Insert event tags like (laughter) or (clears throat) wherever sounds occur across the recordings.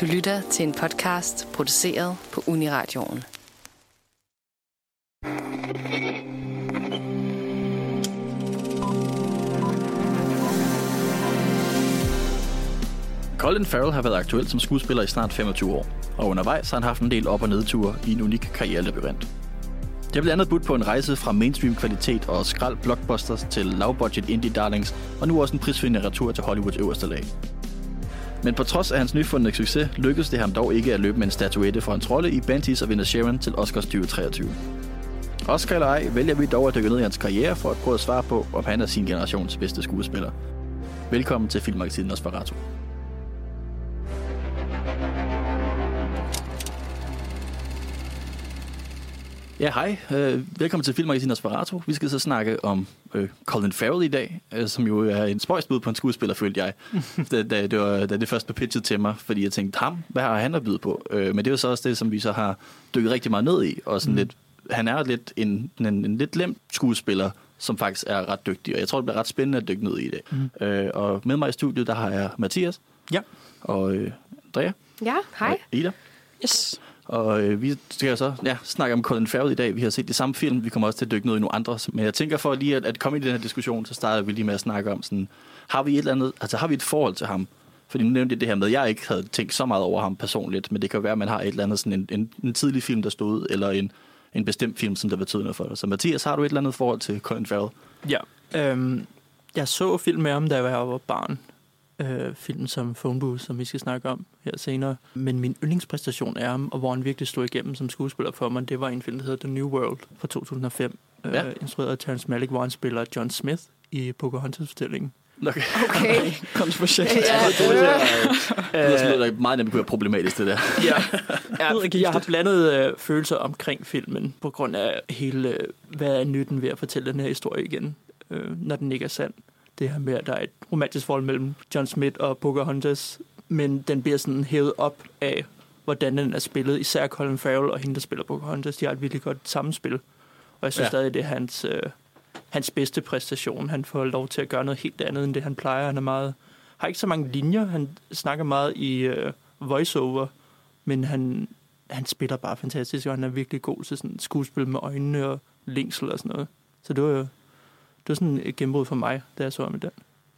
Du lytter til en podcast produceret på Uniradioen. Colin Farrell har været aktuel som skuespiller i snart 25 år, og undervejs har han haft en del op- og nedture i en unik karrierelabyrint. Det har blandt andet budt på en rejse fra mainstream kvalitet og skrald blockbusters til lavbudget indie darlings, og nu også en prisvindende retur til Hollywoods øverste lag. Men på trods af hans nyfundne succes, lykkedes det ham dog ikke at løbe med en statuette for hans rolle i Banshees of Sharon til Oscars 2023. Oscar eller ej, vælger vi dog at dykke ned i hans karriere for at prøve at svare på, om han er sin generations bedste skuespiller. Velkommen til Filmmagasinet Nosferatu. Ja, hej. Øh, velkommen til Filmmagasinet Nosferatu. Vi skal så snakke om øh, Colin Farrell i dag, øh, som jo er en spøjsbud på en skuespiller, følte jeg, (laughs) da, da, det var, da det først blev pitchet til mig, fordi jeg tænkte, ham, hvad har han at byde på? Øh, men det er jo så også det, som vi så har dykket rigtig meget ned i, og sådan mm. lidt, han er lidt en, en, en lidt lemt skuespiller, som faktisk er ret dygtig, og jeg tror, det bliver ret spændende at dykke ned i det. Mm. Øh, og med mig i studiet, der har jeg Mathias. Ja. Og øh, Andrea. Ja, hej. Og Ida. Yes. Og øh, vi skal så ja, snakke om Colin Farrell i dag. Vi har set de samme film. Vi kommer også til at dykke ned i nogle andre. Men jeg tænker for lige at, at komme i den her diskussion, så starter vi lige med at snakke om sådan, har vi et eller andet, altså har vi et forhold til ham? Fordi nu nævnte jeg det her med, at jeg ikke havde tænkt så meget over ham personligt, men det kan jo være, at man har et eller andet, sådan en, en, en tidlig film, der stod ud, eller en, en bestemt film, som der betyder noget for dig. Så Mathias, har du et eller andet forhold til Colin Farrell? Ja. Øhm, jeg så film med ham, da jeg var barn. Øh, film som Phone Booth, som vi skal snakke om her senere. Men min yndlingspræstation er ham, og hvor han virkelig stod igennem som skuespiller for mig, det var en film, der hedder The New World fra 2005. Ja. Øh, instrueret af Terrence Malick, hvor han spiller John Smith i Pocahontas-fortællingen. Okay. (laughs) Okay. Kontroversielt. Ja, det lyder som noget, der meget nemt kunne være problematisk, det der. ja. (laughs) ja, jeg har blandet øh, følelser omkring filmen, på grund af hele, øh, hvad er nytten ved at fortælle den her historie igen, øh, når den ikke er sand. Det her med, at der er et romantisk forhold mellem John Smith og Pocahontas, men den bliver sådan hævet op af, hvordan den er spillet. Især Colin Farrell og hende, der spiller Pocahontas, de har et virkelig godt samspil. Og jeg synes Ja. stadig, det er hans, øh, hans bedste præstation. Han får lov til at gøre noget helt andet, end det han plejer. Han er meget, har ikke så mange linjer. Han snakker meget i øh, voiceover, men han, han spiller bare fantastisk, og han er virkelig god til sådan skuespil med øjnene og længsel og sådan noget. Så det var, det var sådan et gennembrud for mig, da jeg så ham i den.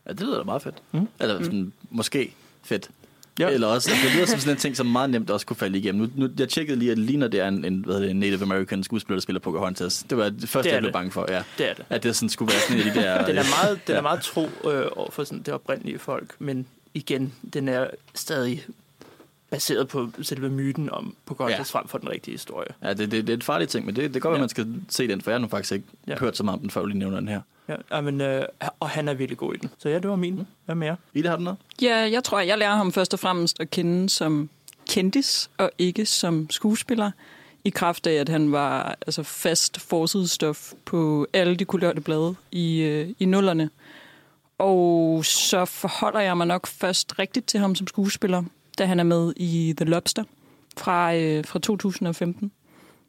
Ja, det lyder da meget fedt. Mm. Eller sådan, måske fedt. Ja. Eller også, altså, det lyder som sådan en ting, som meget nemt også kunne falde igennem. Nu, nu jeg tjekkede lige, at det ligner, det er en, en, hvad hedder det, en Native American skuespiller, der spiller Pocahontas. Det var det første, Det jeg blev det. bange for, ja. Det er det. At det sådan skulle være sådan en af de der... (laughs) Den er meget, den ja. er meget tro øh, over for sådan det oprindelige folk, men igen, den er stadig baseret på selve myten om Pocahontas Ja. frem for den rigtige historie. Ja, det, det, det er et farligt ting, men det, det går, ja. at man skal se den, for jeg har nu faktisk ikke ja. Ja. hørt så meget om den, før du lige nævner den her. Ja, ja, men, øh, og han er virkelig god i den. Så ja, det var min. Hvad jer? Ida, har du noget? Ja, jeg tror, jeg lærer ham først og fremmest at kende som kendis, og ikke som skuespiller, i kraft af, at han var altså, fast forsidestof på alle de kulørte blade i, øh, i nullerne. Og så forholder jeg mig nok først rigtigt til ham som skuespiller, da han er med i The Lobster fra, øh, fra 2015.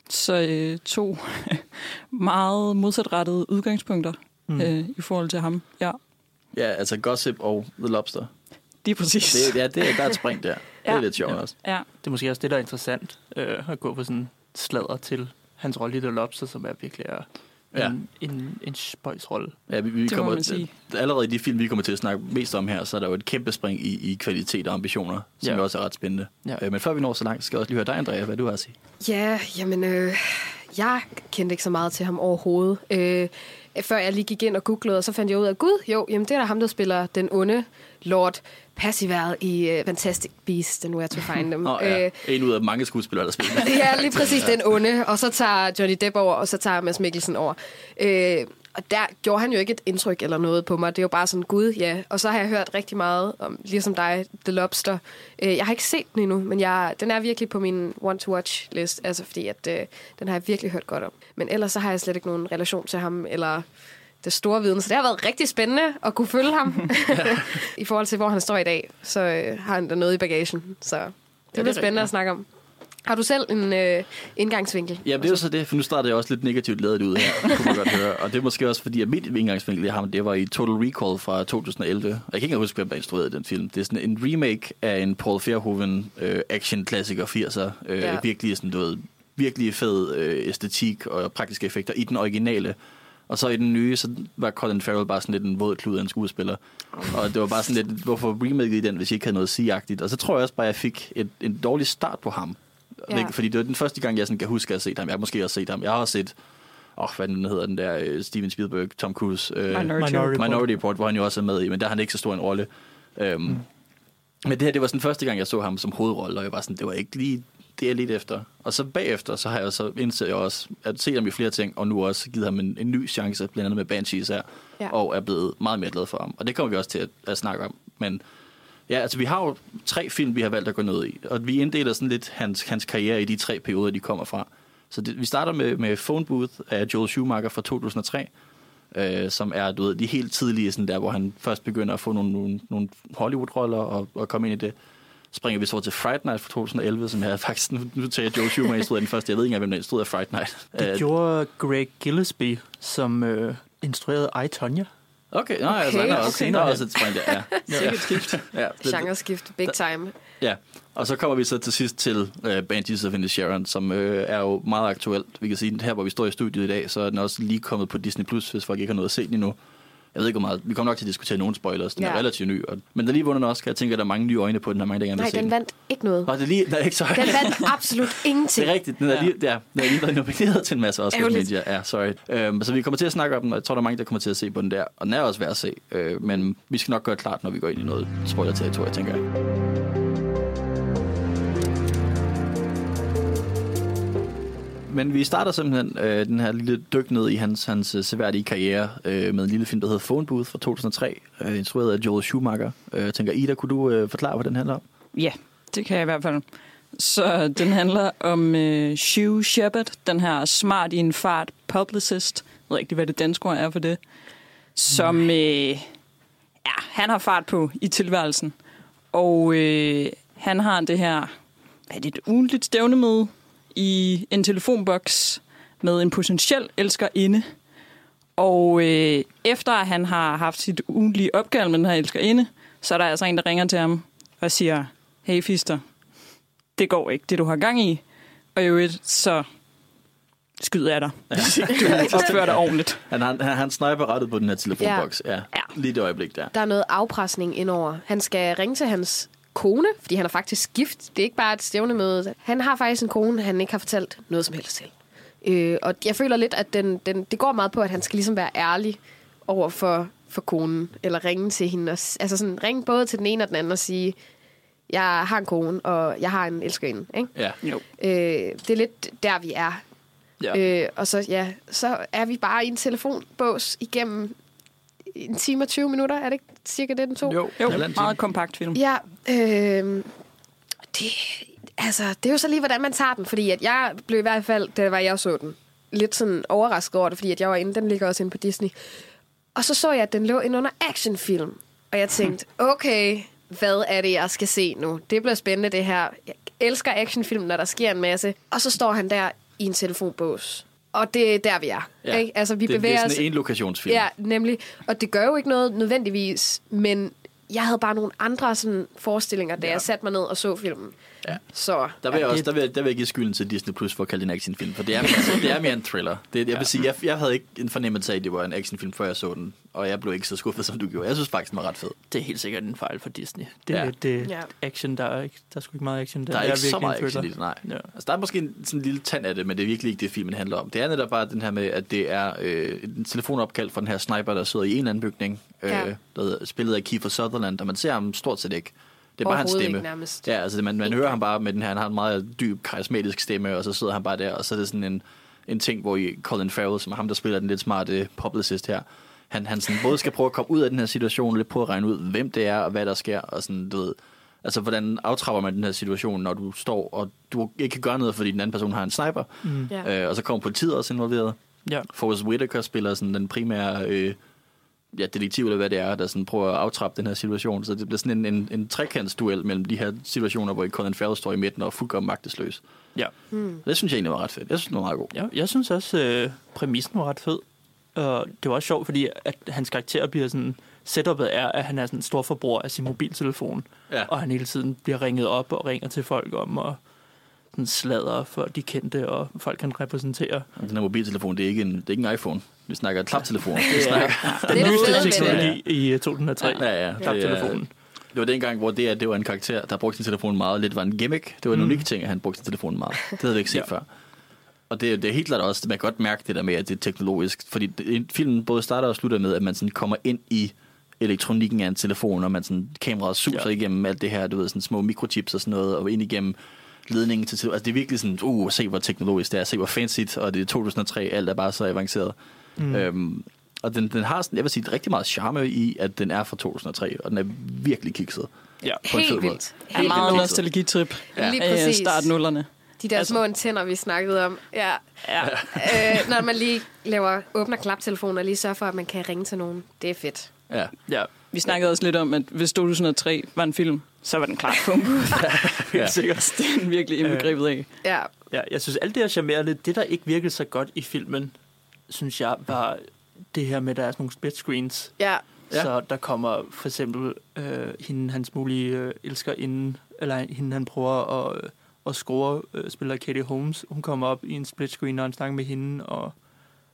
Så øh, to (laughs) meget modsatrettede udgangspunkter Mm. øh, i forhold til ham. Ja, Ja, altså Gossip og The Lobster. lige præcis. Det, ja, det, der er et spring der. (laughs) Det er Ja. lidt sjovt Ja. også. Ja. Det er måske også det, der er interessant, øh, at gå på sådan sladder til hans rolle i The Lobster, som er virkelig er Ja. en, en, en spøjsrolle. Ja, vi, vi Det kommer sige. allerede i de film, vi kommer til at snakke mest om her, så er der jo et kæmpe spring i, i kvalitet og ambitioner, som Ja. også er ret spændende. Ja. Øh, men før vi når så langt, skal jeg også lige høre dig, Andrea, hvad du har at sige. Ja, jamen, øh, jeg kendte ikke så meget til ham overhovedet. Øh, før jeg lige gik ind og googlede, og så fandt jeg ud af, gud, jo, jamen det er da ham, der spiller den onde Lord Passival i uh, Fantastic Beasts, and Where to Find Them. (laughs) Nå, ja. Øh, En ud af mange skuespillere, der spiller. (laughs) ja, lige præcis den onde. Og så tager Johnny Depp over, og så tager Mads Mikkelsen over. Øh, og der gjorde han jo ikke et indtryk eller noget på mig. Det er jo bare sådan, gud, ja. Og så har jeg hørt rigtig meget om, ligesom dig, The Lobster. Øh, jeg har ikke set den endnu, men jeg, den er virkelig på min want-to-watch-list. Altså fordi, at øh, den har jeg virkelig hørt godt om. Men ellers så har jeg slet ikke nogen relation til ham, eller det store viden. Så det har været rigtig spændende at kunne følge ham (laughs) (laughs) i forhold til, hvor han står i dag. Så øh, har han da noget i bagagen. Så det det bliver er spændende at snakke om. Har du selv en øh, indgangsvinkel? Ja, det er jo så det, for nu starter jeg også lidt negativt lavet ud her, (laughs) kunne man godt høre. Og det er måske også fordi, at mit indgangsvinkel, jeg har, det var i Total Recall fra 2011. Og jeg kan ikke engang huske, hvem der instruerede den film. Det er sådan en remake af en Paul Verhoeven øh, action-klassiker 80'er. Øh, Ja. Virkelig sådan, du ved, virkelig fed øh, æstetik og praktiske effekter i den originale. Og så i den nye, så var Colin Farrell bare sådan lidt en våd klud af en skuespiller. Og det var bare sådan lidt, hvorfor remake i den, hvis I ikke havde noget sigagtigt? Og så tror jeg også bare, at jeg fik et, en dårlig start på ham. Ja. Fordi det var den første gang, jeg sådan kan huske at have set ham. Jeg har måske også set ham. Jeg har også set, åh, oh, hvad den hedder, den der øh, Steven Spielberg, Tom Cruise. Øh, Minority Minority Report. Minority Report, hvor han jo også er med i, men der har han ikke så stor en rolle. Øhm, mm. Men det her, det var sådan første gang, jeg så ham som hovedrolle, og jeg var sådan, det var ikke lige det, jeg lidt efter. Og så bagefter, så har jeg så indset jeg også, at se ham i flere ting, og nu også givet ham en, en ny chance, blandt andet med Banshees her, ja. og er blevet meget mere glad for ham. Og det kommer vi også til at, at snakke om. Men ja, altså vi har jo tre film, vi har valgt at gå ned i, og vi inddeler sådan lidt hans, hans karriere i de tre perioder, de kommer fra. Så det, vi starter med, med Phone Booth af Joel Schumacher fra 2003, øh, som er du ved, de helt tidlige, sådan der, hvor han først begynder at få nogle, nogle, nogle Hollywood-roller og, og komme ind i det. Springer vi så til Fright Night fra 2011, som jeg faktisk, nu, nu tager jeg Joel Schumacher instrueret den første, jeg ved ikke engang, hvem der instruerede Fright Night. Det Øh, gjorde Greg Gillespie, som øh, instruerede I, Tonya. Okay, nej, okay, altså han er også, okay. senere også et spring der, ja. Sikkert (laughs) skift. ja det, Genreskift, big time. Ja, og så kommer vi så til sidst til uh, Banshees of Inisherin, som øh, er jo meget aktuelt. Vi kan sige, her hvor vi står i studiet i dag, så er den også lige kommet på Disney+, Plus, hvis folk ikke har noget at se den endnu. Jeg ved ikke, hvor meget. Vi kommer nok til at diskutere nogle spoilers. Den ja. Er relativt ny. Og, men der er lige vundet også, kan jeg tænke, at der er mange nye øjne på den, der er mange, der gerne vil Nej, den vandt ikke noget. Og det lige, der er ikke så Den vandt absolut ingenting. (laughs) det er rigtigt. Den er lige, ja, den er lige været nomineret til en masse Ærgerligt. media. Ja, sorry. Øhm, så vi kommer til at snakke om den, og jeg tror, der er mange, der kommer til at se på den der. Og den er også værd at se. Øh, men vi skal nok gøre klart, når vi går ind i noget spoiler-territorie, tænker jeg. Men vi starter simpelthen øh, den her lille dyk ned i hans, hans øh, seværdige karriere øh, med en lille film, der hedder Phone Booth fra 2003, øh, instrueret af Joel Schumacher. Øh, jeg tænker, Ida, kunne du øh, forklare, hvad den handler om? Ja, det kan jeg i hvert fald. Så den handler om øh, Hugh Shepard, den her smart i en fart publicist. Jeg ved ikke, hvad det danske ord er for det. Som, øh, ja, han har fart på i tilværelsen. Og øh, han har det her, hvad er det, et ugentligt stævnemøde i en telefonboks med en potentiel elskerinde. Og øh, efter at han har haft sit ugentlige opgave med den her elskerinde, så er der altså en, der ringer til ham og siger, hey fister, det går ikke, det du har gang i. Og i øvrigt, så skyder jeg dig, ikke (laughs) du opfører dig ordentligt. Han, han, han, sniper rettet på den her telefonboks. Ja. ja. Ja. Lige det øjeblik der. Der er noget afpresning indover. Han skal ringe til hans kone, fordi han er faktisk gift. Det er ikke bare et stævnemøde. Han har faktisk en kone, han ikke har fortalt noget som helst til. Øh, og jeg føler lidt, at den, den, det går meget på, at han skal ligesom være ærlig over for, for konen, eller ringe til hende. Og, altså sådan, ringe både til den ene og den anden og sige, jeg har en kone, og jeg har en elskerinde. Ikke? Ja. Jo. Øh, det er lidt der, vi er. ja. Øh, og så, ja, så er vi bare i en telefonbås igennem en time og 20 minutter. Er det ikke cirka det, den tog? Jo, Jo, meget kompakt film. Ja, øh, det, altså, det er jo så lige, hvordan man tager den. Fordi at jeg blev i hvert fald, da var jeg så den, lidt sådan overrasket over det, fordi at jeg var inde, den ligger også inde på Disney. Og så så jeg, at den lå inde under actionfilm. Og jeg tænkte, okay, hvad er det, jeg skal se nu? Det bliver spændende, det her. Jeg elsker actionfilm, når der sker en masse. Og så står han der i en telefonbås. Og det er der, vi er. Ja. Ikke? Altså, vi det, det bevæger er os... sådan en lokationsfilm. Ja, nemlig. Og det gør jo ikke noget nødvendigvis, men jeg havde bare nogle andre sådan, forestillinger, da Ja. jeg satte mig ned og så filmen. Ja. Så Der vil, jeg Ja, også, det- der, vil, jeg- der vil jeg give skylden til Disney Plus for at kalde det en actionfilm, for det er, altså, det er mere en thriller. Det, jeg vil sige, jeg, jeg havde ikke en fornemmelse af, at det var en actionfilm, før jeg så den, og jeg blev ikke så skuffet, som du gjorde. Jeg synes faktisk, den var ret fed. Det er helt sikkert en fejl for Disney. Det er Ja. ja. lidt det Ja. action, der er, ikke, der er sgu ikke meget action. Der er Det ikke så virkelig meget en action i thriller. det, nej. Ja. Altså, der er måske en, sådan en lille tand af det, men det er virkelig ikke det, filmen handler om. Det er netop bare den her med, at det er øh, en telefonopkald fra den her sniper, der sidder i en eller anden bygning, øh, Ja. der hedder- spillet af Kiefer Sutherland, og man ser ham stort set ikke. Det er bare hans stemme. ikke nærmest. Ja, altså man, man Ikke. hører ham bare med den her, han har en meget dyb, karismatisk stemme, og så sidder han bare der, og så er det sådan en, en ting, hvor I, Colin Farrell, som er ham, der spiller den lidt smarte publicist her, han, han sådan både skal prøve at komme ud af den her situation, lidt prøve at regne ud, hvem det er, og hvad der sker, og sådan, du ved, altså hvordan aftrapper man den her situation, når du står, og du ikke kan gøre noget, fordi den anden person har en sniper, Mm. Ja. øh, og så kommer politiet også involveret. Ja. Forrest Whitaker spiller sådan den primære øh, ja, detektiv eller hvad det er, der sådan prøver at aftrappe den her situation. Så det bliver sådan en, en, en trekantsduel mellem de her situationer, hvor Colin Farrell står i midten og er fuldkommen magtesløs. Ja. Mm. Det synes jeg egentlig var ret fedt. Jeg synes, det var meget god. Ja, jeg synes også, øh, præmissen var ret fed. Og det var også sjovt, fordi at hans karakter bliver sådan... Setupet er, at han er sådan en stor forbruger af sin mobiltelefon. Ja. Og han hele tiden bliver ringet op og ringer til folk om at sådan sladder for de kendte, og folk kan repræsentere. Og den her mobiltelefon, det er ikke en, det er ikke en iPhone. Vi snakker klaptelefon. Vi Det snakker, er Det den er nyeste teknologi i øh, 2003. ja, ja. Klaptelefonen. Det var dengang, hvor det, at det var en karakter, der brugte sin telefon meget. Lidt var en gimmick. Det var en Mm. unik ting, at han brugte sin telefon meget. Det havde vi ikke set Ja. før. Og det, det er helt klart også, man kan godt mærke det der med, at det er teknologisk. Fordi det, filmen både starter og slutter med, at man sådan kommer ind i elektronikken af en telefon, og man sådan, kameraet suser Ja. ja. igennem alt det her, du ved, sådan små mikrochips og sådan noget, og ind igennem ledningen til telefonen. Altså det er virkelig sådan, uh, se hvor teknologisk det er, se hvor fancy, og det er 2003, alt er bare så avanceret. Mm. Øhm, og den, den har sådan, jeg vil sige, rigtig meget charme i, at den er fra 2003, og den er virkelig kikset. Ja. På en fed Helt måde. vildt. er Helt meget vildt. nostalgitrip Ja. Lige af præcis. start nullerne. De der Altså- små antenner, vi snakkede om. Ja. Ja. (laughs) øh, når man lige laver, åbner klaptelefonen og lige sørger for, at man kan ringe til nogen. Det er fedt. Ja. ja. Vi snakkede også lidt om, at hvis 2003 var en film, så var den klart booth. (laughs) Ja. (laughs) sikkert. det er den virkelig indbegrebet af. Ja. Ja, jeg synes, alt det her charmerende, det der ikke virkede så godt i filmen, synes jeg, var det her med, at der er sådan nogle split screens. Ja. Så der kommer for eksempel øh, hende, hans mulige øh, elsker inden, eller hende, han prøver at, øh, at score, øh, spiller Katie Holmes. Hun kommer op i en split screen, og han snakker med hende, og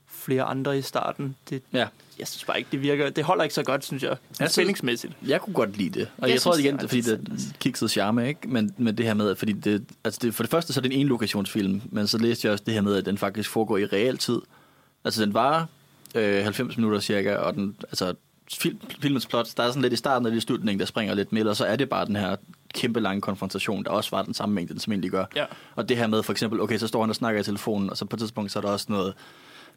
flere andre i starten. Det, ja. jeg synes bare ikke, det virker, det holder ikke så godt, synes jeg, Jeg synes- spændingsmæssigt. Jeg kunne godt lide det. Og Jeg jeg, tror igen, det er fordi, det kikset charme, ikke? Men, men det her med, fordi det, altså det, for det første så er det en enlokationsfilm, men så læste jeg også det her med, at den faktisk foregår i realtid. Altså den varer øh, 90 minutter cirka, og den, altså film, filmens plot, der er sådan lidt i starten og lidt i slutningen, der springer lidt med, og så er det bare den her kæmpe lange konfrontation, der også var den samme mængde, den som egentlig gør. Ja. Og det her med for eksempel, okay, så står han og snakker i telefonen, og så på et tidspunkt, så er der også noget,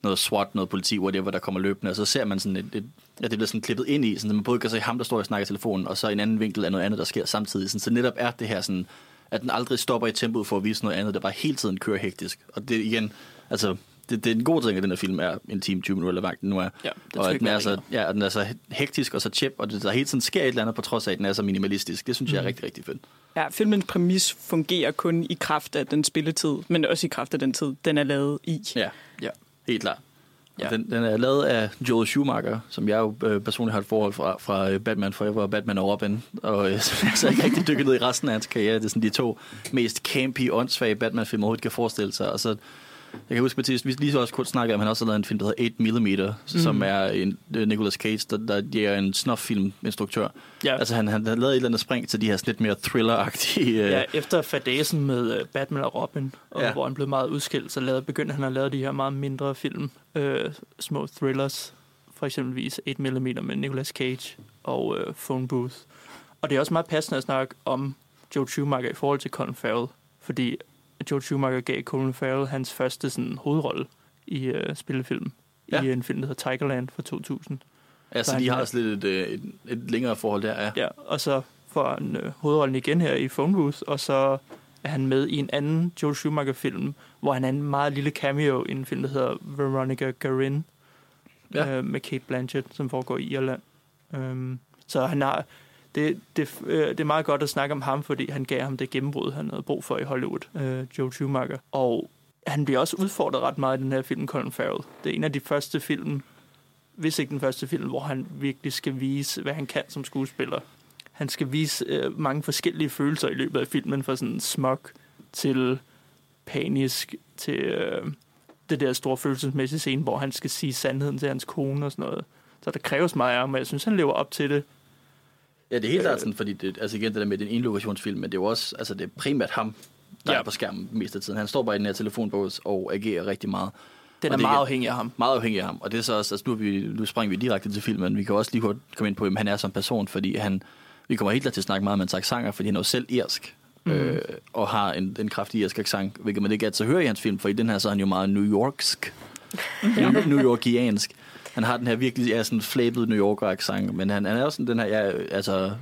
noget SWAT, noget politi, whatever, der kommer løbende, og så ser man sådan et, et ja, det bliver sådan klippet ind i, sådan, at man både kan se ham, der står og snakker i telefonen, og så en anden vinkel er noget andet, der sker samtidig. Sådan, så netop er det her sådan, at den aldrig stopper i tempoet for at vise noget andet, der bare hele tiden kører hektisk. Og det igen, altså, det, det er en god ting, at den her film er en time, 20 minutter, eller den nu er. Ja, den og at den, er så, ja, og den er så hektisk og så chip, og det, der hele tiden sker et eller andet, på trods af, at den er så minimalistisk. Det synes jeg er rigtig, rigtig fedt. Ja, filmens præmis fungerer kun i kraft af den spilletid, men også i kraft af den tid, den er lavet i. Ja, Ja. helt klart. Ja. Den, den er lavet af Joel Schumacher, som jeg jo øh, personligt har et forhold fra, fra øh, Batman Forever og Batman og Robin. Og øh, (laughs) så jeg har ikke rigtig dykket ned i resten af hans karriere. Det er sådan de to mest campy, åndssvage Batman-film, overhovedet kan forestille sig. Og så, jeg kan huske, Mathias, vi lige så også kort snakkede om, han også har lavet en film, der hedder 8 mm, som er en uh, Nicolas Cage, der, der er en snuff-film-instruktør. Ja. Altså han, han har lavet et eller andet spring til de her sådan lidt mere thriller-agtige... Øh, Ja, efter fadasen med øh, Batman og Robin, og Ja. hvor han blev meget udskilt, så lavede, begyndte han at lave de her meget mindre film, øh, små thrillers, for eksempelvis 8 mm med Nicolas Cage og øh, Phone Booth. Og det er også meget passende at snakke om Joe Schumacher i forhold til Colin Farrell, fordi Joe Schumacher gav Colin Farrell hans første sådan, hovedrolle i øh, spillefilm, Ja. ja. i en film, der hedder Tigerland fra 2000. altså, de har også lidt et, øh, et, et længere forhold der, ja. Ja, og så får han øh, hovedrollen igen her i Phone Booth, og så er han med i en anden Joel Schumacher-film, hvor han er en meget lille cameo i en film, der hedder Veronica Garin, Ja. ja. øh, med Kate Blanchett, som foregår i Irland. Um, så han har, det, det, øh, det er meget godt at snakke om ham, fordi han gav ham det gennembrud, han havde brug for i Hollywood, øh, Joe Schumacher. Og han bliver også udfordret ret meget i den her film, Colin Farrell. Det er en af de første film, hvis ikke den første film, hvor han virkelig skal vise, hvad han kan som skuespiller. Han skal vise øh, mange forskellige følelser i løbet af filmen, fra sådan smuk til panisk til øh, det der store følelsesmæssige scene, hvor han skal sige sandheden til hans kone og sådan noget. Så der kræves meget af ham, og jeg synes, han lever op til det. Ja, det er helt klart Øh. sådan, fordi det, altså igen, det der med den ene lokationsfilm, men det er jo også, altså det er primært ham, der ja. Er på skærmen mest af tiden. Han står bare i den her telefonbås og agerer rigtig meget. Den er det er meget afhængig af ham. Meget afhængig af ham. Og det er så også, altså nu, vi, nu springer vi direkte til filmen, men vi kan også lige hurtigt komme ind på, hvem han er som person, fordi han, vi kommer helt klart til at snakke meget om hans accenter, fordi han er jo selv irsk. Mm. Øh, og har en, en kraftig irsk accent, hvilket man ikke altid hører i hans film, for i den her så er han jo meget New Yorksk. New, New Yorkiansk. Han har den her virkelig ja, sådan flabet New Yorker accent, men han, han er også sådan den her, ja, altså,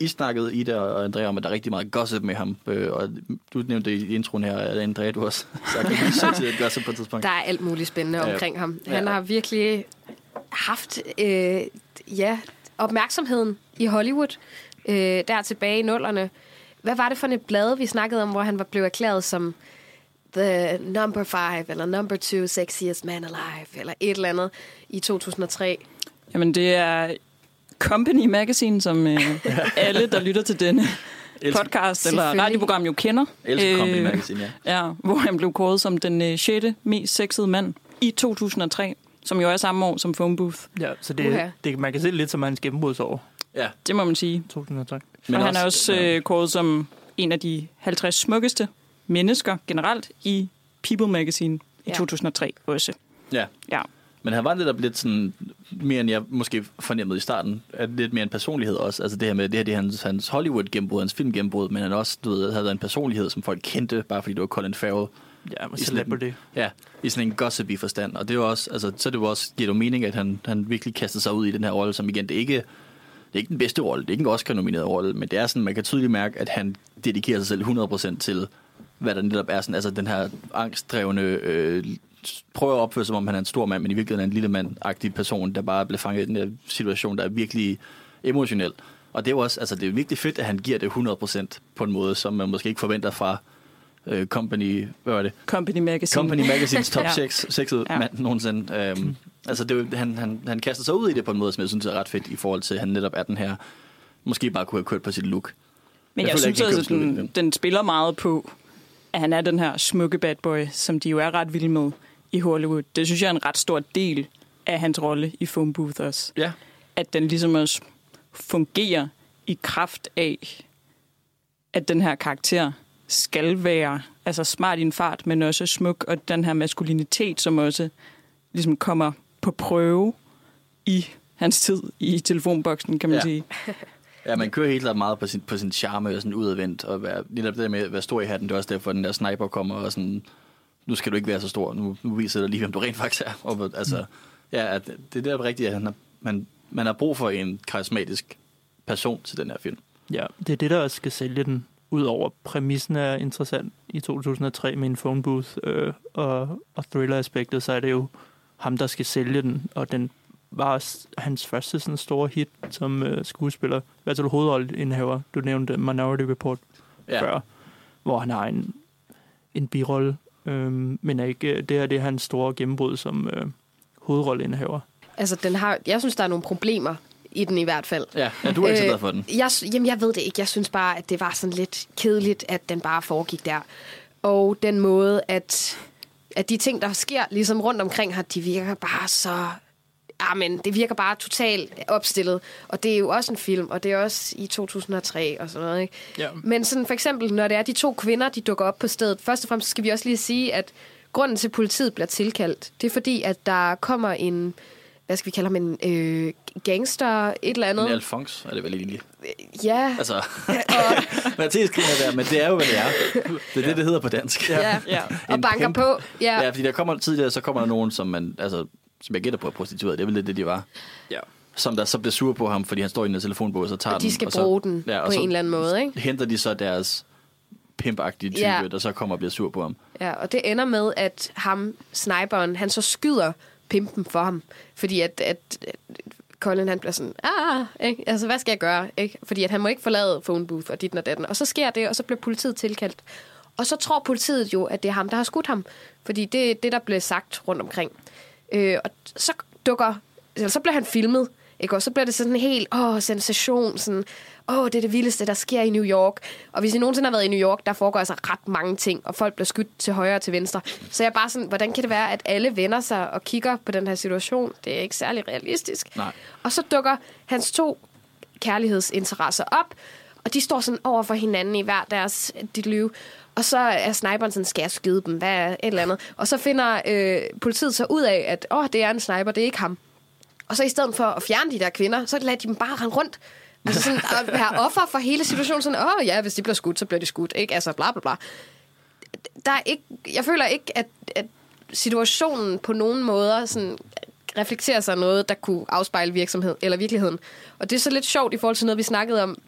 I snakkede, Ida og Andrea, om, at der er rigtig meget gossip med ham. Øh, og du nævnte i introen her, at Andrea, du også sagt, at du til at gossip på et tidspunkt. Der er alt muligt spændende Ja. omkring ham. Han Ja. har virkelig haft øh, ja, opmærksomheden i Hollywood øh, der tilbage i nullerne. Hvad var det for et blad, vi snakkede om, hvor han var blevet erklæret som the number five, eller number two sexiest man alive, eller et eller andet i 2003? Jamen, det er Company Magazine, som øh, (laughs) alle, der lytter til denne podcast eller radioprogram jo kender. Elsker Company øh, Magazine, ja. ja. Hvor han blev kåret som den øh, 6. mest sexede mand i 2003, som jo er samme år som Phone Booth. Ja, så det, det man kan se lidt som hans gennembrudsår. Ja. Det må man sige. 2003. Men og han er også øh, kåret som en af de 50 smukkeste mennesker generelt i People Magazine i ja. 2003 også. Ja. ja. Men han var lidt, lidt sådan, mere end jeg måske fornemmede i starten, at lidt mere en personlighed også. Altså det her med, det her det er hans, hans Hollywood-gennembrud, hans film-gennembrud, men han også, du ved, havde en personlighed, som folk kendte, bare fordi det var Colin Farrell. Ja, man celebrity. Ja, i sådan en gossipy forstand. Og det er jo også, altså, så det jo også, giver det mening, at han, han virkelig kastede sig ud i den her rolle, som igen, det er ikke, det er ikke den bedste rolle, det er ikke en Oscar-nomineret rolle, men det er sådan, man kan tydeligt mærke, at han dedikerer sig selv 100% til, hvad der netop er sådan, altså den her angstdrevne øh, prøver at opføre sig, som om han er en stor mand, men i virkeligheden er en lille mand-agtig person, der bare bliver fanget i den her situation, der er virkelig emotionel. Og det er jo også, altså det er virkelig fedt, at han giver det 100% på en måde, som man måske ikke forventer fra uh, Company, hvad var det? Company Magazine. Company Magazines (laughs) top 6 ja. sexede ja. mand nogensinde. Um, altså det er han, han, han kaster sig ud i det på en måde, som jeg synes er ret fedt, i forhold til, at han netop er den her, måske bare kunne have kørt på sit look. Men jeg, jeg synes også, at den, den spiller meget på, at han er den her smukke bad boy, som de jo er ret vilde med i Hollywood. Det synes jeg er en ret stor del af hans rolle i Phone Booth også. Ja. At den ligesom også fungerer i kraft af, at den her karakter skal være altså smart i en fart, men også smuk, og den her maskulinitet, som også ligesom kommer på prøve i hans tid i telefonboksen, kan man ja. sige. (laughs) Ja, man kører helt meget på sin, på sin charme og sådan udadvendt, og være, netop det med at være stor i hatten, det er også derfor, at den der sniper kommer og sådan nu skal du ikke være så stor, nu, nu viser det lige, hvem du rent faktisk er. Og, altså, mm. ja, at det er det rigtigt, at han har, man, man har brug for en karismatisk person til den her film. Ja, det er det, der også skal sælge den. Udover præmissen er interessant i 2003 med en phone booth øh, og, og thriller-aspektet, så er det jo ham, der skal sælge den, og den var hans første sådan store hit som øh, skuespiller. Hvad er det hovedrolleindehaver? Du nævnte Minority Report ja. før, hvor han har en, en birolle Øhm, men er ikke, det her det er hans store gennembrud som øh, hovedrolleindehaver. Altså, den har, jeg synes, der er nogle problemer i den i hvert fald. Ja, ja du er ikke øh, for den. Jeg, jamen, jeg ved det ikke. Jeg synes bare, at det var sådan lidt kedeligt, at den bare foregik der. Og den måde, at, at de ting, der sker ligesom rundt omkring her, de virker bare så men det virker bare totalt opstillet. Og det er jo også en film, og det er også i 2003 og sådan noget. Ikke? Ja. Men sådan for eksempel, når det er de to kvinder, de dukker op på stedet. Først og fremmest skal vi også lige sige, at grunden til, at politiet bliver tilkaldt, det er fordi, at der kommer en hvad skal vi kalde ham, en øh, gangster, et eller andet. En Alphonse er det vel egentlig. Ja. Altså, (laughs) (laughs) Mathias griner der, men det er jo, hvad det er. Det er det, det hedder på dansk. Ja, ja. og banker pimp. på. Ja. ja, fordi der kommer tidligere, så kommer der nogen, som man, altså, som jeg gætter på er prostitueret. Det er vel det, det de var. Ja. Som der så bliver sur på ham, fordi han står i en telefonbog, og så tager og de skal den, bruge så, den ja, på en eller anden måde, ikke? henter de så deres pimpagtige type, ja. der så kommer og bliver sur på ham. Ja, og det ender med, at ham, sniperen, han så skyder pimpen for ham. Fordi at, at, at Colin han bliver sådan, ah, ikke? altså hvad skal jeg gøre? Ikke? Fordi at han må ikke forlade phone booth og dit og datten. Og så sker det, og så bliver politiet tilkaldt. Og så tror politiet jo, at det er ham, der har skudt ham. Fordi det er det, der blev sagt rundt omkring. Øh, og så dukker, eller så bliver han filmet, ikke? Og så bliver det sådan en helt, åh, sensation, sådan, åh, det er det vildeste, der sker i New York. Og hvis I nogensinde har været i New York, der foregår altså ret mange ting, og folk bliver skudt til højre og til venstre. Så jeg er bare sådan, hvordan kan det være, at alle vender sig og kigger på den her situation? Det er ikke særlig realistisk. Nej. Og så dukker hans to kærlighedsinteresser op, og de står sådan over for hinanden i hver deres dit liv. Og så er sniperen sådan, skal jeg skyde dem? Hvad er et eller andet? Og så finder øh, politiet så ud af, at åh, det er en sniper, det er ikke ham. Og så i stedet for at fjerne de der kvinder, så lader de dem bare rende rundt. Altså sådan (laughs) at være offer for hele situationen. Sådan, åh ja, hvis de bliver skudt, så bliver de skudt. Ikke? Altså bla bla bla. Der er ikke, jeg føler ikke, at, at situationen på nogen måder sådan, reflekterer sig noget, der kunne afspejle virksomhed eller virkeligheden. Og det er så lidt sjovt i forhold til noget, vi snakkede om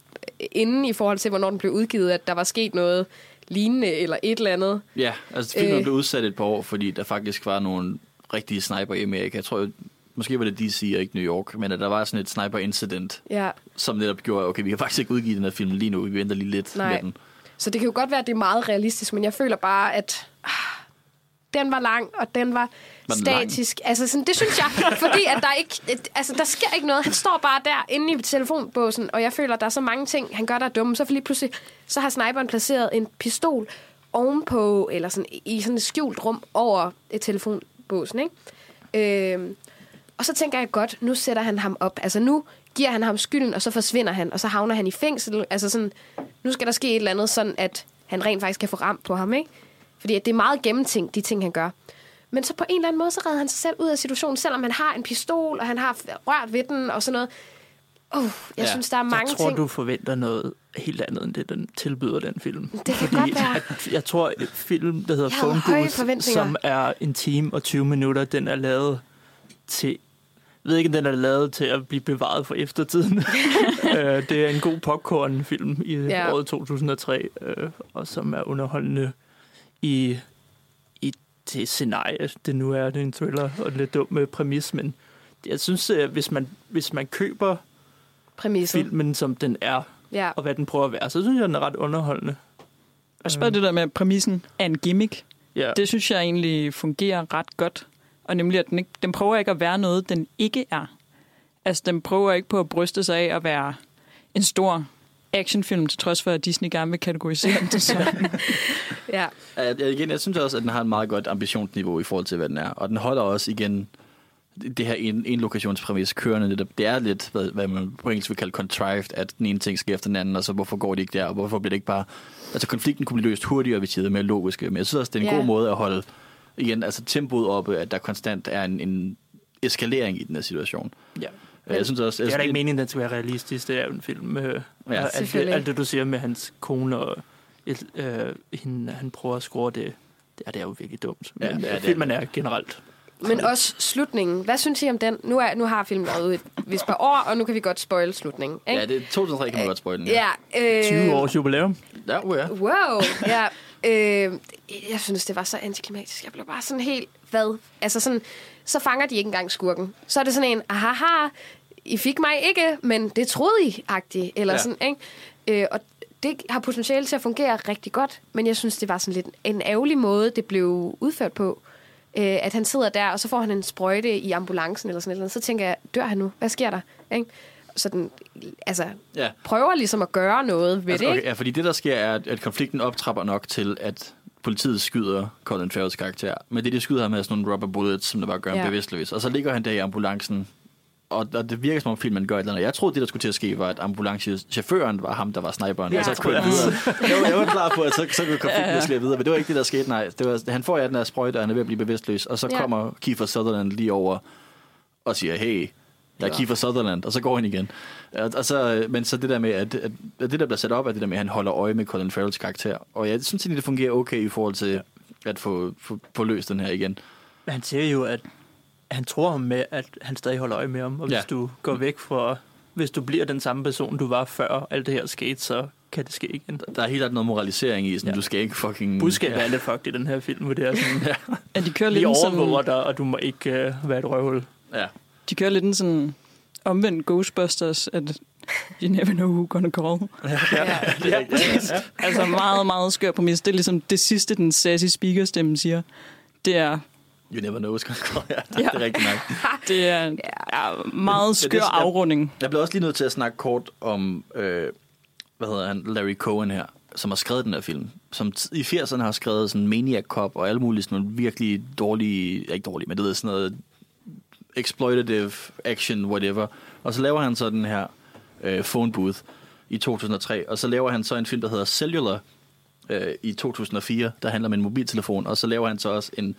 inden i forhold til, hvornår den blev udgivet, at der var sket noget lignende eller et eller andet. Ja, altså filmen øh, blev udsat et par år, fordi der faktisk var nogle rigtige sniper i Amerika. Jeg tror, måske var det DC og ikke New York, men at der var sådan et sniper-incident, Ja. som netop gjorde, okay, vi kan faktisk ikke udgive den her film lige nu, vi venter lige lidt Nej. med den. Så det kan jo godt være, at det er meget realistisk, men jeg føler bare, at ah, den var lang, og den var, man statisk. lang? statisk. Altså, sådan, det synes jeg, fordi at der ikke, altså, der sker ikke noget. Han står bare der inde i telefonbåsen, og jeg føler, at der er så mange ting, han gør, der er dumme. Så for lige pludselig, så har sniperen placeret en pistol ovenpå, eller sådan, i sådan et skjult rum over et telefonbåsen, ikke? Øhm, og så tænker jeg godt, nu sætter han ham op. Altså nu giver han ham skylden, og så forsvinder han, og så havner han i fængsel. Altså sådan, nu skal der ske et eller andet, sådan at han rent faktisk kan få ramt på ham, ikke? Fordi at det er meget gennemtænkt, de ting, han gør. Men så på en eller anden måde, så redder han sig selv ud af situationen, selvom han har en pistol, og han har rørt ved den, og sådan noget. Oh, jeg Ja. synes, der er mange jeg tror, ting. du forventer noget helt andet, end det, den tilbyder, den film. Det kan Fordi godt være. At, (laughs) jeg tror, et film, der hedder Phone Booth, som er en time og 20 minutter, den er lavet til... Jeg ved ikke, om den er lavet til at blive bevaret for eftertiden. (laughs) Øh, det er en god popcorn-film i Ja. året 2003, øh, og som er underholdende i det scenarie, det nu er. Det er en thriller og en lidt dum øh, præmis, men jeg synes, at hvis man, hvis man køber Præmissen. filmen, som den er, Ja. og hvad den prøver at være, så synes jeg, den er ret underholdende. Og bare det der med at præmissen er en gimmick. Ja. Det synes jeg egentlig fungerer ret godt. Og nemlig, at den, ikke, den prøver ikke at være noget, den ikke er. Altså, den prøver ikke på at bryste sig af at være en stor actionfilm, til trods for, at Disney gerne vil kategorisere den (laughs) sådan. Ja. Jeg, jeg, igen, jeg synes også, at den har et meget godt ambitionsniveau i forhold til, hvad den er. Og den holder også igen det her en, en lokationspræmis kørende. Det, det er lidt, hvad, hvad man på engelsk vil kalde contrived, at den ene ting sker efter den anden, og så hvorfor går det ikke der, og hvorfor bliver det ikke bare... Altså konflikten kunne blive løst hurtigere, hvis de havde mere logiske. Men jeg synes også, det er en Ja. god måde at holde igen, altså tempoet oppe, at der konstant er en, en eskalering i den her situation. ja. Jeg synes også... Det er da ikke meningen, at den skal være realistisk. Det er jo en film med Ja. ja, alt, det, alt det, du siger med hans kone og et, øh, hende, han prøver at score det. Det er, det er jo virkelig dumt. Men Ja, ja, det er ja, det. filmen er generelt. Men også slutningen. Hvad synes I om den? Nu, er, nu har filmen været ude et vist par år, og nu kan vi godt spoil slutningen. Ikke? Ja, det er 2003 kan man godt spoil den. ja øh, 20 års jubilæum. Ja, uh, ja. Wow, ja. (laughs) Øh, jeg synes, det var så antiklimatisk. Jeg blev bare sådan helt, hvad? Altså sådan, så fanger de ikke engang skurken. Så er det sådan en, ahaha, I fik mig ikke, men det troede I-agtigt. Eller Ja. ja. sådan, ikke? Øh, og det har potentiale til at fungere rigtig godt, men jeg synes, det var sådan lidt en ærgerlig måde, det blev udført på. Øh, at han sidder der, og så får han en sprøjte i ambulancen eller sådan noget. Så tænker jeg, dør han nu? Hvad sker der? Ikke? Så den, altså, ja. prøver ligesom at gøre noget ved Altså, det, okay, ikke? ja, fordi det, der sker, er, at, at konflikten optrapper nok til, at politiet skyder Colin Farrells karakter. Men det, de skyder ham med, er sådan nogle rubber bullets, som der bare gør ham Ja. bevidstløs. Og så ligger han der i ambulancen, og, og det virker som om filmen gør et eller andet. Jeg troede, det, der skulle til at ske, var, at ambulancechaufføren var ham, der var sniperen. Ja, og så kørte jeg videre. Jeg var, jeg var klar på, at så, så kunne konflikten ja, ja. videre, men det var ikke det, der skete. Nej, det var, han får ja den her sprøjte, og han er ved at blive bevidstløs. Og så Ja. kommer Kiefer Sutherland lige over og siger, hey, jeg er Ja. Kiefer Sutherland, og så går han igen. Og, og så, men så det der med, at, at, at det der bliver sat op, er det der med, at han holder øje med Colin Farrells karakter. Og jeg synes egentlig, det fungerer okay i forhold til at få, få, få løst den her igen. Men han siger jo, at han tror ham med, at han stadig holder øje med ham. Og hvis Ja. du går væk fra... Hvis du bliver den samme person, du var før alt det her skete, så kan det ske igen. Der er helt klart noget moralisering i, sådan, ja. Ja. du skal ikke fucking... Budskabet ja. er lidt fucked i den her film, hvor det er sådan, (laughs) ja. At de kører lidt overvåger sådan, dig, og du må ikke uh, være et røvhul. ja. de kører lidt en sådan omvendt Ghostbusters, at you never know who gonna call. (laughs) Ja. Ja, præcis. Altså meget, meget skør præmis. Det er ligesom det sidste, den sassy speakerstemme siger. Det er, You never know, skal ja, Ja. det er rigtigt nok. (laughs) det er ja, meget skør det- jeg- afrunding. Jeg bliver også lige nødt til at snakke kort om, øh, hvad hedder han, Larry Cohen her, som har skrevet den her film. Som t- i 80'erne har skrevet sådan Maniac Cop og alle mulige sådan nogle virkelig dårlige, ikke dårlige, men det ved sådan noget exploitative action, whatever. Og så laver han så den her øh, phone booth i 2003, og så laver han så en film, der hedder Cellular, øh, i 2004, der handler om en mobiltelefon, og så laver han så også en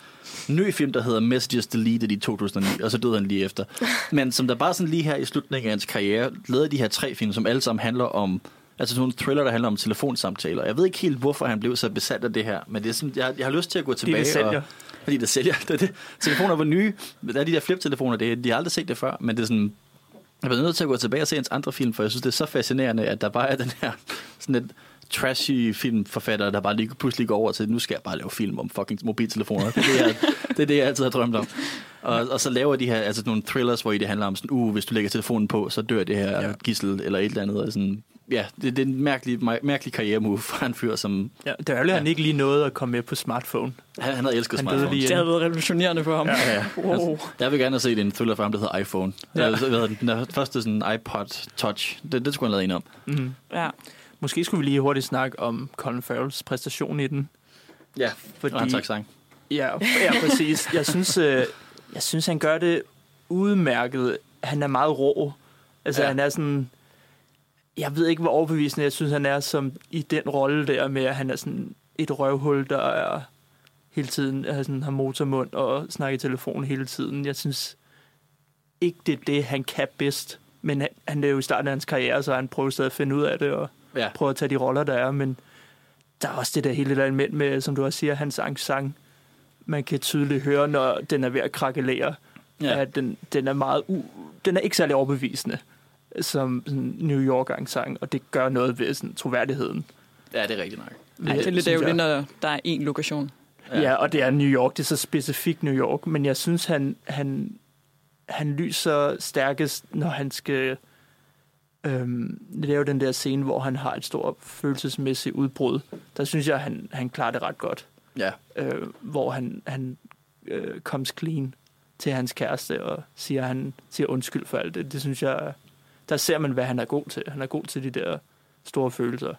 ny film, der hedder Messages Deleted i 2009, og så døde han lige efter. (laughs) Men som der bare sådan lige her i slutningen af hans karriere, lavede de her tre film, som alle sammen handler om, altså sådan nogle thriller, der handler om telefonsamtaler. Jeg ved ikke helt, hvorfor han blev så besat af det her, men det er sådan, jeg, jeg har lyst til at gå tilbage. det sælger. Og, fordi det sælger. (laughs) Det, det. Telefoner var nye. Der er de der flip-telefoner, det, de har aldrig set det før, men det er sådan, jeg bliver nødt til at gå tilbage og se hans andre film, for jeg synes, det er så fascinerende, at der bare er den her sådan et trashy filmforfattere, der bare lige pludselig går over til, nu skal jeg bare lave film om fucking mobiltelefoner. Det er det, jeg, det, er det, jeg altid har drømt om. Og, og så laver de her altså nogle thrillers, hvor i det handler om sådan, uh, hvis du lægger telefonen på, så dør det her ja. gissel eller et eller andet. Og sådan, ja, det, det er en mærkelig, mærkelig karrieremove for en fyr, som... Ja, det er jo, ja. han ikke lige noget at komme med på smartphone. Han, han havde elsket han smartphone. Lige, det havde været revolutionerende for ham. Ja, ja. Wow. Altså, jeg vil gerne have set en thriller for ham, der hedder iPhone. Ja. Jeg, ved, den der første sådan iPod Touch, det, det skulle han lave en om. Mm-hmm. Ja. Måske skulle vi lige hurtigt snakke om Colin Farrells præstation i den. Ja, fordi, og hans sang. Ja, ja, præcis. Jeg synes, øh, jeg synes, han gør det udmærket. Han er meget rå. Altså, ja. han er sådan jeg ved ikke, hvor overbevisende jeg synes, han er som i den rolle der med, at han er sådan et røvhul, der er hele tiden er sådan, har motormund og snakker i telefon hele tiden. Jeg synes ikke, det er det, han kan bedst. Men han, han er jo i starten af hans karriere, så han prøver stadig at finde ud af det og ja. prøver at tage de roller, der er. Men der er også det der hele der element med, som du også siger, hans sang. Man kan tydeligt høre, når den er ved at krakelere. Ja. At den, den er meget u, den er ikke særlig overbevisende som sådan New york sang, og det gør noget ved sådan, troværdigheden. Ja, det er rigtigt nok. Ej, det er lidt ærgerligt, når der er én lokation. Ja. ja, og det er New York. Det er så specifikt New York. Men jeg synes, han, han, han lyser stærkest, når han skal øhm, lave den der scene, hvor han har et stort følelsesmæssigt udbrud. Der synes jeg, han, han klarer det ret godt. Ja. Øh, hvor han, han øh, comes clean til hans kæreste og siger, han siger undskyld for alt det. Det synes jeg der ser man, hvad han er god til. Han er god til de der store følelser.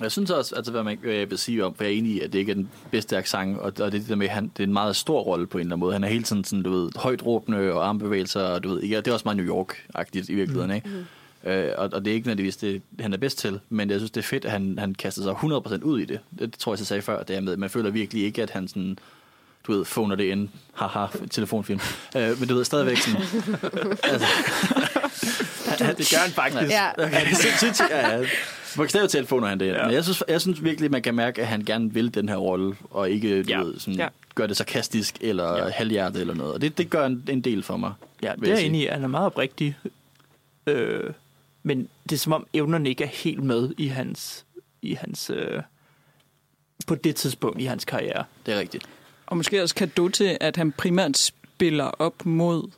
Jeg synes også, altså, hvad man jeg vil sige om, for jeg er enig i, at det ikke er den bedste accent, og, og det, der med, han, det er en meget stor rolle på en eller anden måde. Han er hele tiden sådan, du ved, højt råbende og armbevægelser, og du ved, ikke, det er også meget New York-agtigt i virkeligheden, mm. ikke? Mm. Øh, og, og, det er ikke nødvendigvis det, han er bedst til, men jeg synes, det er fedt, at han, han kaster sig 100% ud i det. Det tror jeg, jeg sagde før, det er med. Man føler virkelig ikke, at han sådan, du ved, phoner det ind. Haha, telefonfilm. øh, men du ved, stadigvæk sådan... (laughs) altså, (laughs) ja, det gør han faktisk. Ja. Okay. ja, ja. Bogstaveligt talt han det. Ja. Men jeg synes, jeg synes virkelig, man kan mærke, at han gerne vil den her rolle, og ikke ja. ved, sådan, ja. gør det sarkastisk eller ja. halvhjertet eller noget. Og det, det gør en, en del for mig. Ja, det er jeg enig i. Han er meget oprigtig. Øh, men det er som om evnerne ikke er helt med i hans, i hans øh, på det tidspunkt i hans karriere. Det er rigtigt. Og måske også du til, at han primært spiller op mod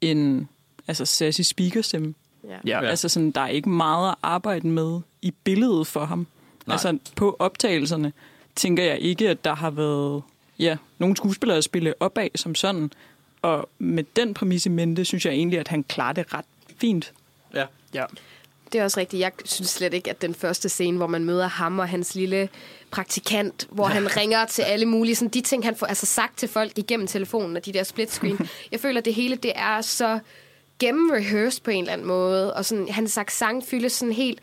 en altså sassy speakerstemme. Ja. ja. Altså sådan, der er ikke meget at arbejde med i billedet for ham. Nej. Altså på optagelserne tænker jeg ikke, at der har været ja, nogle skuespillere at spille opad som sådan. Og med den præmis i mente, synes jeg egentlig, at han klarer det ret fint. Ja. Det er også rigtigt. Jeg synes slet ikke, at den første scene, hvor man møder ham og hans lille praktikant, hvor ja. han ringer til alle mulige, sådan de ting, han får altså sagt til folk igennem telefonen og de der split screen. (laughs) jeg føler, at det hele det er så gennemrehearsed på en eller anden måde, og sådan, hans sang fyldes sådan helt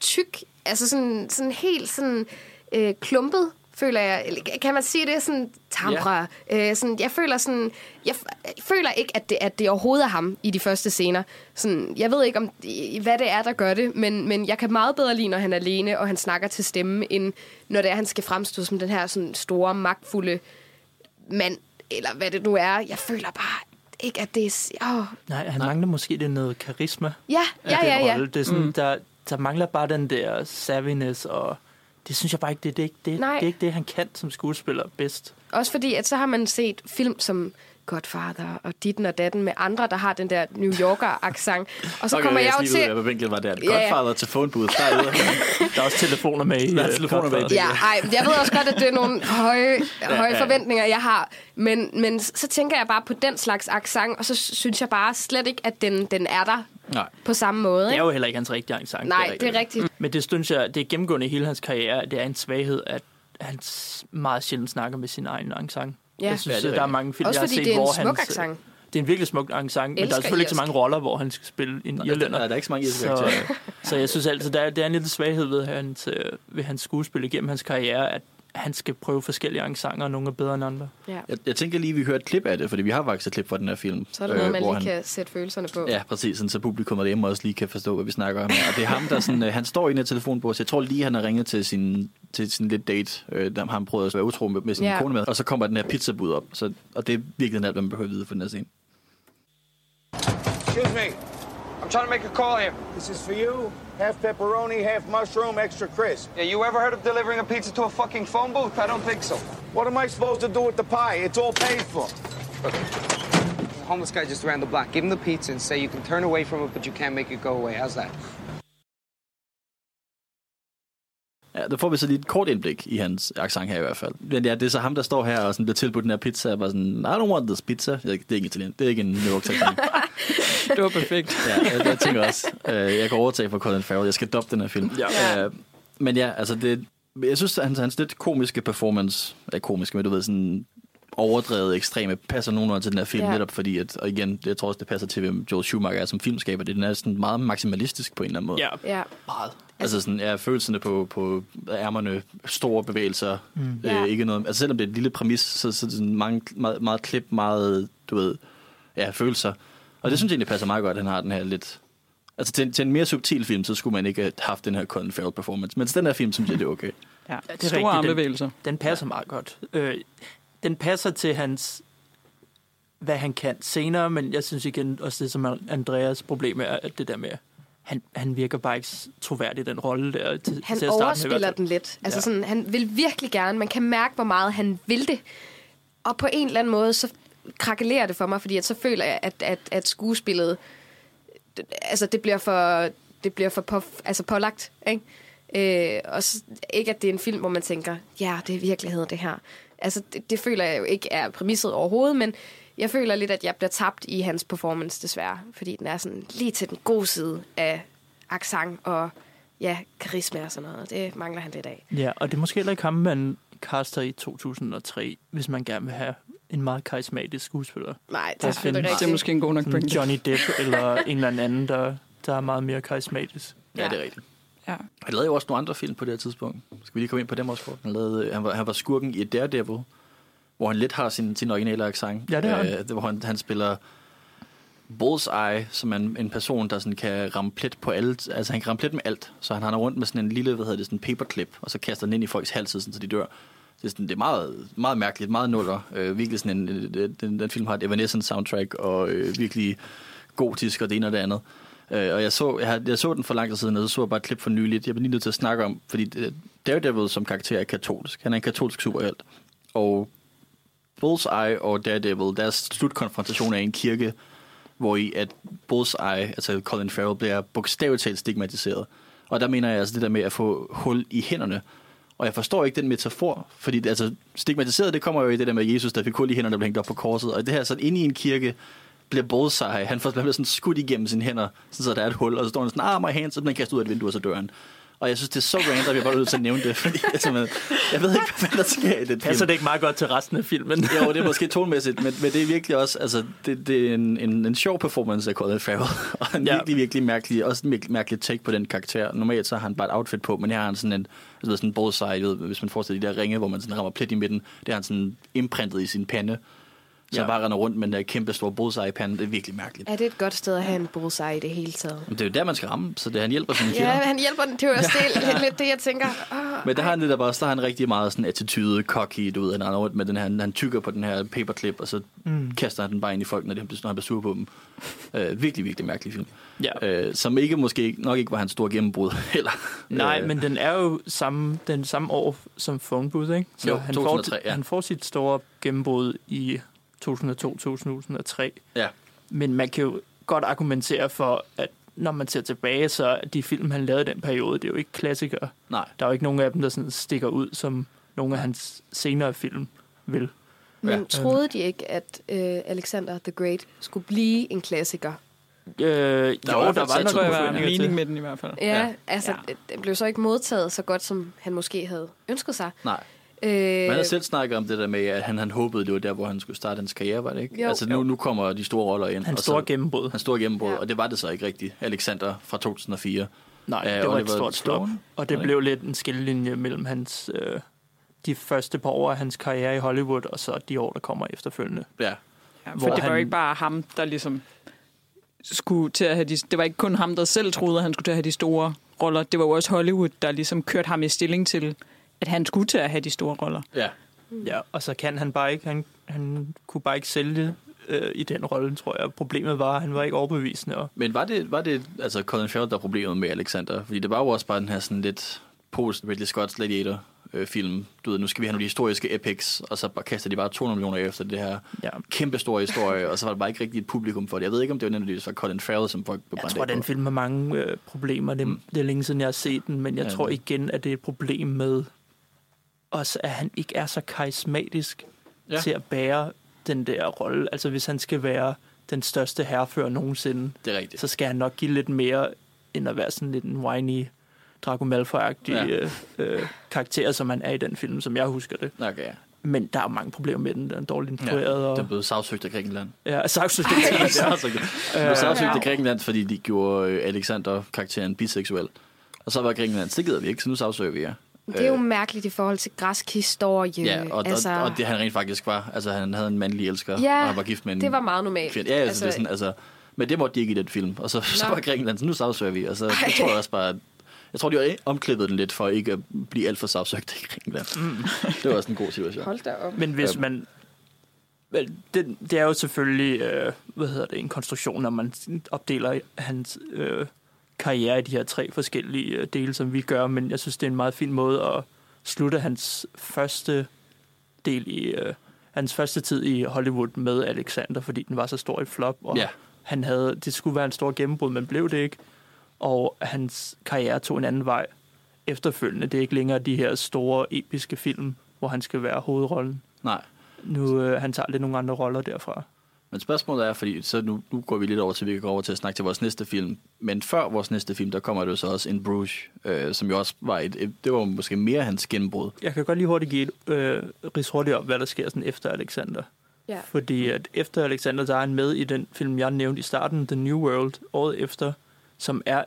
tyk, altså sådan, sådan helt sådan øh, klumpet, føler jeg. Kan man sige det? Sådan tamra. Yeah. Øh, sådan, jeg føler sådan, jeg, jeg føler ikke, at det, at det overhovedet er ham i de første scener. Sådan, jeg ved ikke, om hvad det er, der gør det, men, men jeg kan meget bedre lide, når han er alene, og han snakker til stemme, end når det er, han skal fremstå som den her sådan, store, magtfulde mand, eller hvad det nu er. Jeg føler bare, ikke, at det er... Oh. Nej, han Nej. mangler måske det noget karisma. Ja, ja, ja. ja. Det er sådan, mm. der, der mangler bare den der savviness, og det synes jeg bare ikke, det, det, er, ikke, det, det er ikke det, han kan som skuespiller bedst. Også fordi, at så har man set film som Godfather og ditten og datten med andre, der har den der New Yorker-accent. (laughs) Og så okay, kommer jeg, jeg jo til... Ud, hvad var der. Ja. Godfather til phonebooth. Der er, der er også telefoner med i Der er telefoner med Ja, ej, jeg ved også godt, at det er nogle høje, ja, høje ja. forventninger, jeg har. Men, men så tænker jeg bare på den slags accent, og så synes jeg bare slet ikke, at den, den er der Nej. på samme måde. Ikke? Det er jo heller ikke hans rigtige accent. Nej, det er, det er rigtigt. Men det synes jeg, det er gennemgående i hele hans karriere, det er en svaghed, at han meget sjældent snakker med sin egen accent. Ja. Jeg synes, ja, der er mange film, Også jeg har set, det er en smuk hans, Det er en virkelig smuk accent, men der er selvfølgelig ikke så mange roller, hvor han skal spille en irlænder. Nej, der er ikke så mange så, så jeg synes altid, der er, det er en lille svaghed ved hans, øh, ved hans skuespil igennem hans karriere, at han skal prøve forskellige accenter, og nogle er bedre end andre. Ja. Jeg, jeg tænker lige, at vi hører et klip af det, fordi vi har faktisk et klip fra den her film. Så er noget, øh, man lige han, kan sætte følelserne på. Ja, præcis, sådan, så publikum derhjemme også lige kan forstå, hvad vi snakker om. Og det er ham, der sådan, øh, han står i en telefonbog, så jeg tror lige, han har ringet til sin, til sin lidt date, øh, der har han prøvet at være utro med, med sin ja. kone med, og så kommer den her pizzabud op. Så, og det er virkelig alt, hvad man behøver at vide for den her scene. Excuse me. I'm trying to make a call here. This is for you. Half pepperoni, half mushroom, extra crisp. Yeah, you ever heard of delivering a pizza to a fucking phone booth? I don't think so. What am I supposed to do with the pie? It's all paid for. The homeless guy just ran the block. Give him the pizza and say you can turn away from it, but you can't make it go away. How's that? Ja, der får vi så lige et kort indblik i hans accent her i hvert fald. Men ja, det er så ham, der står her og sådan bliver tilbudt den her pizza, og bare sådan, I don't want this pizza. Jeg, det er ikke italien, det er ikke en New York accent. (laughs) (laughs) Det var perfekt. ja, jeg, jeg tænker også, øh, jeg kan overtage for Colin Farrell, jeg skal doppe den her film. Ja. Øh, men ja, altså det, jeg synes, at hans, hans lidt komiske performance, er komisk, men du ved, sådan overdrevet ekstreme, passer nogenlunde til den her film, Ja. ja. netop fordi, at, og igen, jeg tror også, det passer til, hvem Joel Schumacher er som filmskaber, det den er sådan meget maksimalistisk på en eller anden måde. Ja, Ja. meget. Altså sådan, ja, følelserne på, på ærmerne, store bevægelser, mm. Ja. øh, ikke noget, altså selvom det er et lille præmis, så, så er sådan mange, meget, meget klip, meget, du ved, ja, følelser. Og det synes jeg egentlig passer meget godt, at han har den her lidt, altså til, til en mere subtil film, så skulle man ikke have haft den her Colin Farrell performance, men til den her film, synes jeg, det er okay. Ja, det er Store rigtigt. armbevægelser. Den passer meget godt. Øh, den passer til hans hvad han kan senere, men jeg synes igen også det, som Andreas problem er, at det der med, han, han virker bare ikke troværdig i den rolle der. Til, Han til at starte med, overspiller fald. den lidt. Altså Ja. sådan, han vil virkelig gerne. Man kan mærke, hvor meget han vil det. Og på en eller anden måde, så krakelerer det for mig, fordi at så føler jeg, at, at, at skuespillet, altså det bliver for, det bliver for på, altså pålagt, ikke? Øh, og så, ikke at det er en film, hvor man tænker, ja, det er virkelighed, det her. Altså, det, det føler jeg jo ikke er præmisset overhovedet, men jeg føler lidt, at jeg bliver tabt i hans performance, desværre. Fordi den er sådan lige til den gode side af accent og ja, karisma og sådan noget. Det mangler han lidt af. Ja, og det er måske heller ikke ham, man kaster i 2003, hvis man gerne vil have en meget karismatisk skuespiller. Nej, det er selvfølgelig rigtigt. Det er måske en god nok pointe. Johnny Depp eller en eller anden, der, der er meget mere karismatisk. Ja, Ja. det er rigtigt. Ja. Han lavede jo også nogle andre film på det her tidspunkt. Skal vi lige komme ind på dem også? Kort? Han, lavede, han, var, han var skurken i Daredevil, hvor han lidt har sin, sin originale accent. Ja, det har han. Øh, hvor han, han spiller Bullseye, som er en, en person, der sådan kan ramme plet på alt. Altså han kan ramme plet med alt. Så han har rundt med sådan en lille, hvad hedder det, sådan en paperclip, og så kaster den ind i folks hals, sådan, så de dør. Det er, sådan, det er meget, meget mærkeligt, meget nuller. Øh, virkelig sådan en, øh, den, den film har et Evanescence soundtrack, og øh, virkelig gotisk, og det ene og det andet. Øh, og jeg så, jeg, jeg så den for lang tid siden, og så så jeg bare et klip for nyligt. Jeg blev lige nødt til at snakke om, fordi øh, Daredevil som karakter er katolsk. Han er en katolsk superhelt. Og Bullseye og Daredevil, deres slutkonfrontation er i en kirke, hvor i at Bullseye, altså Colin Farrell, bliver bogstaveligt talt stigmatiseret. Og der mener jeg altså det der med at få hul i hænderne. Og jeg forstår ikke den metafor, fordi altså, stigmatiseret, det kommer jo i det der med Jesus, der fik hul i hænderne, der blev hængt op på korset. Og det her sådan inde i en kirke, bliver Bullseye, han får bliver sådan skudt igennem sine hænder, sådan så der er et hul, og så står han sådan, ah, my hands, så bliver han kastet ud af et vindue, og så dør han. Og jeg synes, det er så random, at jeg bare nødt til at nævne det, (laughs) fordi jeg, simpelthen, jeg ved ikke, hvad der sker i det Passer det ikke meget godt til resten af filmen? jo, det er måske tonmæssigt, men, men det er virkelig også, altså, det, det er en, en, en sjov performance af Colin Farrell, og en ja. virkelig, virkelig mærkelig, også en virkelig mærkelig take på den karakter. Normalt så har han bare et outfit på, men her har han sådan en, altså, ved, sådan en bullseye, ved, hvis man forestiller de der ringe, hvor man sådan rammer plet i midten, det har han sådan imprintet i sin pande, så Ja. ja. bare render rundt med der kæmpe store bullseye i panden, det er virkelig mærkeligt. Er det et godt sted at have en bullseye i det hele taget? Men det er jo der, man skal ramme, så det, han hjælper sin Ja, fjender. han hjælper den. Det er jo også (laughs) det, lidt, lidt det, jeg tænker. Oh, Men der har han det der bare også, der har han rigtig meget sådan attitude, cocky, du ved, han render rundt med den her, han tykker på den her paperclip, og så mm. kaster han den bare ind i folk, når, de, når han bliver sur på dem. Øh, virkelig, virkelig mærkelig film. Ja. Øh, som ikke måske ikke- nok ikke var hans store gennembrud (laughs) heller. Nej, Øh, men den er jo samme, den samme år som Phone Booth, ikke? Så Jo, han, 2003, får, ja. han får sit store gennembrud i 2002-2003. Ja. Men man kan jo godt argumentere for, at når man ser tilbage, så er de film, han lavede i den periode, det er jo ikke klassikere. Nej. Der er jo ikke nogen af dem, der sådan stikker ud, som nogle af hans senere film vil. Men Ja. troede de ikke, at øh, Alexander the Great skulle blive en klassiker? Øh, jo, der, hvert var der var jeg var en mening til. med den i hvert fald. Ja, Ja. altså, ja. den blev så ikke modtaget så godt, som han måske havde ønsket sig. Nej. Øh, Man har selv snakket om det der med, at han, han håbede, det var der, hvor han skulle starte hans karriere, var det ikke? Jo. altså nu, nu kommer de store roller ind. Hans store gennembrud. Hans store gennembrud, Ja. og det var det så ikke rigtigt. Alexander fra 2004. Nej, det var et Oliver stort stop. Stone. Og det blev lidt en skillelinje mellem hans, øh, de første par år af hans karriere i Hollywood, og så de år, der kommer efterfølgende. Ja. Ja, for det var jo han- ikke bare ham, der ligesom skulle til at have de, det var ikke kun ham, der selv troede, at han skulle til at have de store roller. Det var jo også Hollywood, der ligesom kørte ham i stilling til, at han skulle til at have de store roller. Ja. Ja, og så kan han bare ikke, han, han kunne bare ikke sælge øh, i den rolle, tror jeg. Problemet var, at han var ikke overbevisende. Og Men var det, var det altså Colin Farrell, der er problemet med Alexander? Fordi det var jo også bare den her sådan lidt post-Ridley Scott's Gladiator øh, film. Du ved, nu skal vi have nogle historiske epics, og så bare kaster de bare 200 millioner efter det her ja, kæmpe store historie, og så var der bare ikke rigtig et publikum for det. Jeg ved ikke, om det var nødvendigvis var Colin Farrell, som folk jeg tror, den på. film har mange øh, problemer. Det, Mm. det er længe siden, jeg har set den, men jeg Ja, tror det- igen, at det er et problem med også, at han ikke er så karismatisk Ja. til at bære den der rolle. Altså, hvis han skal være den største herrefører nogensinde, Det er rigtigt. så skal han nok give lidt mere, end at være sådan lidt en whiny Draco Malfoy-agtig Ja. øh, øh, karakter, som han er i den film, som jeg husker det. Okay, ja. Men der er mange problemer med den. Den er dårligt instrueret. ja. og, Den blev sagsøgt af Grækenland. ja, sagsøgt. (laughs) Den blev sagsøgt af Grækenland, fordi de gjorde øh, Alexander-karakteren biseksuel. Og så var Grækenland, det gider vi ikke, så nu sagsøger vi jer. Det er jo mærkeligt i forhold til græsk historie. Ja, og, altså, og, og det han rent faktisk var. Altså, han havde en mandlig elsker, Ja, og han var gift med en det var meget normalt. kvinde. Ja, altså, altså, det er sådan, altså, men det måtte de ikke i den film. Og så, så var Grækenland, så nu sagsøger vi. Og så jeg tror jeg også bare, at jeg tror, de har omklippet den lidt for ikke at blive alt for sagsøgt i Grækenland. Mm. (laughs) Det var også en god situation. Hold da op. Men hvis Øhm. man... Vel, det, det er jo selvfølgelig, øh, hvad hedder det, en konstruktion, når man opdeler hans øh, karriere i de her tre forskellige øh, dele, som vi gør, men jeg synes, det er en meget fin måde at slutte hans første del i, øh, hans første tid i Hollywood med Alexander, fordi den var så stor i flop, og Ja. han havde, det skulle være en stor gennembrud, men blev det ikke, og hans karriere tog en anden vej efterfølgende. Det er ikke længere de her store, episke film, hvor han skal være hovedrollen. Nej. Nu øh, han tager lidt nogle andre roller derfra. Men spørgsmålet er, fordi så nu, nu går vi lidt over til, vi kan gå over til at snakke til vores næste film. Men før vores næste film, der kommer det jo så også In Bruges, øh, som jo også var et, et, det var måske mere hans gennembrud. Jeg kan godt lige hurtigt give et øh, ris hurtigt om, hvad der sker sådan efter Alexander. Ja. Fordi at efter Alexander, der er han med i den film, jeg nævnte i starten, The New World, året efter, som er,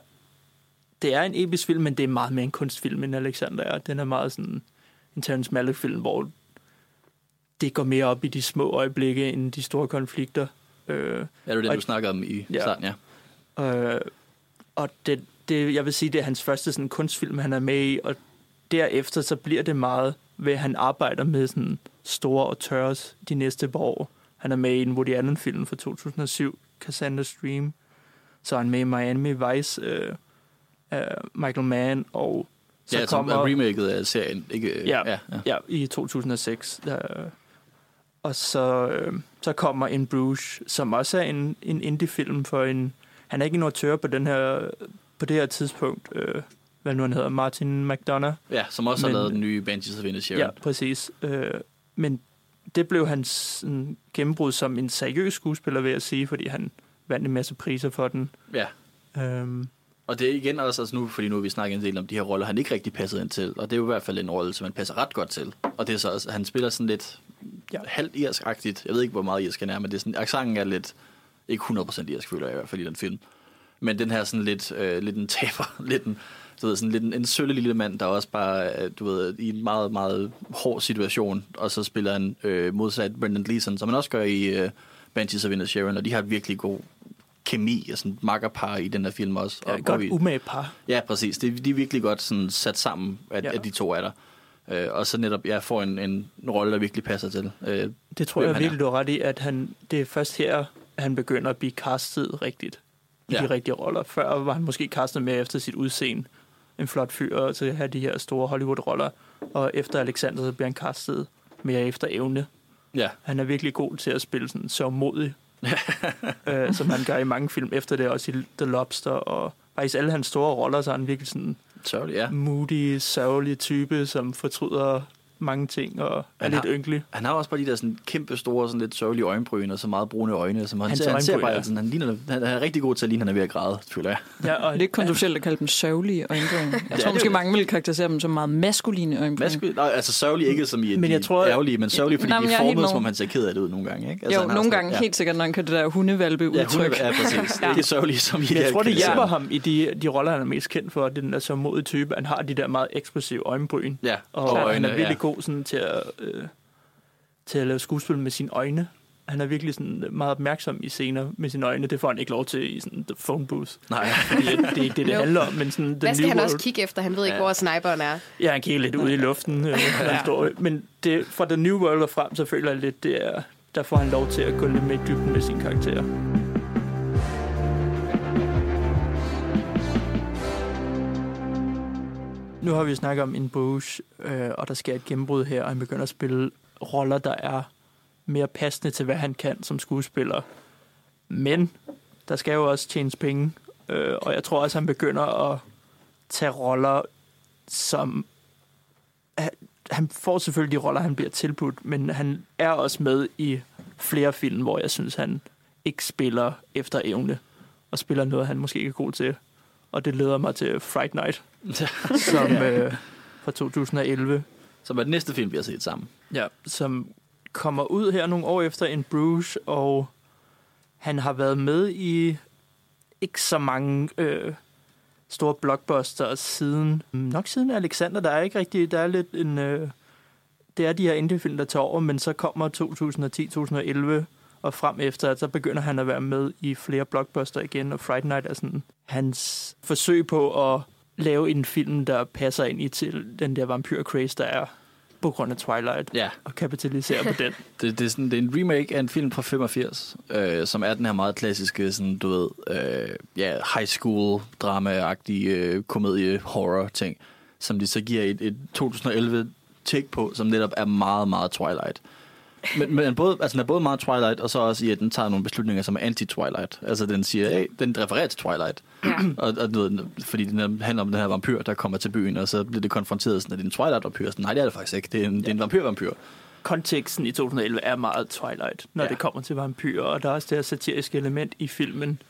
det er en episk film, men det er meget mere en kunstfilm, end Alexander er. Den er meget sådan en Terrence Malick-film, hvor det går mere op i de små øjeblikke, end de store konflikter. Øh, Er det det, Og- du snakkede om i Ja. starten? Ja. Øh, og det, det, jeg vil sige, det er hans første sådan, kunstfilm, han er med i, og derefter så bliver det meget ved, at han arbejder med sådan store auteurs de næste par år. Han er med i en Woody Allen-film fra 2007, Cassandra Stream. Så er han med i Miami Vice, øh, øh, Michael Mann, og så ja, kommer... kommer... remaket af serien, ikke? Ja. ja, ja. Ja, i 2006. Der, og så, øh, så kommer In Bruges, som også er en, en indie-film for en... Han er ikke en autør på, den her, på det her tidspunkt. Øh, hvad nu han hedder, Martin McDonough. ja, som også Men- har lavet den nye Banshees of Inisherin. Ja, præcis. Øh, men det blev hans sådan, gennembrud som en seriøs skuespiller, vil jeg sige, fordi han vandt en masse priser for den. ja. Øhm, Og det er igen også, altså nu, fordi nu har vi snakket en del om de her roller, han ikke rigtig passet ind til. Og det er jo i hvert fald en rolle, som han passer ret godt til. Og det er så også, han spiller sådan lidt ja. Halvt irsk-agtigt. Jeg ved ikke, hvor meget irsk han er, men det er sådan, accenten er lidt, ikke 100% irsk, føler jeg i hvert fald i den film. Men den her sådan lidt, øh, lidt en taber, (laughs) lidt en, du ved, sådan lidt en, en sølle lille mand, der også bare, øh, du ved, i en meget, meget hård situation, og så spiller han øh, modsat Brendan Gleeson, som han også gør i øh, Banshees of Inisherin, og de har et virkelig god kemi og sådan makkerpar i den her film også. ja, og godt vi- umage par. Ja, præcis. Det, de er virkelig godt sådan sat sammen, at. Ja. at de to er der. Øh, og så netop, jeg får en, en rolle, der virkelig passer til. Øh, Det tror jeg virkelig, du har ret i, at han, det er først her, han begynder at blive castet rigtigt i Ja. de rigtige roller. Før var han måske castet med efter sit udseende. En flot fyr og til at have de her store Hollywood-roller. Og efter Alexander, så bliver han castet mere efter evne. ja, Han er virkelig god til at spille sådan sørgmodig, (laughs) øh, som han gør i mange film efter det, også i The Lobster. Og faktisk alle hans store roller, så er han virkelig sådan sørgelig, ja. moody, sørgelig type, som fortryder mange ting og er Han lidt har- ynkelig. Han har også bare de der sådan kæmpe store, sådan lidt sørgelige øjenbryn, og så meget brune øjne, som han, ser, han ser bare ja. altid, han, ligner, han er rigtig god til at ligne, han er ved at græde, føler jeg. Ja, og Det er ikke kontroversielt at kalde dem sørgelige øjenbryn. (laughs) Jeg tror måske, mange vil karakterisere dem som meget maskuline øjenbryn. Masku, nej, altså sørgelig ikke som i, Men de jeg tror- er ærgerlige, men sørgelig, fordi Nej, men de er er formet, som om han ser ked af det ud nogle gange. Ikke? Altså, jo, han nogle sådan- gange ja. helt sikkert, når han kan det der hundevalpe Ja, hun udtryk. er, ja, præcis. Ja. Ikke sørgelig, som i jeg tror, det hjælper ham i de, de roller, han er mest kendt for. Det er den der så modige type. Han har de der meget ekspressive øjenbryn. Ja, Og, og han er virkelig ja. God sådan, til, at, øh, til at lave skuespil med sine øjne. Han er virkelig sådan meget opmærksom i scener med sine øjne. Det får han ikke lov til i sådan The Phone Booth. Nej, Fordi det, det er ikke det, det handler om. Men sådan, Hvad den skal han også World- kigge efter? Han ved ikke, Ja. hvor sniperen er. Ja, han kigger lidt ud i luften. Øh, (laughs) han står. Men det, fra The New World og frem, så føler jeg lidt, det er, der får han lov til at gå lidt mere i dybden med sin karakter. Nu har vi snakket om en Bruges, øh, og der sker et gennembrud her, og han begynder at spille roller, der er mere passende til, hvad han kan som skuespiller. Men der skal jo også tjenes penge, øh, og jeg tror også, han begynder at tage roller, som... Han får selvfølgelig de roller, han bliver tilbudt, men han er også med i flere film, hvor jeg synes, han ikke spiller efter evne, og spiller noget, han måske ikke er god til. Og det leder mig til Fright Night, (laughs) som øh, fra 2011. Som er den næste film, vi har set sammen. Ja, som kommer ud her nogle år efter en Bruges, og han har været med i ikke så mange øh, store blockbusters siden. Nok siden Alexander, der er ikke rigtig, der er lidt en... Øh, det er de her indie-film, der tager over, men så kommer 2010-2011 og frem efter, at så begynder han at være med i flere blockbuster igen, og Friday Night er sådan hans forsøg på at lave en film, der passer ind i til den der vampyr-craze, der er på grund af Twilight, Ja. og kapitalisere på den. (laughs) Det, det, er sådan, det er en remake af en film fra 85, øh, som er den her meget klassiske, sådan, du ved, øh, ja, high school drama-agtige øh, komedie-horror-ting, som de så giver et, et 2011 take på, som netop er meget, meget Twilight. Men, men både, altså, den er både meget Twilight, og så også i, at den tager nogle beslutninger, som er anti-Twilight. Altså, den siger, hey, den refererer til Twilight. Ja. (clears throat) og, og, ved, fordi den handler om den her vampyr, der kommer til byen, og så bliver det konfronteret sådan, at det er en Twilight-vampyr. Sådan, Nej, det er det faktisk ikke. Det er en, det er en vampyr-vampyr. Konteksten i 2011 er meget Twilight, når Ja. ja. det kommer til vampyrer, og der er også det her satiriske element i filmen,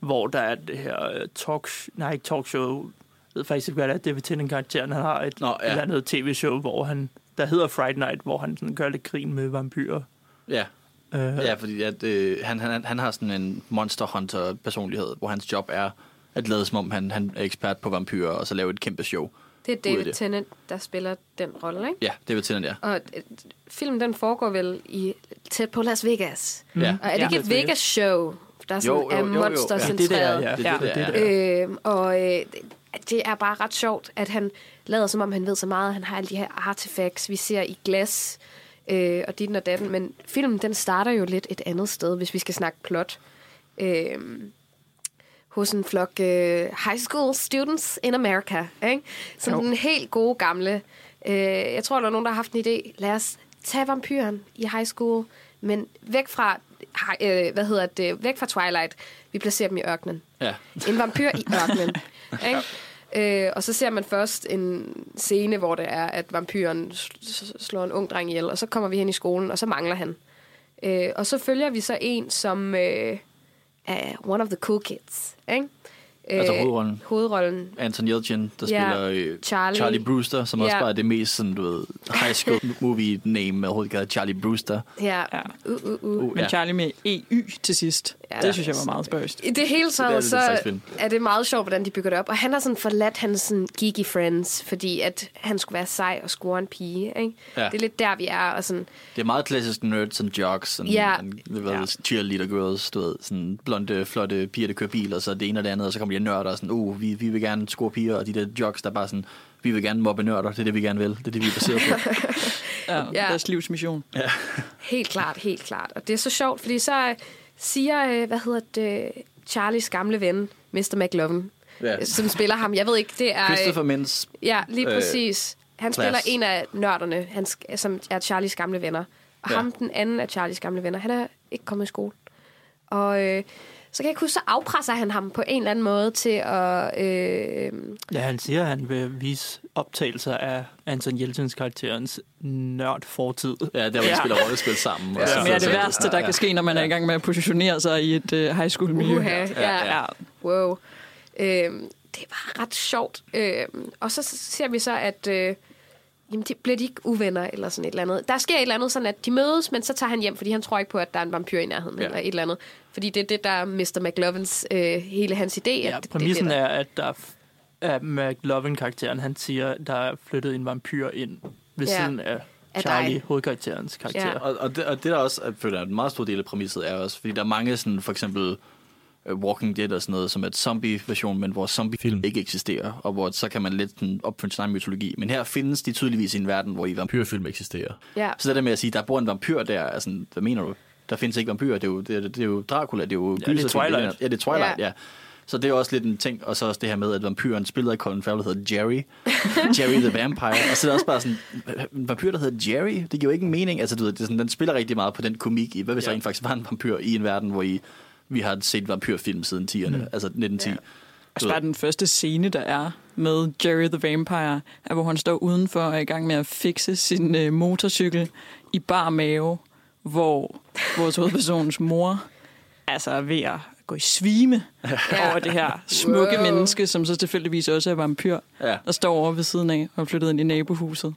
hvor der er det her øh, talk, nej ikke talkshow, jeg ved faktisk ikke, hvad det er, David Tennant-karakteren, han har et Nå, ja. ja. eller andet tv-show, hvor han, der hedder Friday Night, hvor han sådan gør lidt grin med vampyrer. Ja, Øh, Ja, fordi at, øh, han, han, han har sådan en monster hunter personlighed, hvor hans job er at lade som om, han, han er ekspert på vampyrer, og så lave et kæmpe show. Det er David det. Tennant, der spiller den rolle, ikke? Ja, det til den der. Og øh, filmen, den foregår vel i tæt på Las Vegas. Ja. Og er det Ja, ikke et. Vegas-show, der sådan Jo, jo, er jo, jo. monster Ja, det er det, ja. Det er det, det, er det, Øh, og øh, det- det er bare ret sjovt, at han lader som om, han ved så meget. Han har alle de her artefacts, vi ser i glas, øh, og dit og datten. Men filmen, den starter jo lidt et andet sted, hvis vi skal snakke plot. Øh, hos en flok øh, high school students in America. Ikke? Som Jo. den helt gode gamle. Øh, jeg tror, der er nogen, der har haft en idé. Lad os tage vampyren i high school, men væk fra, øh, hvad hedder det, væk fra Twilight. Vi placerer dem i ørkenen. Ja. En vampyr i ørkenen. (laughs) ikke? Øh, og så ser man først en scene, hvor det er, at vampyren slår en ung dreng ihjel, og så kommer vi hen i skolen, og så mangler han. Øh, og så følger vi så en, som øh, er one of the cool kids. Ikke? Altså hovedrollen. Hovedrollen. Anton Yelchin, der Ja, spiller øh, Charlie. Charlie Brewster, som også Ja. bare er det mest sådan, du ved, high school (laughs) movie name overhovedet kaldet Charlie Brewster. Ja. Ja. Uh, uh, uh. Uh, Men Charlie med EU til sidst. Ja. Ja, det synes jeg var meget spørgst. I det hele Det er taget, så slags film. er det meget sjovt, hvordan de bygger det op. Og han har sådan forladt hans sådan, geeky friends, fordi at han skulle være sej og score en pige. Ikke? Ja. Det er lidt der, vi er. Og sådan, Det er meget klassisk nerds and jocks, and, Ja. and, and ja. cheerleader girls, du ved, sådan blonde, flotte piger, der kører bil, og så det ene og det andet, og så kommer de her nørder og sådan, uh, vi, vi vil gerne score piger, og de der jocks, der er bare sådan, vi vil gerne mobbe nørder, det er det, vi gerne vil, det er det, vi er baseret på. (laughs) Ja, Ja. Deres livsmission. Helt klart, helt klart. Og det er så sjovt, fordi så øh, siger, øh, hvad hedder det, Charlies gamle ven, Mr. McLovin, Ja. som spiller ham. Jeg ved ikke, det er... øh, Christopher Mintz, Ja, lige øh, præcis. Han Class. spiller en af nørderne, han, som er Charlies gamle venner. Og Ja. ja. ham, den anden af Charlies gamle venner, han er ikke kommet i skole. Og øh, så kan jeg ikke huske, så afpresser han ham på en eller anden måde til at... Øh, Ja, han siger, at han vil vise optagelser af Anton Jeltsins karakterens nørd fortid. ja, der hvor de Ja. spiller rollespil sammen. og Ja. Som er det værste, der kan ske, når man er i gang med at positionere sig i et uh, high school miljø. uha, ja, Ja. wow. Øh, det var ret sjovt. Øh, og så ser vi så, at... Øh, Jamen, de, bliver de ikke uvenner eller sådan et eller andet? Der sker et eller andet sådan, at de mødes, men så tager han hjem, fordi han tror ikke på, at der er en vampyr i nærheden Ja. ja. eller et eller andet. Fordi det er det, der er Mr. McLovins øh, hele hans idé. Ja, at det, præmissen det, er, at der er McLovin-karakteren, han siger, der er flyttet en vampyr ind ved Ja. siden af Af Charlie, dig. hovedkarakterens karakter. Ja. Og, og, det, og det der også, jeg føler, er en meget stor del af præmisset, er også, fordi der er mange sådan, for eksempel uh, Walking Dead og sådan noget, som er et zombie-version, men hvor zombie-film ikke eksisterer, og hvor så kan man lidt sådan, opfinde sin egen mytologi. Men her findes de tydeligvis i en verden, hvor i vampyrfilm eksisterer. Ja. Så det der med at sige, der bor en vampyr der, er sådan, hvad mener du? Der findes ikke vampyrer, det er jo, det er, det er jo Dracula, det er jo Ja, det er Twilight. Ja, det er Twilight, Ja. ja. Så det er også lidt en ting, og så også det her med, at vampyren spillet af Colin Farrell hedder Jerry. (laughs) Jerry the Vampire. Og så er det også bare sådan, en vampyr, der hedder Jerry, det giver jo ikke mening. Altså, du ved, det er sådan, den spiller rigtig meget på den komik i, hvad hvis Ja. der rent faktisk var en vampyr i en verden, hvor I, vi har set vampyrfilm siden 10'erne, mm. altså 1910. Ja. Ja. Altså bare den første scene, der er med Jerry the Vampire, er, hvor han står udenfor og er i gang med at fikse sin øh, motorcykel i bar mave, hvor vores hovedpersons mor altså er ved at gå i svime over det her smukke Wow. menneske, som så tilfældigvis også er vampyr, Ja. der står over ved siden af og flyttet ind i nabohuset.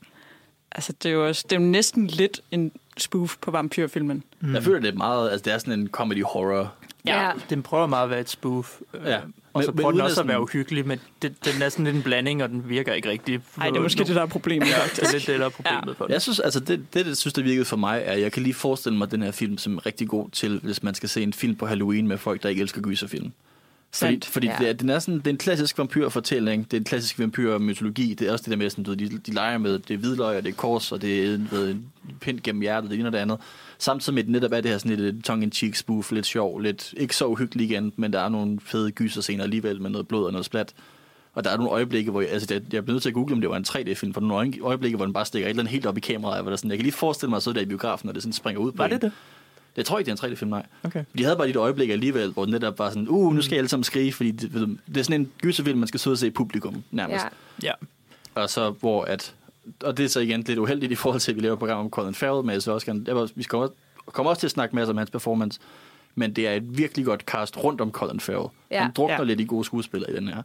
Altså, det er jo, også, det er jo næsten lidt en spoof på vampyrfilmen. Mm. Jeg føler, det er meget, altså det er sådan en comedy-horror. Ja. Den prøver meget at være et spoof. øh, Ja. Og så prøver den også at at være uhyggelig, men det, den er sådan lidt en blanding, og den virker ikke rigtig. Nej, det er måske det, der er problemet. Ja, det er lidt det, der er problemet Ja. for den. Jeg synes, altså det, det, jeg synes, der virkede for mig, er, at jeg kan lige forestille mig den her film som rigtig god til, hvis man skal se en film på Halloween med folk, der ikke elsker gyserfilm. Fordi, Sandt. fordi Ja. ja. det, er, den er sådan, det er en klassisk vampyrfortælling, det er en klassisk vampyrmytologi, det er også det der med, sådan, du, de, de leger med, det er hvidløg, og det er kors, og det er ved, en pind gennem hjertet, det ene og det andet. Samtidig med, at det netop er det her sådan lidt tongue-in-cheek spoof, lidt sjov, lidt ikke så uhyggeligt igen, men der er nogle fede gyserscener alligevel med noget blod og noget splat. Og der er nogle øjeblikke, hvor jeg, altså jeg, jeg er nødt til at google, om det var en 3D-film, for nogle øje- øjeblikke, hvor den bare stikker et eller andet helt op i kameraet, hvor der sådan, jeg kan lige forestille mig at sidde der i biografen, når det sådan springer ud på Var en. det det? Jeg tror ikke, det er en 3D-film, nej. Okay. De havde bare de der øjeblikke alligevel, hvor det netop var sådan, uh, nu skal jeg alle sammen skrige, fordi det, ved du, det er sådan en gyserfilm, man skal sidde og se i publikum, nærmest. Ja. Ja. Og så hvor at, og det er så igen lidt uheldigt i forhold til, at vi laver et program om Colin Farrell, men jeg synes også gerne, jeg, var- vi skal også, kommer også til at snakke mere om hans performance, men det er et virkelig godt cast rundt om Colin Farrell. Ja. Han drukner Ja. lidt i gode skuespillere i den her.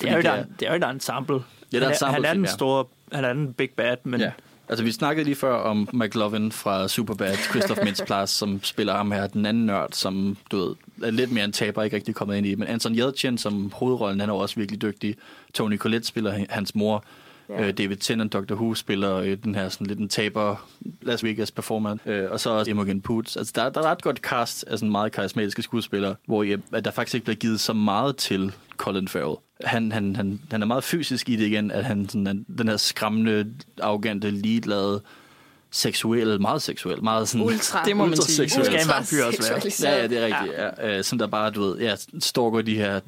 Det er, jo et, en- det er jo et ensemble. Ja, det er han, et er, han er ensemble-film, den ja. store, han er den big bad, men Ja. Altså, vi snakkede lige før om McLovin fra Superbad, Christoph Mintz-Plasse, som spiller ham her, den anden nørd, som, du ved, er lidt mere en taber, ikke rigtig kommet ind i. Men Anton Yelchin som hovedrollen, han er også virkelig dygtig. Tony Collette spiller hans mor. Ja. Ja. David Tennant, Dr. Who, spiller øh, den her sådan lidt en taber Las Vegas performer. Øh, og så også Imogen Poots. Altså, der, der er ret godt cast af sådan meget karismatiske skuespillere, hvor øh, at der faktisk ikke bliver givet så meget til Colin Farrell. Han, han, han, han er meget fysisk i det igen, at han sådan, den her skræmmende, arrogante, ligeglade, seksuel, meget seksuel, meget sådan... Ultra. Det må man sige. ultraseksuel. Skal en vampyr også være. Ja, ja, det er rigtigt. Ja. Ja, øh, som der bare, du ved, ja, stalker de her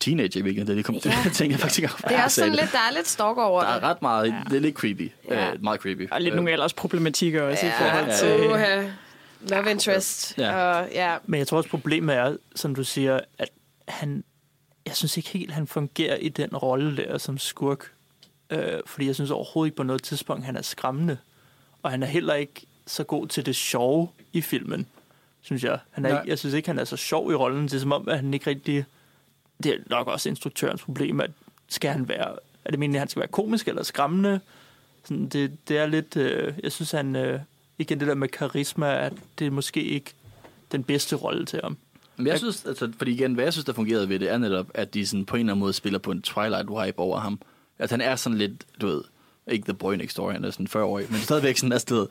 teenager i virkeligheden. Det kommer til Ja. at tænke jeg faktisk ikke om. Det er også sådan lidt, der er lidt stalker over Der det. er ret meget, Ja. det er lidt creepy. Ja. Ja. Uh, meget creepy. Og lidt Øh, nogle ellers problematikker også i Ja, forhold ja. til... uha. Love interest. Ja. Og, ja. Men jeg tror også, problemet er, som du siger, at han... Jeg synes ikke helt, han fungerer i den rolle der som skurk. Øh, fordi jeg synes overhovedet ikke på noget tidspunkt, han er skræmmende. Og han er heller ikke så god til det sjove i filmen, synes jeg. Han er Nej. ikke, jeg synes ikke, han er så sjov i rollen. Det er som om, at han ikke rigtig... Det er nok også instruktørens problem, at skal han være... Er det meningen, at han skal være komisk eller skræmmende? Sådan, det, det er lidt... Øh, jeg synes, han... Øh, igen, det der med karisma, at det er måske ikke den bedste rolle til ham. Men jeg synes, altså, fordi igen, hvad jeg synes, der fungerede ved det, er netop, at de sådan på en eller anden måde spiller på en Twilight-vibe over ham. At han er sådan lidt, du ved, ikke The Boy Next Door, han er sådan 40 år, men stadigvæk sådan, altså, sted.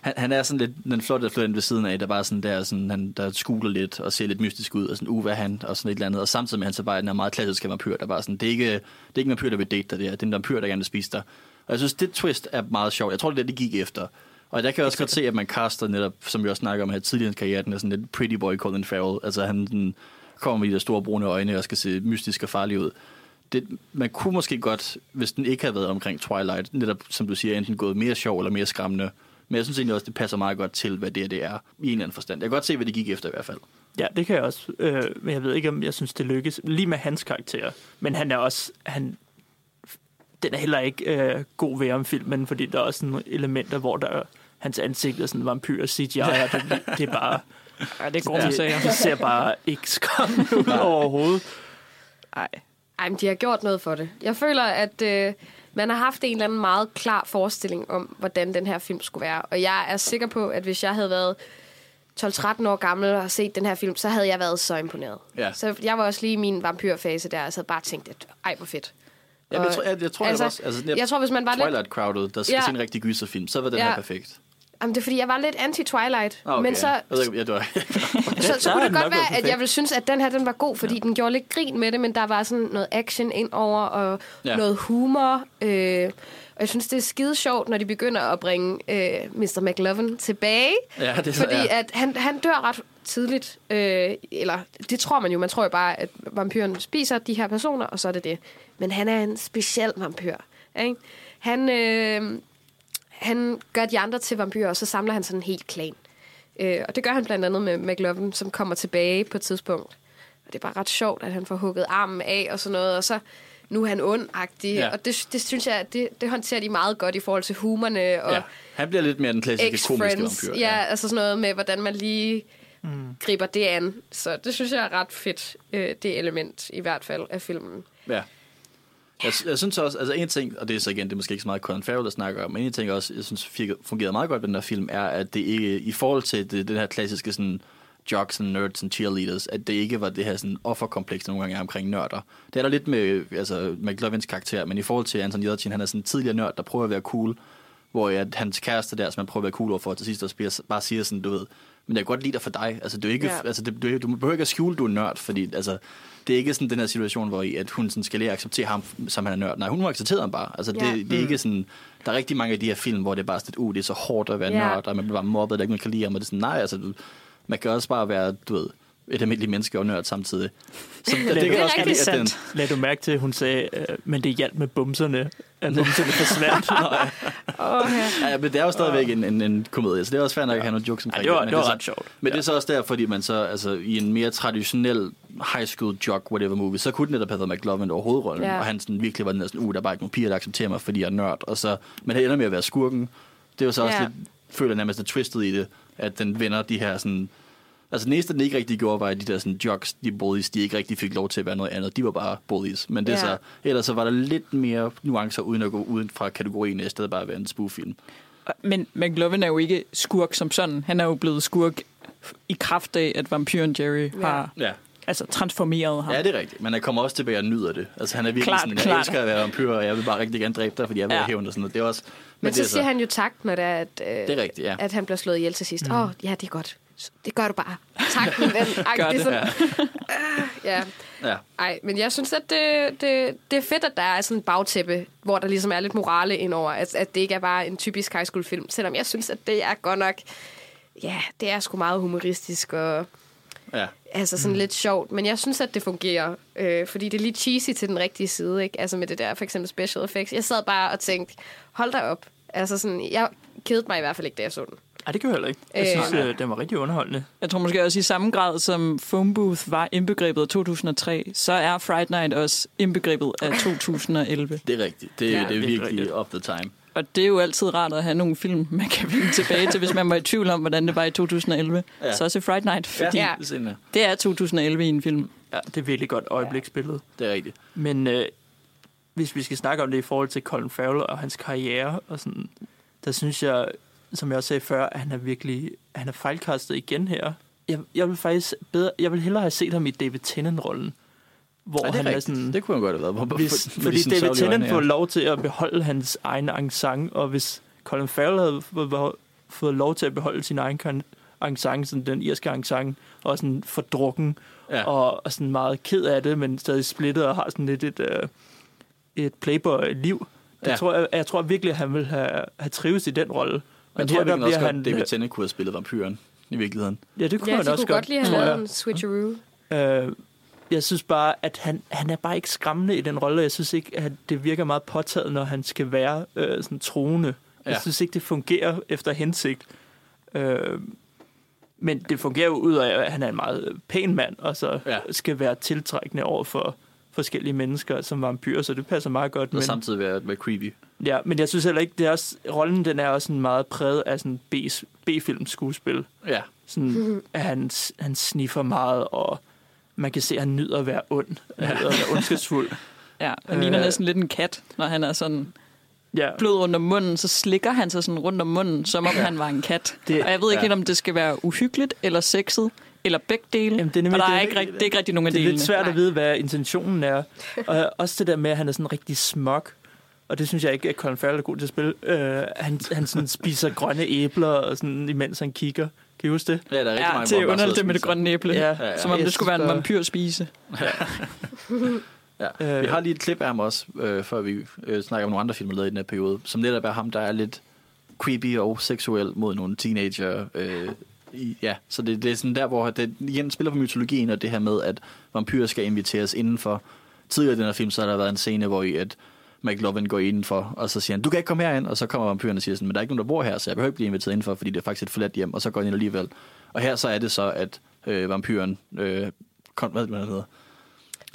han, han er sådan lidt den flotte fløjt ved siden af, der bare sådan der, sådan, han, der skuler lidt og ser lidt mystisk ud, og sådan, uh, hvad han, og sådan et eller andet. Og samtidig med, han så bare den her meget klassiske vampyr, der bare sådan, det er ikke, det er ikke en vampyr, der vil date dig, det er, det er en vampyr, der gerne vil spise dig. Og jeg synes, det twist er meget sjovt. Jeg tror, det er det, de gik efter. Og der kan jeg også godt se, at man caster netop, som vi også snakker om her tidligere i karrieren, er sådan lidt pretty boy Colin Farrell. Altså han sådan, kommer med de der store brune øjne og skal se mystisk og farlig ud. Det, man kunne måske godt, hvis den ikke havde været omkring Twilight, netop som du siger, enten gået mere sjov eller mere skræmmende. Men jeg synes egentlig også, det passer meget godt til, hvad det, er, det er, i en eller anden forstand. Jeg kan godt se, hvad de gik efter i hvert fald. Ja, det kan jeg også. Øh, men jeg ved ikke, om jeg synes, det lykkes. Lige med hans karakter. Men han er også... Han, den er heller ikke øh, god ved om filmen, fordi der er også nogle elementer, hvor der er, hans ansigt er sådan vampyr CGI, og det, det er bare... Ja, det er grumme sager. det, det ser bare ikke skræmmende ud overhovedet. Nej. Ej, men de har gjort noget for det. Jeg føler, at øh, man har haft en eller anden meget klar forestilling om, hvordan den her film skulle være. Og jeg er sikker på, at hvis jeg havde været 12-13 år gammel og set den her film, så havde jeg været så imponeret. Ja. Så jeg var også lige i min vampyrfase der, og så havde bare tænkt, at ej, hvor fedt. Ja, men jeg tror, jeg, jeg tror, altså, altså, også, altså, jeg tror, hvis man var lidt... Twilight-crowdet, der skal Ja. se en rigtig gyserfilm, så var den Ja. her perfekt. Jamen, det er fordi, jeg var lidt anti-Twilight. Ah, okay. Men så, Jeg ved det var... (laughs) så, så kunne det godt være, at jeg ville synes, at den her den var god, fordi ja. den gjorde lidt grin med det, men der var sådan noget action ind over, og Ja. noget humor. Øh, og jeg synes, det er skide sjovt, når de begynder at bringe øh, Mr. McLovin tilbage. Ja, det er Fordi ja. at han, han dør ret tidligt, øh, eller det tror man jo, man tror jo bare, at vampyren spiser de her personer, og så er det det. Men han er en speciel vampyr. Ikke? Han, øh, han gør de andre til vampyrer, og så samler han sådan en helt klan. Øh, og det gør han blandt andet med McLovin, som kommer tilbage på et tidspunkt. Og det er bare ret sjovt, at han får hugget armen af og sådan noget, og så nu er han ondagtig. Ja. Ja. Og det, det synes jeg, det, det håndterer de meget godt i forhold til humorne og ja. Han bliver lidt mere den klassiske komiske vampyr. Ja, altså sådan noget med, hvordan man lige mm. griber det an. Så det synes jeg er ret fedt, øh, det element i hvert fald af filmen. Ja. Jeg, jeg synes også, altså en ting, og det er så igen, det er måske ikke så meget Colin Farrell, der snakker om, men en ting også, jeg synes fik- fungerede meget godt ved den her film, er, at det ikke, i forhold til det, den her klassiske sådan, jocks and nerds and cheerleaders, at det ikke var det her sådan offerkompleks, der nogle gange er omkring nørder. Det er der lidt med altså, McLovins karakter, men i forhold til Anton Yelchin, han er sådan en tidligere nørd, der prøver at være cool, hvor at hans kæreste der, som han prøver at være cool overfor, til sidst også bare siger sådan, du ved, men jeg kan godt lide dig for dig. Altså, du, er ikke, Ja. altså, det, du, du behøver ikke at skjule, du er nørd, fordi altså, det er ikke sådan den her situation, hvor I, at hun sådan skal lære at acceptere ham, som han er nørd. Nej, hun har accepteret ham bare. Altså, det, Ja. det er ikke sådan... Der er rigtig mange af de her film, hvor det er bare sådan, uh, det er så hårdt at være Ja. nørd, og man bliver bare mobbet, der ikke man kan lide ham. Og det er sådan, nej, altså, du, man kan også bare være, du ved, et almindeligt menneske og nørd samtidig. (laughs) Så det, Det kan er også lide, at den. Lad du mærke til, at hun sagde, øh, men det hjalp med bumserne, at (laughs) bumserne forsvandt. Oh, ja. Ja, men det er jo stadigvæk en, en, en komedie, så det er også fair nok at have nogle jokes omkring det var, men det var er så- ret sjovt. Men det er så også der, fordi man så, altså i en mere traditionel high school jock, whatever movie, så kunne den netop have været McLovin over hovedrollen, Ja. og han sådan virkelig var den der sådan, uh, der er bare ikke nogen piger, der accepterer mig, fordi jeg er nørd, og så, men han ender med at være skurken. Det var så også Ja. lidt, føler nærmest, det twistet i det, at den vender de her sådan, altså den eneste, den ikke rigtig gjorde, var, at de der sådan jocks, de bullies, de ikke rigtig fik lov til at være noget andet. De var bare bullies. Men det Ja. så, ellers så var der lidt mere nuancer, uden at gå uden fra kategorien, i stedet bare at være en spoof-film. Men McLovin er jo ikke skurk som sådan. Han er jo blevet skurk i kraft af, at vampyren Jerry Ja. har Ja. altså, transformeret ham. Ja, det er rigtigt. Men han kommer også tilbage og nyder det. Altså, han er virkelig Klart, sådan, jeg klart. elsker at være vampyr, og jeg vil bare rigtig gerne dræbe dig, fordi jeg vil Ja. have hævn og sådan noget. Det er også... Men, det så er siger han jo tak, når det er, at, øh, Det er rigtigt, ja. at han bliver slået ihjel til sidst. Åh, oh, ja, det er godt. Det gør du bare. Tak, min ven. (laughs) Ej, Gør det. sådan, Ja. (laughs) ja. ja. Ej, men jeg synes, at det, det, det er fedt, at der er sådan en bagtæppe, hvor der ligesom er lidt morale indover, at, at det ikke er bare en typisk high school film, selvom jeg synes, at det er godt nok, ja, det er sgu meget humoristisk og ja. altså sådan mm. lidt sjovt, men jeg synes, at det fungerer, øh, fordi det er lidt cheesy til den rigtige side, ikke? Altså med det der, for eksempel special effects. Jeg sad bare og tænkte, hold da op. Altså sådan, jeg kedede mig i hvert fald ikke, da jeg så den. Ej, det kan jeg heller ikke. Jeg Øh, synes, øh, den var rigtig underholdende. Jeg tror måske også i samme grad, som Phone Booth var indbegrebet af 2003, så er Friday Night også indbegrebet af 2011. Det er rigtigt. Det, Ja, ja, det er virkelig rigtigt. off the time. Og det er jo altid rart at have nogle film, man kan vende tilbage til, hvis man var i tvivl om, hvordan det var i 2011. Ja. Ja. Så også Friday Night, fordi Ja. ja. Det er sådan, ja. det er 2011 i en film. Ja, det er virkelig godt øjebliksbillede. Det er rigtigt. Men øh, hvis vi skal snakke om det i forhold til Colin Farrell og hans karriere, og sådan, der synes jeg, som jeg også sagde før, at han er virkelig han er fejlkastet igen her. Jeg, jeg vil faktisk bedre, jeg vil hellere have set ham i David Tennant-rollen, hvor Ja, det er han er rigtigt. sådan... Det kunne han godt have været. Hvor- hvis, for- fordi David Tennant får lov til at beholde hans egen accent, og hvis Colin Farrell havde fået- lov til at beholde sin egen accent, sådan den irske accent, og sådan fordrukken, Ja. og, og sådan meget ked af det, men stadig splittet og har sådan lidt et, øh, et playboy-liv. Det Ja. tror jeg, jeg tror virkelig, at han vil have, have trives i den rolle. Men jeg tror her, der bliver godt, David Tennant kunne have spillet vampyren i virkeligheden. Ja, det kunne Ja, han også kunne godt lige have tror lavet jeg. en switcheroo. Øh, jeg synes bare, at han, han er bare ikke skræmmende i den rolle. Jeg synes ikke, at det virker meget påtaget, når han skal være øh, sådan troende. Ja. Jeg Ja. synes ikke, det fungerer efter hensigt. Øh, men det fungerer jo ud af, at han er en meget pæn mand, og så Ja. ja. skal være tiltrækkende over for forskellige mennesker som vampyrer, så det passer meget godt. Og Men, samtidig være, være creepy. Ja, men jeg synes heller ikke, det er også, rollen den er også sådan meget præget af sådan B- B-film skuespil. Ja. Sådan, at han, han sniffer meget, og man kan se, at han nyder at være ond. Han nyder at være ondskabsfuld. Ja, han ligner Øh. næsten lidt en kat, når han er sådan Ja, blød rundt om munden, så slikker han sig sådan rundt om munden, som om han var en kat. Det- Det, og jeg ved ikke ja. helt, om det skal være uhyggeligt eller sexet, eller begge dele. Jamen, det er nemlig- og der det er ikke, rigt- det er ikke rigtig nogen af det er delene. lidt svært Nej. at vide, hvad intentionen er. (laughs) Og også det der med, at han er sådan rigtig smuk. Og det synes jeg ikke, at Colin Farrell er god til at spille. Øh, han han sådan (laughs) spiser grønne æbler, og sådan, imens han kigger. Kan I huske det? Ja, der er rigtig Ja, mange, det er underligt det med det grønne æble. Ja. Ja, Som om Jeg det skulle være en bare- vampyrspise. spiser. (laughs) Ja. Vi har lige et klip af ham også, øh, før vi øh, snakker om nogle andre film, der er lavet i den her periode, som netop er ham, der er lidt creepy og seksuel mod nogle teenager. Øh, i, ja, så det, det er sådan der, hvor det igen spiller på mytologien, og det her med, at vampyrer skal inviteres indenfor. Tidligere i den her film, så har der været en scene, hvor i at McLovin går indenfor, og så siger han, du kan ikke komme herind, og så kommer vampyren og siger sådan, men der er ikke nogen, der bor her, så jeg behøver ikke blive inviteret indenfor, fordi det er faktisk et forladt hjem, og så går han ind alligevel. Og her så er det så, at øh, vampyren, øh, kon- hvad det, hedder?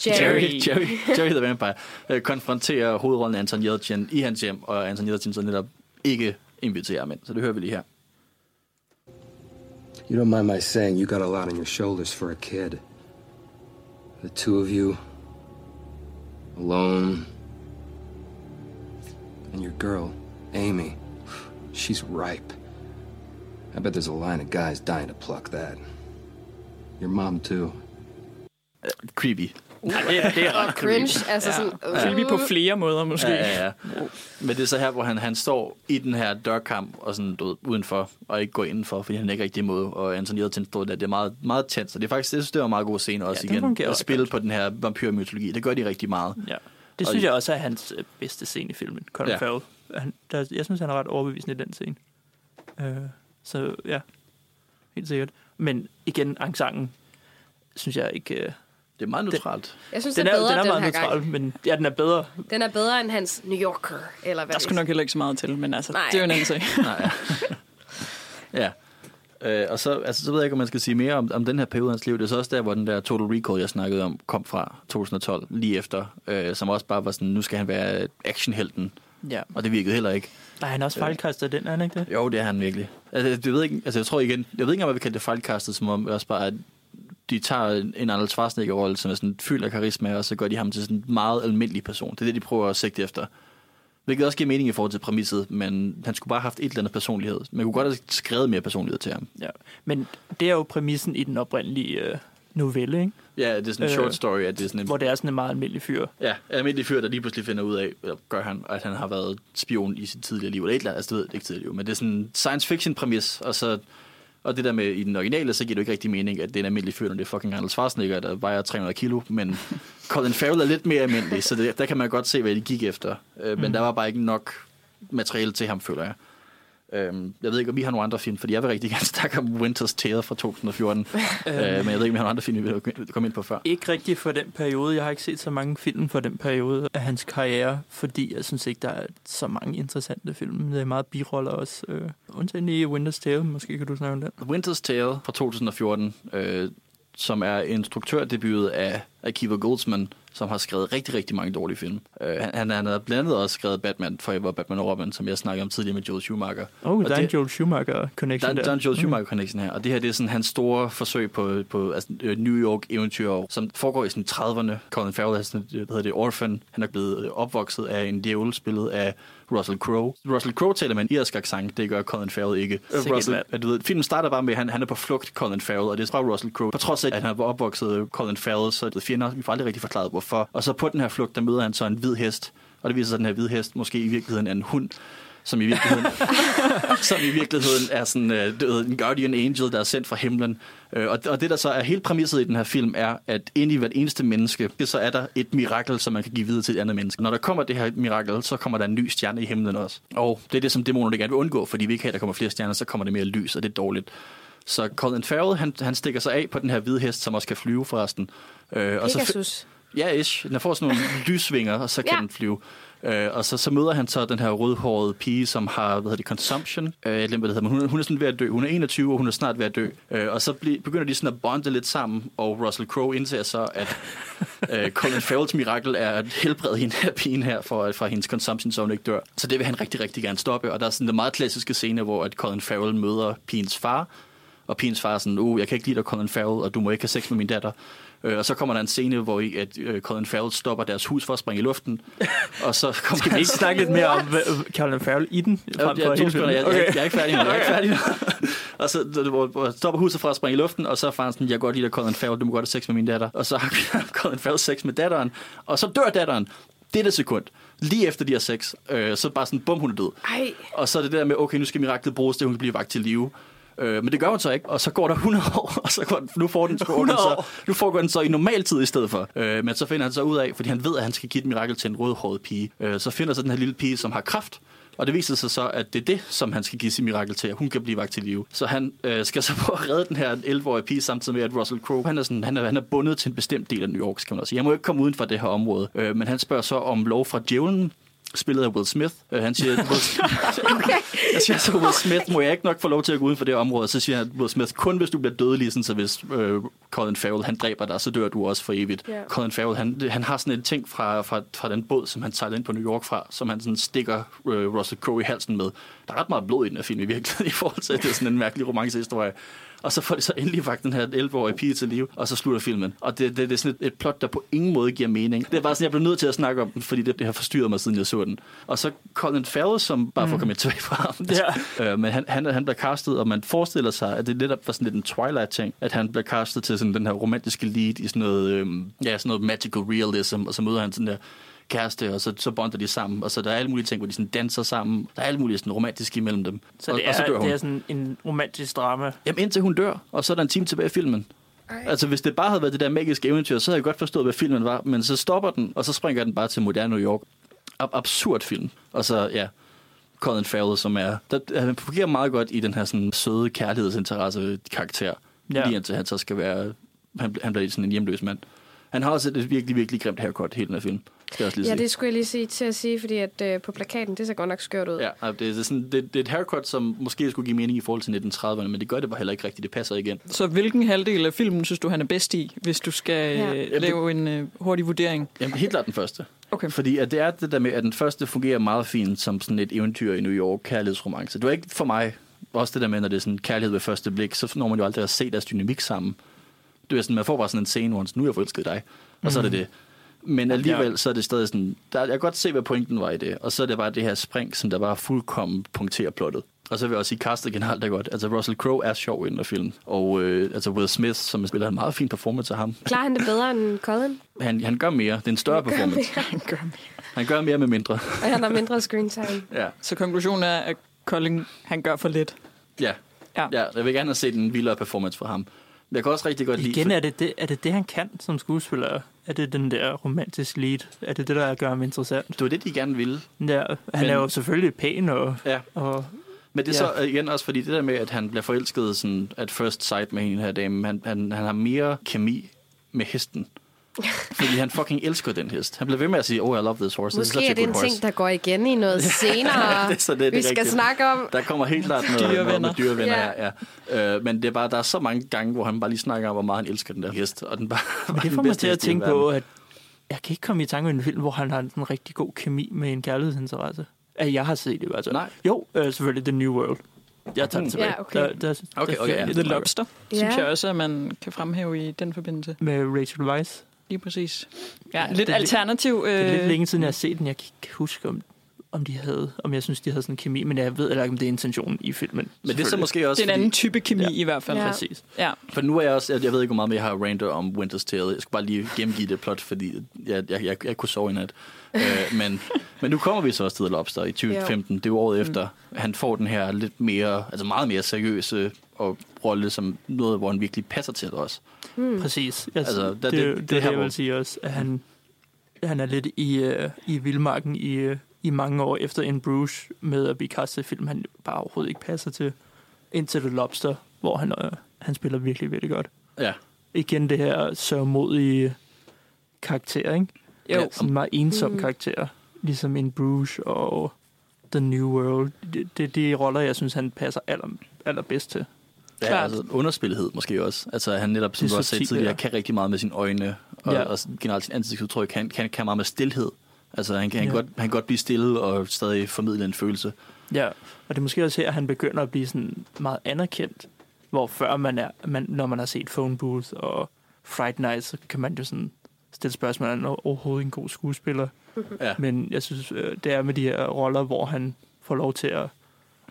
Jerry. (laughs) Jerry, Jerry the Vampire, øh, konfronterer hovedrollen Anton Yelchin i hans hjem, og Anton Yelchin så netop ikke inviterer ham ind. Så det hører vi lige her. You don't mind my saying you got a lot on your shoulders for a kid. The two of you, alone. And your girl, Amy, she's ripe. I bet there's a line of guys dying to pluck that. Your mom, too. Creepy. Ja, det, er- det er ret Cringe, altså sådan... Filmi på flere måder måske. Ja, ja, ja. Men det er så her, hvor han, han står i den her dørkamp og sådan, du ved, udenfor, og ikke går indenfor, fordi han ikke rigtig må. Og Anthony Yelchin står der. Det er meget, meget tændt, så det er faktisk, det synes jeg var en meget god scene også den igen. At spille godt. på den her vampyrmytologi. Det gør de rigtig meget. Ja. Det Og synes i- jeg også er hans øh, bedste scene i filmen, Colin Ja. ja. Farrell. Han, der, jeg synes, han er ret overbevisende i den scene. Øh, så ja, helt sikkert. Men igen, ensangen synes jeg ikke... Øh, Det er meget neutralt. Jeg synes, den den er, er bedre den er den, meget her neutral, gang. men ja, den er bedre. Den er bedre end hans New Yorker, eller hvad Der skulle nok heller ikke så meget til, men altså, Nej. det er jo en anden sag. (laughs) Nej. ja. Øh, og så, altså, så ved jeg ikke, om man skal sige mere om, om den her periode af hans liv. Det er så også der, hvor den der Total Recall, jeg snakkede om, kom fra 2012, lige efter. Øh, som også bare var sådan, nu skal han være actionhelten. Ja. Og det virkede heller ikke. Nej, han er også fejlkastet den, er han ikke det? Jo, det er han virkelig. Altså, jeg ved ikke, altså jeg tror igen, jeg ved ikke engang, hvad vi kalder det fejlkastet, som om også bare, at de tager en en Arnold Schwarzenegger-rolle, som er sådan fyldt af karisma, og så gør de ham til sådan en meget almindelig person. Det er det, de prøver at sigte efter. Hvilket også giver mening i forhold til præmisset, men han skulle bare have haft et eller andet personlighed. Man kunne godt have skrevet mere personlighed til ham. Ja. Men det er jo præmissen i den oprindelige øh, novelle, ikke? Ja, det er sådan en Øh, short story, at det er sådan en, hvor det er sådan en meget almindelig fyr. ja, almindelig fyr, der lige pludselig finder ud af, eller gør han, at han har været spion i sit tidligere liv, eller et eller andet, altså det ved jeg ikke tidligere liv, men det er sådan en science fiction præmis, og så og det der med i den originale, så giver det jo ikke rigtig mening, at det er en almindelig fyr, når det er fucking Arnold Schwarzenegger, der vejer 300 kilo, men (laughs) Colin Farrell er lidt mere almindelig, så det, der kan man godt se, hvad de gik efter. Øh, men der var bare ikke nok materiale til ham, føler jeg. Øhm, jeg ved ikke, om vi har nogle andre film, fordi jeg vil rigtig gerne (laughs) snakke om Winter's Tale fra 2014, (laughs) øh, men jeg ved ikke, om vi har nogle andre film, vi vil komme ind på før. Ikke rigtig for den periode. Jeg har ikke set så mange film for den periode af hans karriere, fordi jeg synes ikke, der er så mange interessante film. Det er meget biroller også. Øh, undtagen i Winter's Tale, måske kan du snakke om den. Winter's Tale fra 2014, øh, som er instruktørdebutet af Akiva Goldsman, som har skrevet rigtig, rigtig mange dårlige film. Øh, han, han, han har blandt andet også skrevet Batman Forever, Batman og Robin, som jeg snakkede om tidligere med Joel Schumacher. Oh, Og der er en Joel Schumacher connection Der, der. der er en Joel Mm. Schumacher connection her, og det her det er sådan hans store forsøg på, på altså, øh, New York eventyr, som foregår i sådan 30'erne. Colin Farrell er sådan, øh, hvad hedder det, orphan. Han er blevet opvokset af en djævel, spillet af Russell Crowe. Russell Crowe taler med en irsk accent, det gør Colin Farrell ikke. Øh, Sikkert Russell, at, du ved, filmen starter bare med, at han, han er på flugt, Colin Farrell, og det er fra Russell Crowe. På trods af, at han var opvokset Colin Farrell, så det fjender, vi får aldrig rigtig forklaret, hvorfor. Og så på den her flugt, der møder han så en hvid hest, og det viser sig, at den her hvide hest måske i virkeligheden er en hund, som i virkeligheden, (laughs) som i virkeligheden er sådan øh, du ved, en guardian angel, der er sendt fra himlen. Øh, og, og det, der så er helt præmisset i den her film, er, at inde i hvert eneste menneske, det så er der et mirakel, som man kan give videre til et andet menneske. Når der kommer det her mirakel, så kommer der en ny stjerne i himlen også. Og det er det, som dæmonerne gerne vil undgå, fordi vi ikke har, at der kommer flere stjerner, så kommer det mere lys, og det er dårligt. Så Colin Farrell, han, han stikker sig af på den her hvide hest, som også kan flyve forresten. Øh, og så, Pegasus. Ja, ish. Den får sådan nogle (laughs) lysvinger, og så kan Ja. den flyve. Øh, og så, så møder han så den her rødhårede pige, som har, hvad hedder det, consumption. Øh, jeg glemmer, hvad det hedder, men hun, er- hun er sådan ved at dø. Hun er 21, og hun er snart ved at dø. Øh, og så bli, begynder de sådan at bonde lidt sammen, og Russell Crowe indser så, at (laughs) øh, Colin Farrells mirakel er at helbrede hende her pigen her for, fra hendes consumption, så hun ikke dør. Så det vil han rigtig, rigtig gerne stoppe. Og der er sådan en meget klassiske scene, hvor at Colin Farrell møder pigens far, og pigens far er sådan, uh, jeg kan ikke lide dig, Colin Farrell, og du må ikke have sex med min datter. Øh, og så kommer der en scene, hvor i, at øh, Colin Farrell stopper deres hus for at springe i luften. og så (laughs) kommer Skal vi ikke snakke lidt mere om hvad- Colin Farrell i den? Ja, for sekunder. Jeg, filmen? jeg, jeg, er ikke færdig nu. Jeg er ikke færdig nu. (laughs) og så hvor, stopper huset fra at springe i luften, og så er faren sådan, jeg godt lide dig, Colin Farrell, du må godt have sex med min datter. Og så har (laughs) Colin Farrell sex med datteren, og så dør datteren. Det er det sekund. Lige efter de har sex, øh, så bare sådan, bum, hun er død. Ej. Og så er det der med, okay, nu skal miraklet bruges, det hun kan blive vagt til live. Øh, men det gør hun så ikke, og så går der (laughs) 100 år, og så går, den- nu, får den, går den så, nu foregår den så i normal tid i stedet for. Øh, men så finder han så ud af, fordi han ved, at han skal give et mirakel til en rødhåret pige. Øh, så finder så den her lille pige, som har kraft, og det viser sig så, at det er det, som han skal give sit mirakel til, at hun kan blive vagt til live. Så han øh, skal så (laughs) prøve at redde den her 11-årige pige, samtidig med, at Russell Crowe, han er, sådan, han er, han er bundet til en bestemt del af New York, skal man også sige. Jeg må ikke komme uden for det her område. Øh, men han spørger så om lov fra djævlen, spillet af Will Smith. Øh, han siger, Will, (laughs) Okay. jeg siger så, Will Smith, må jeg ikke nok få lov til at gå uden for det område? Så siger han, Will Smith, kun hvis du bliver dødelig, sådan, så hvis øh, Colin Farrell, han dræber dig, så dør du også for evigt. Ja. Colin Farrell, han, han har sådan en ting fra, fra, fra den båd, som han sejlede ind på New York fra, som han sådan stikker øh, Russell Crowe i halsen med. Der er ret meget blod i den her film i virkeligheden, (laughs) i forhold til, at det er sådan en mærkelig romancehistorie. Og så får de så endelig vagt den her 11-årige pige til live, og så slutter filmen. Og det, det, det er sådan et, et plot, der på ingen måde giver mening. Det er bare sådan, jeg blev nødt til at snakke om den, fordi det, det har forstyrret mig, siden jeg så den. Og så Colin Farrell, som bare får Mm. kommet tilbage fra ham. Ja. (laughs) Øh, men han, han, han bliver castet, og man forestiller sig, at det netop var sådan lidt en Twilight-ting, at han bliver castet til sådan den her romantiske lead i sådan noget, øhm, ja, sådan noget magical realism, og så møder han sådan der kæreste, og så, så bonder de sammen, og så der er alle mulige ting, hvor de sådan danser sammen. Der er alle mulige sådan romantiske imellem dem. Så og, det er, og så dør hun. det er sådan en romantisk drama. Jamen indtil hun dør, og så er der en time tilbage i filmen. Ej. Altså hvis det bare havde været det der magiske eventyr, så havde jeg godt forstået, hvad filmen var, men så stopper den, og så springer den bare til moderne New York. Ab- absurd film. Og så, ja, Colin Farrell, som er... Der, han fungerer meget godt i den her sådan, søde kærlighedsinteresse-karakter. Ja. Lige indtil han så skal være... Han, han bliver sådan en hjemløs mand. Han har også et virkelig, virkelig grimt haircut hele den her film. Skal jeg også lige Ja, sige. det skulle jeg lige sige til at sige, fordi at øh, på plakaten, det ser godt nok skørt ud. Ja, det, det, er sådan, det, det er et haircut, som måske skulle give mening i forhold til 1930'erne, men det gør det bare heller ikke rigtigt. Det passer igen. Så hvilken halvdel af filmen synes du, han er bedst i, hvis du skal Ja. ja. lave en øh, hurtig vurdering? Jamen, helt klart den første. Okay. Fordi at det er det der med, at den første fungerer meget fint som sådan et eventyr i New York, kærlighedsromance. Det var ikke for mig, også det der med, når det er sådan kærlighed ved første blik, så når man jo aldrig at se deres dynamik sammen. Det er sådan, man får bare sådan en scene, hvor han nu er jeg forelsket i dig, og så er det det. Men alligevel, så er det stadig sådan, der, jeg kan godt se, hvad pointen var i det, og så er det bare det her spring, som der bare fuldkommen punkterer plottet. Og så vil jeg også sige, castet generelt er godt. Altså, Russell Crowe er sjov i den film. Og øh, altså Will Smith, som spiller en meget fin performance af ham, Klarer han det bedre end Colin? han, han gør mere. Det er en større Gør performance. mere. (laughs) Han gør mere. Han gør mere med mindre. Og han har mindre screen time. Ja. Så konklusionen er, at Colin, han gør for lidt. Ja. Ja. ja. Jeg vil gerne have set en vildere performance fra ham. Jeg kan også rigtig godt lide... Igen, er det det, er det det, han kan som skuespiller? Er det den der romantisk lead? Er det det, der gør ham interessant? Det var det, de gerne ville. Ja, han Men- er jo selvfølgelig pæn og... Ja. og Men det er Ja. så igen også fordi det der med, at han bliver forelsket sådan, at first sight med hende her dame, han, han, han har mere kemi med hesten. Fordi han fucking elsker den hest. Han bliver ved med at sige, oh, I love this horse. This Måske such er det en horse. ting, der går igen i noget (laughs) senere, (laughs) det så det, det vi skal rigtigt. snakke om. Der kommer helt klart noget, noget Dyrevenner. med dyrevenner Ja. ja. ja. Øh, men det er bare, der er så mange gange, hvor han bare lige snakker om, hvor meget han elsker den der hest. Og den bare, (laughs) Men det får mig til at tænke på, at jeg kan ikke komme i tanke om en film, hvor han har en rigtig god kemi med en kærlighedsinteresse. At jeg har set det fald. Nej. Jo, øh, selvfølgelig The New World. Jeg tager den Mm. tilbage. Ja, okay. Der, der, Okay, der- okay, ja. The Lobster, Ja. synes jeg også, at man kan fremhæve i den forbindelse. Med Rachel Weisz. Lige præcis. Ja, Ja, lidt det er lidt- alternativ. Det er lidt Øh, længe siden, jeg har set den. Jeg kan ikke huske, om, om de havde, om jeg synes, de havde sådan en kemi, men jeg ved heller ikke, om det er intentionen i filmen. Men det er så måske også... det er en fordi- anden type kemi Ja. i hvert fald. Ja. Præcis. Ja. For nu er jeg også, jeg, jeg ved ikke, hvor meget mere jeg har rantet om Winter's Tale. Jeg skal bare lige gengive det plot, fordi jeg, jeg, jeg, jeg kunne sove i nat. (laughs) øh, men, men nu kommer vi så også til The Lobster i 2015. Det er jo året efter. Han får den her lidt mere, altså meget mere seriøse og rolle som noget, hvor han virkelig passer til det også. Mm. Præcis. Jeg, Altså, det, det- det, det det, her, jeg vil sige også, at han, han er lidt i, uh, i vildmarken i, uh, i mange år efter en Bruce med at blive kastet i film, han bare overhovedet ikke passer til. Indtil The Lobster, hvor han, uh, han spiller virkelig, virkelig godt. Ja. Igen det her sørmodige karakter, ikke? Jo. Ja, sådan en meget ensom Mm. mm. karakter. Ligesom en Bruce og The New World. Det, er de roller, jeg synes, han passer aller, allerbedst til. Ja, Klart. altså underspillethed måske også. Altså han netop, som du også sagde tidligere, kan rigtig meget med sine øjne, og, Ja. og generelt sin ansigtsudtryk, kan, kan, kan meget med stillhed. Altså han kan, han, Ja. godt, han kan godt blive stille og stadig formidle en følelse. Ja, og det er måske også her, at han begynder at blive sådan meget anerkendt. Hvor før man er, man, når man har set Phone Booth og Fright Night, så kan man jo sådan stille spørgsmål, han er overhovedet en god skuespiller. Ja. Men jeg synes, øh, det er med de her roller, hvor han får lov til at,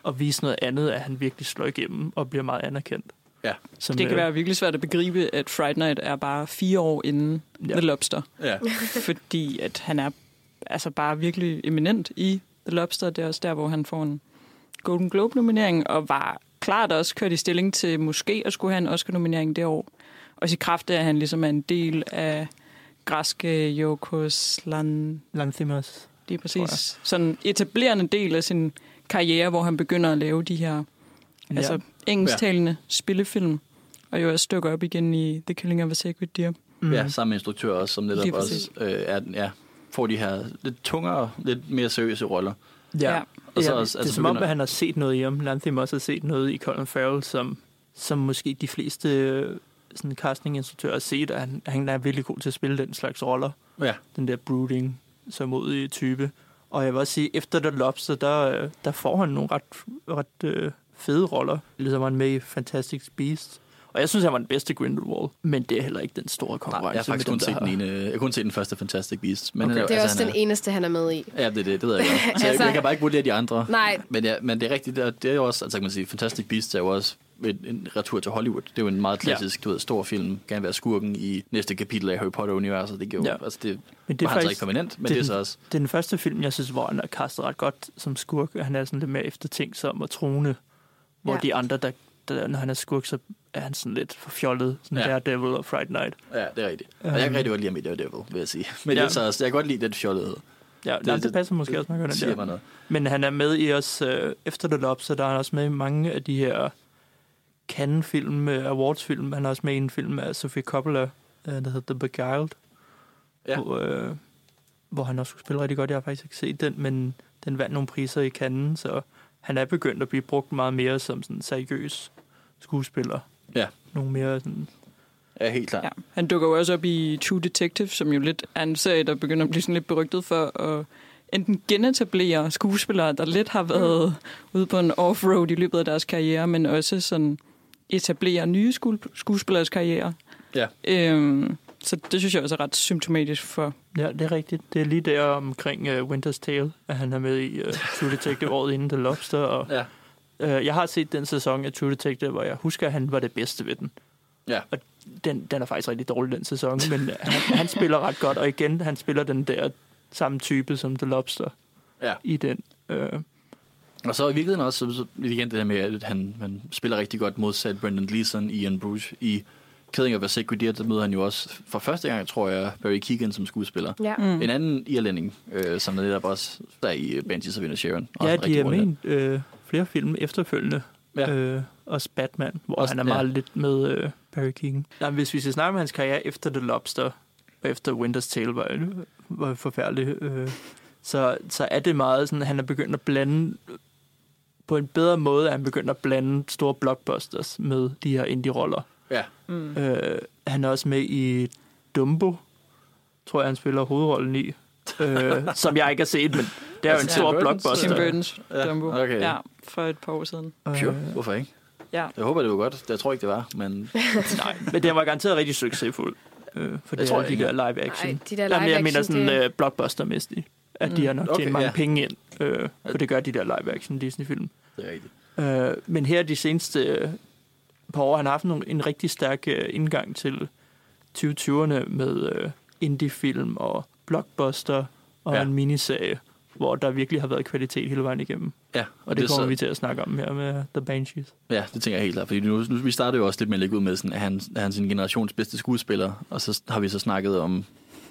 at vise noget andet, at han virkelig slår igennem og bliver meget anerkendt. Ja. Som, Det kan øh, være virkelig svært at begribe, at Friday Night er bare fire år inden Ja. The Lobster. Ja. (laughs) Fordi at han er altså bare virkelig eminent i The Lobster. Det er også der, hvor han får en Golden Globe-nominering, og var klart også kørt i stilling til måske at skulle have en Oscar-nominering det år. Og i kraft af, at han ligesom er en del af græske Jokos Lan... Lanthimos. Det er præcis. Sådan etablerende del af sin karriere, hvor han begynder at lave de her ja. altså, engelsktalende ja. spillefilm, og jo også dukker op igen i The Killing of a Sacred Deer. Mm. Ja, samme instruktør også, som netop også øh, er, ja, får de her lidt tungere, lidt mere seriøse roller. Ja, ja. Og så ja, også, altså, det er som begynder... om, at han har set noget i ham. Lanthim også har set noget i Colin Farrell, som, som måske de fleste øh, sådan castinginstruktører har set, at han, han er virkelig god til at spille den slags roller. Ja. Den der brooding, så modige type. Og jeg vil også sige, efter The Lobster, der, øh, der får han nogle ret, ret øh, fede roller. Ligesom han med i Fantastic Beasts. Og jeg synes, han var den bedste Grindelwald. Men det er heller ikke den store konkurrence. Nej, jeg har faktisk kun, set den, ene, jeg har kun set den første Fantastic Beasts. Men okay. altså, det er også den er, eneste, han er med i. Ja, det er det, det ved jeg godt. (laughs) Så altså, jeg, jeg, kan bare ikke vurdere de andre. Nej. Men, ja, men det er rigtigt, det er jo også, altså kan man sige, Fantastic Beasts er jo også en, en retur til Hollywood. Det er jo en meget klassisk, ja. du ved, stor film. Kan være skurken i næste kapitel af Harry Potter-universet. Det, ja. altså, det, men det er faktisk, ikke permanent, men det, det er så også... Det er den første film, jeg synes, hvor han er kastet ret godt som skurk. Han er sådan lidt mere eftertænksom og troende. Hvor ja. de andre, der, der, når han er skurk, så er han sådan lidt for fjollet. Sådan ja. Daredevil og Friday Night. Ja, det er rigtigt. Og jeg kan rigtig godt lide ham i Daredevil, vil jeg sige. Men ja. det er så også, jeg kan godt lide den fjollethed. Ja, det, nej, det passer måske det, også meget godt. Det noget. Men han er med i os øh, efter The Lobster, der er han også med i mange af de her Cannes-film, uh, awards-film. Han er også med i en film af Sofie Coppola, uh, der hedder The Beguiled. Ja. Hvor, uh, hvor han også skulle spille rigtig godt. Jeg har faktisk ikke set den, men den vandt nogle priser i Cannes, så han er begyndt at blive brugt meget mere som sådan seriøs skuespiller. Ja. Nogle mere sådan... Ja, helt klart. Ja. Han dukker jo også op i True Detective, som jo lidt er en serie, der begynder at blive sådan lidt berygtet for at enten genetablere skuespillere, der lidt har været mm. ude på en off-road i løbet af deres karriere, men også sådan etablere nye skuespillers karriere. Ja. Øhm, så det synes jeg også er ret symptomatisk for. Ja, det er rigtigt. Det er lige der omkring uh, Winter's Tale, at han er med i uh, True Detective året inden The Lobster. Og, ja. uh, jeg har set den sæson af True Detective, hvor jeg husker, at han var det bedste ved den. Ja. Og den, den er faktisk rigtig dårlig, den sæson, men han, han spiller ret godt. Og igen, han spiller den der samme type som The Lobster ja. i den. Uh, og så i virkeligheden også, så, igen det her med, at han, han spiller rigtig godt modsat Brendan Gleeson i Ian Bruges i Killing of a Sacred Deer, der møder han jo også for første gang, tror jeg, Barry Keegan som skuespiller. Ja. Mm. En anden irlænding, øh, som er netop også der i Banshees of Inisherin. Ja, de er med øh, flere film efterfølgende. Ja. Øh, også Batman, hvor også, han er meget ja. lidt med øh, Barry Keegan. Nej, hvis vi skal snakke om hans karriere efter The Lobster, og efter Winter's Tale, var, var forfærdelig, øh, så, så er det meget sådan, at han er begyndt at blande på en bedre måde, at han begynder at blande store blockbusters med de her indie-roller. Ja. Mm. Øh, han er også med i Dumbo, tror jeg, han spiller hovedrollen i. øh, (laughs) som jeg ikke har set, men det er jo en stor Burton's, blockbuster. Tim Burton's ja. Dumbo. Okay. Ja, for et par år siden. Sure, hvorfor ikke? Ja. Jeg håber, det var godt. Jeg tror ikke, det var, men... (laughs) Nej, men det var garanteret rigtig succesfuld. Øh, for det, det tror er jeg de der live action. Nej, de der live Jamen, jeg mener sådan det... uh, blockbuster-mæssigt. At mm. de har nok okay, tjent mange ja. penge ind. Øh, for det gør de der live action Disney-film. Det er rigtigt. Øh, men her de seneste øh, par år, han har haft en, en rigtig stærk øh, indgang til 2020'erne med øh, indie-film og blockbuster og ja. en miniserie, hvor der virkelig har været kvalitet hele vejen igennem. Ja, og, og det, det kommer så... vi til at snakke om her med The Banshees. Ja, det tænker jeg helt klart, fordi nu, nu vi startede jo også lidt med at lægge ud med, sådan, at han, at han er sin generations bedste skuespiller, og så har vi så snakket om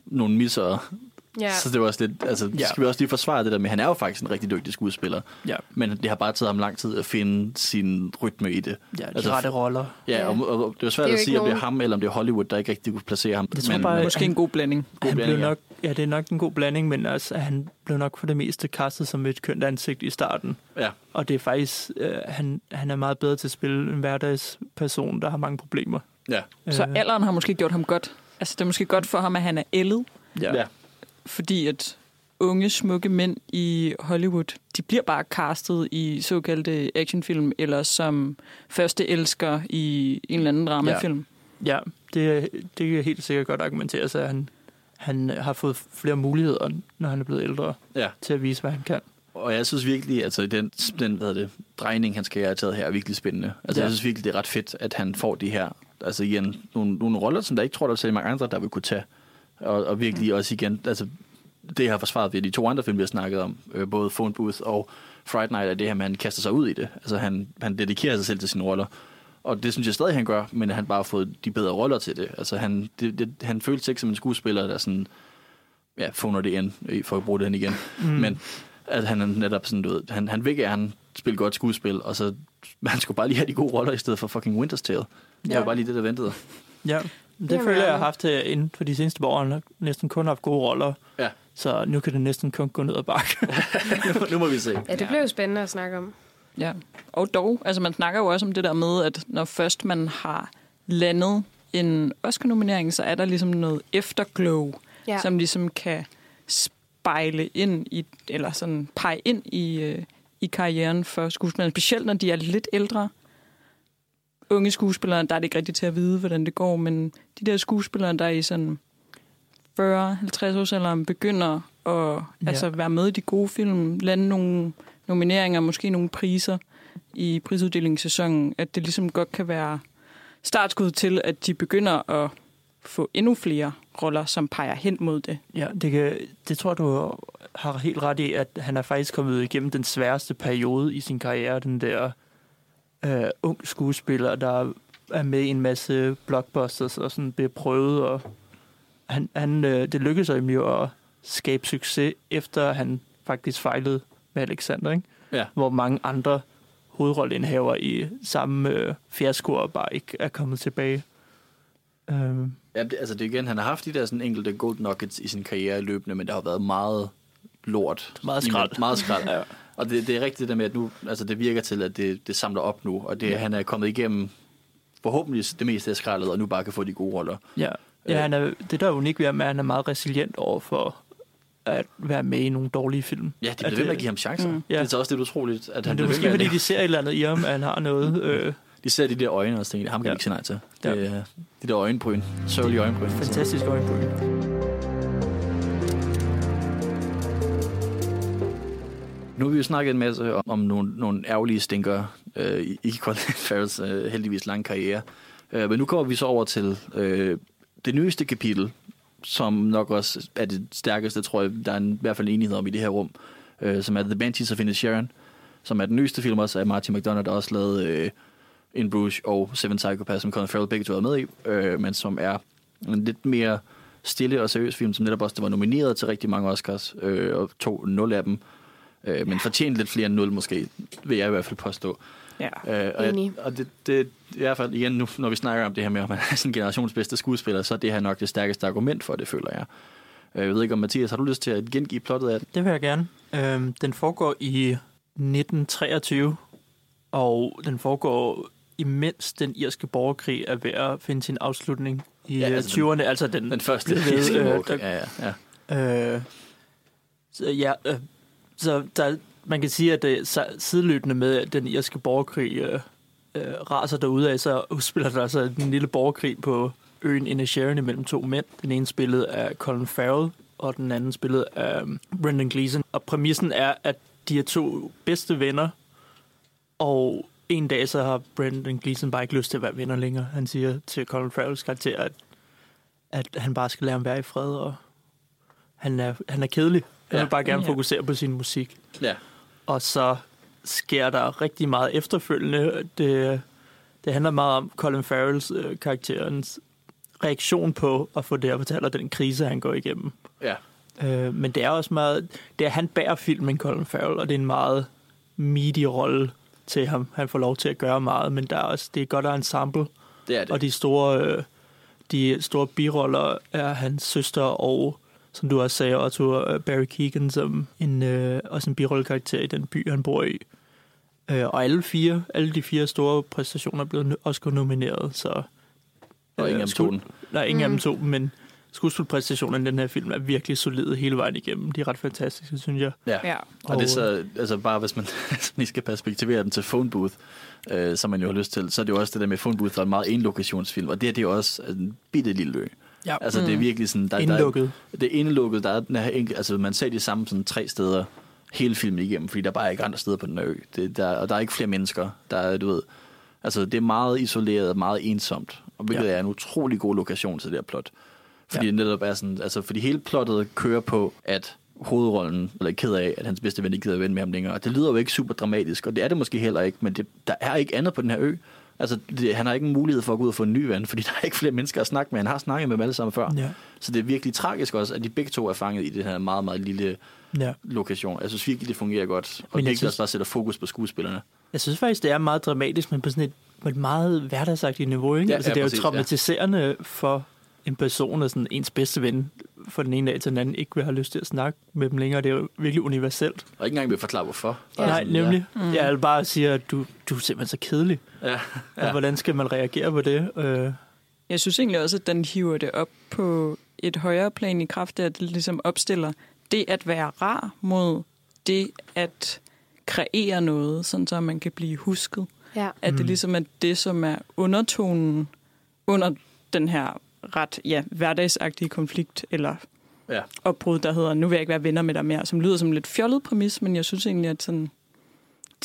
nogle misser Ja. Så det var også lidt, altså, ja. skal vi også lige forsvare det der med, han er jo faktisk en rigtig dygtig skuespiller. Ja. Men det har bare taget ham lang tid at finde sin rytme i det. Ja, de altså, rette roller. Ja, ja. Og, og, det er svært det er at sige, nogen... om det er ham eller om det er Hollywood, der ikke rigtig kunne placere ham. Det tror men, bare, måske han, en god blanding. God han blanding, blev nok, ja. ja, det er nok en god blanding, men altså, han blev nok for det meste kastet som et kønt ansigt i starten. Ja. Og det er faktisk, øh, han, han er meget bedre til at spille en hverdagsperson, der har mange problemer. Ja. Så alderen har måske gjort ham godt. Altså, det er måske godt for ham, at han er ældet. Ja. ja. Fordi at unge, smukke mænd i Hollywood, de bliver bare castet i såkaldte actionfilm, eller som første elsker i en eller anden dramafilm. Ja, ja det, det er helt sikkert godt argumentere sig, at han, han har fået flere muligheder, når han er blevet ældre, ja. til at vise, hvad han kan. Og jeg synes virkelig, altså den, den hvad det, drejning, han skal have taget her, er virkelig spændende. Altså ja. jeg synes virkelig, det er ret fedt, at han får de her, altså igen, nogle, nogle roller, som der ikke tror, der er så mange andre, der vil kunne tage. Og, og virkelig også igen, altså det har forsvaret ved de to andre film, vi har snakket om, øh, både Phone Booth og Fright Night, er det her, han kaster sig ud i det. Altså han, han dedikerer sig selv til sine roller. Og det synes jeg stadig, han gør, men han bare har fået de bedre roller til det. Altså han, det, det, han følte sig ikke som en skuespiller, der sådan, ja, phoner det ind, for at bruge den igen. Mm. Men at han er netop sådan, du ved, han, han vil gerne spille godt skuespil, og så (laughs) han skulle bare lige have de gode roller i stedet for fucking Winter's Tale. Det Ja. var bare lige det, der ventede. Ja, det Jamen, føler jeg, jeg har haft øh, inden for de seneste år. Har næsten kun haft gode roller. Ja. Så nu kan det næsten kun gå ned ad bakke. nu, (laughs) nu må vi se. Ja, det blev jo spændende at snakke om. Ja, og dog, altså man snakker jo også om det der med, at når først man har landet en Oscar-nominering, så er der ligesom noget efterglow, Ja. som ligesom kan spejle ind i, eller sådan pege ind i, øh, i karrieren for skuespillerne, specielt når de er lidt ældre. Unge skuespillere, der er det ikke rigtigt til at vide, hvordan det går, men de der skuespillere, der er i sådan 40-50 års alderen, begynder at Ja. altså, være med i de gode film, lande nogle nomineringer, måske nogle priser i prisuddelingssæsonen, at det ligesom godt kan være startskud til, at de begynder at få endnu flere roller, som peger hen mod det. Ja, det, kan, det tror du har helt ret i, at han er faktisk kommet igennem den sværeste periode i sin karriere. Den der øh, ung skuespiller, der er med i en masse blockbusters og sådan bliver prøvet. Og han, han, øh, det lykkedes ham jo at skabe succes, efter han faktisk fejlede med Alexander, ikke? Ja. hvor mange andre hovedrolleindhaver i samme øh, fiaskoer bare ikke er kommet tilbage. Øhm, Ja, det, altså det igen, han har haft de der sådan enkelte gold nuggets i sin karriere løbende, men der har været meget lort. Meget skrald. Meget skrald. Ja. (laughs) Og det, det er rigtigt det der med, at nu, altså det virker til, at det, det samler op nu, og det, ja. han er kommet igennem forhåbentlig det meste af skraldet, og nu bare kan få de gode roller. Ja, ja han er, det der er unikt ved ham, er, at han er meget resilient over for at være med i nogle dårlige film. Ja, de bliver ved med at give ham chancer. Mm. Ja. Det er så også lidt utroligt, at han Men det er måske, fordi de ser et eller andet i ham, at han har noget... Øh, De ser de der øjne og tænker, ham kan Ja. ja. ikke sige nej til. Ja. Det, er de der øjenbryn. Sørgelige øjenbryn. fantastisk øjenbryn. Nu har vi jo snakket en masse om, om nogle, nogle ærgerlige stinker øh, i, i Colin (laughs) Farrells øh, heldigvis lange karriere. Øh, men nu kommer vi så over til øh, det nyeste kapitel, som nok også er det stærkeste, tror jeg, der er en, i hvert fald en enighed om i det her rum, øh, som er The Banshees of Sharon, som er den nyeste film også af Martin McDonagh, der også lavede øh, In Bruges og Seven Psychopaths, som Colin Farrell begge to er med i, øh, men som er en lidt mere stille og seriøs film, som netop også var nomineret til rigtig mange Oscars, øh, og tog nul af dem. Øh, men fortjent lidt flere end nul måske, vil jeg i hvert fald påstå. Ja. Øh, og, Enig. jeg, og det, det, i hvert fald igen nu, når vi snakker om det her med, at man er sådan en generations bedste skuespiller, så er det her nok det stærkeste argument for det, føler jeg. Øh, Jeg ved ikke om, Mathias, har du lyst til at gengive plottet af det? Det vil jeg gerne. Øhm, den foregår i 1923, og den foregår imens den irske borgerkrig er ved at finde sin afslutning i Ja, ja, altså altså 20'erne. Altså den, Den første ved, (laughs) irske øh, borgerkrig. der- Ja, ja, ja. Øh, så ja, øh, så der, man kan sige, at øh, det er sideløbende med at den irske borgerkrig øh, øh, raser derude af, så udspiller der sig en lille borgerkrig på øen Inisherin imellem to mænd. Den ene spillet af Colin Farrell, og den anden spillet af øh, Brendan Gleeson. Og præmissen er, at de er to bedste venner, og en dag så har Brendan Gleeson bare ikke lyst til at være venner længere. Han siger til Colin Farrells karakter, at, at han bare skal lade ham være i fred, og han er, han er kedelig. Han Ja. vil bare gerne Ja. fokusere på sin musik. ja. Og så sker der rigtig meget efterfølgende. Det, det handler meget om Colin Farrells øh, karakterens reaktion på at få det at fortælle den krise, han går igennem. ja. Øh, men det er også meget... Det er, han bærer filmen, Colin Farrell, og det er en meget meaty rolle til ham. Han får lov til at gøre meget, men der er også, det er godt at ensemble. Det er det. Og de store, øh, de store biroller er hans søster og, som du også sagde, Otto øh, Barry Keegan, som en, øh, også en birollekarakter i den by, han bor i. Øh, og alle fire, alle de fire store præstationer er blevet Oscar nomineret, så... Og ingen af dem tog den. Nej, ingen mm. af dem tog men skuespilpræstationerne i den her film er virkelig solide hele vejen igennem. De er ret fantastiske, synes jeg. Ja. Ja. Og det er så, altså bare hvis man (laughs) lige skal perspektivere den til Phone Booth, øh, som man jo har lyst til, så er det jo også det der med Phone Booth, der er en meget enlokationsfilm, og det er det er jo også en bitte lille ø. Ja. Altså det er virkelig sådan, der, Indlukket. Der, det er indlukket, der er den her enkel, altså man ser de samme sådan tre steder hele filmen igennem, fordi der bare er ikke andre steder på den ø. Det, der, og der er ikke flere mennesker, der er, du ved, altså det er meget isoleret, meget ensomt, og hvilket Ja. er en utrolig god lokation til det her plot. Fordi ja. det netop er sådan, altså fordi hele plottet kører på, at hovedrollen, eller er ked af, at hans bedste ven ikke gider at vende med ham længere. Og det lyder jo ikke super dramatisk, og det er det måske heller ikke, men det, der er ikke andet på den her ø. Altså, det, han har ikke en mulighed for at gå ud og få en ny ven, fordi (laughs) der er ikke flere mennesker at snakke med. Han har snakket med dem alle sammen før. Ja. Så det er virkelig tragisk også, at de begge to er fanget i det her meget, meget lille Ja. lokation. Jeg synes virkelig, det fungerer godt. Og Men jeg synes- også bare sætter fokus på skuespillerne. Jeg synes faktisk, det er meget dramatisk, men på sådan et, på et meget hverdagsagtigt niveau. Ikke? Ja, altså, ja, det er jo præcis, ja. traumatiserende for en person, og sådan ens bedste ven fra den ene dag til den anden ikke vil have lyst til at snakke med dem længere. Det er jo virkelig universelt. Og ikke engang vil forklare, hvorfor. Bare Ja. Nej, sådan, nemlig. Mm. Jeg vil bare sige, at du, du er simpelthen så kedelig. Ja. Ja. ja. Og hvordan skal man reagere på det? Øh, Jeg synes egentlig også, at den hiver det op på et højere plan i kraft af, at det ligesom opstiller det at være rar mod det at kreere noget, sådan så man kan blive husket. Ja. At Mm. det ligesom er det, som er undertonen under den her ret ja, hverdagsagtige konflikt, eller Ja. opbrud, der hedder, nu vil jeg ikke være venner med dig mere, som lyder som en lidt fjollet præmis, men jeg synes egentlig, at sådan,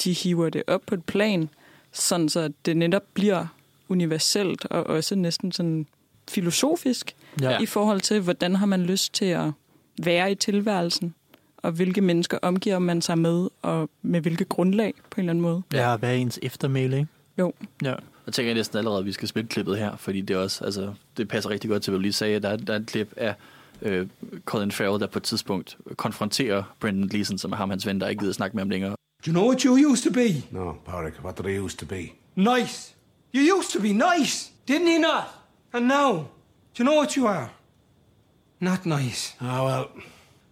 de hiver det op på et plan, sådan så det netop bliver universelt og også næsten sådan filosofisk ja. i forhold til, hvordan har man lyst til at være i tilværelsen, og hvilke mennesker omgiver man sig med, og med hvilke grundlag på en eller anden måde. ja, hvad er ens eftermæle, ikke? Jo. Ja. Jeg tænker næsten allerede, at vi skal spille klippet her, fordi det er også, altså, det passer rigtig godt til, hvad du lige sagde. Der er, der er et klip af øh, Colin Farrell, der på et tidspunkt konfronterer Brendan Gleeson, som er ham hans ven, der ikke gider snakke med ham længere. Do you know what you used to be? No, Porrick, what did I used to be? Nice. You used to be nice, didn't you not? And now, do you know what you are? Not nice. Ah, well,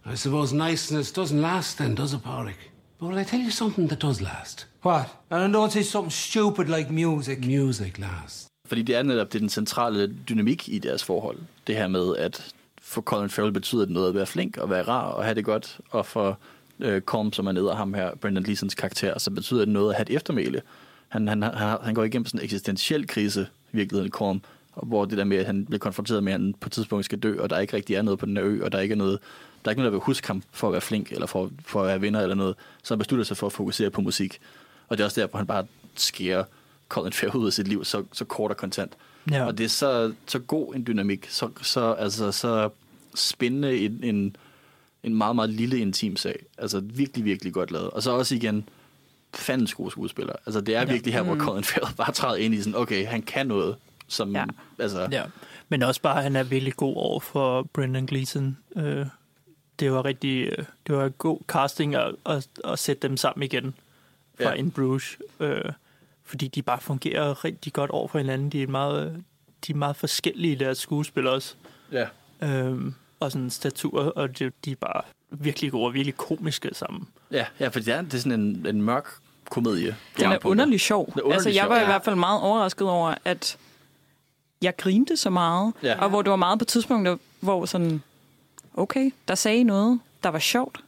I suppose niceness doesn't last then, does it, Porrick? But will I tell you something that does last? What? And don't say something stupid like music. Music lasts. Fordi det er netop det er den centrale dynamik i deres forhold. Det her med, at for Colin Farrell betyder det noget at være flink og være rar og have det godt, og for øh, Colm, som er nede af ham her, Brendan Gleesons karakter, så betyder det noget at have et eftermæle. Han, han, han, han går igennem sådan en eksistentiel krise, i virkeligheden, Colm, og hvor det der med, at han bliver konfronteret med, at han på et tidspunkt skal dø, og der ikke rigtig er noget på den her ø, og der ikke er noget, der er ikke noget, der vil huske ham for at være flink, eller for, for at være vinder eller noget, så han beslutter sig for at fokusere på musik. Og det er også der, hvor han bare skærer Colin Farrell ud af sit liv så, så kort og kontant. Ja. Og det er så, så god en dynamik, så, så, altså, så spændende en, en, en meget, meget lille intim sag. Altså virkelig, virkelig godt lavet. Og så også igen, fandens gode skuespiller. Altså det er Ja. virkelig her, hvor Colin Farrell bare træder ind i sådan, okay, han kan noget, som, Ja. ja. altså, Ja, men også bare, at han er virkelig god over for Brendan Gleeson. Øh, det var rigtig, øh, det var god casting at, at, at sætte dem sammen igen fra Ja. In Bruges. Øh, fordi de bare fungerer rigtig godt over for hinanden. De er meget, de er meget forskellige i deres skuespil også. ja. Øh, og sådan statur, og de, de er bare virkelig gode og virkelig komiske sammen. Ja, ja, for det er, det er sådan en, en mørk komedie. Den er underlig sjov. Den er underlig altså, jeg sjov. var i Ja. hvert fald meget overrasket over, at jeg grinte så meget, Ja. og hvor det var meget på tidspunkter, hvor sådan, okay, der sagde I noget, der var sjovt,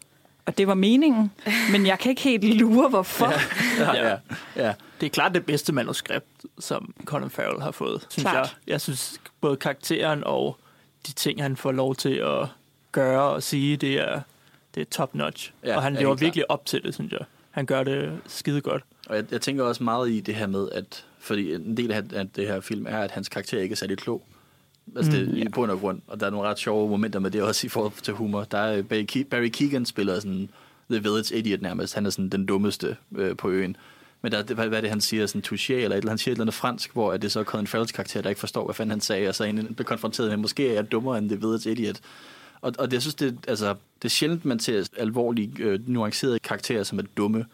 og det var meningen, men jeg kan ikke helt lure, hvorfor. Ja, ja, ja. Det er klart det bedste manuskript, som Colin Farrell har fået, synes Klart. jeg. Jeg synes, både karakteren og de ting, han får lov til at gøre og sige, det er, det er top notch. Ja, og han ja, lever klart. virkelig op til det, synes jeg. Han gør det skide godt. Og jeg, jeg tænker også meget i det her med, at fordi en del af af det her film er, at hans karakter ikke er særlig klog. Altså det Mm, i bund og grund. Og der er nogle ret sjove momenter med det også i forhold til humor. Der er Barry, Ke- Barry Keegan spiller sådan The Village Idiot nærmest. Han er sådan den dummeste øh, på øen. Men der, er hvad, hvad er det, han siger? Sådan touché, eller et eller. Han siger et eller andet fransk, hvor er det så Colin Farrells karakter, der ikke forstår, hvad fanden han sagde, og så egentlig bliver konfronteret med, måske er jeg dummere end The Village Idiot. Og, og det, jeg synes, det, altså, det er sjældent, man ser alvorlige, øh, nuancerede karakterer, som er dumme.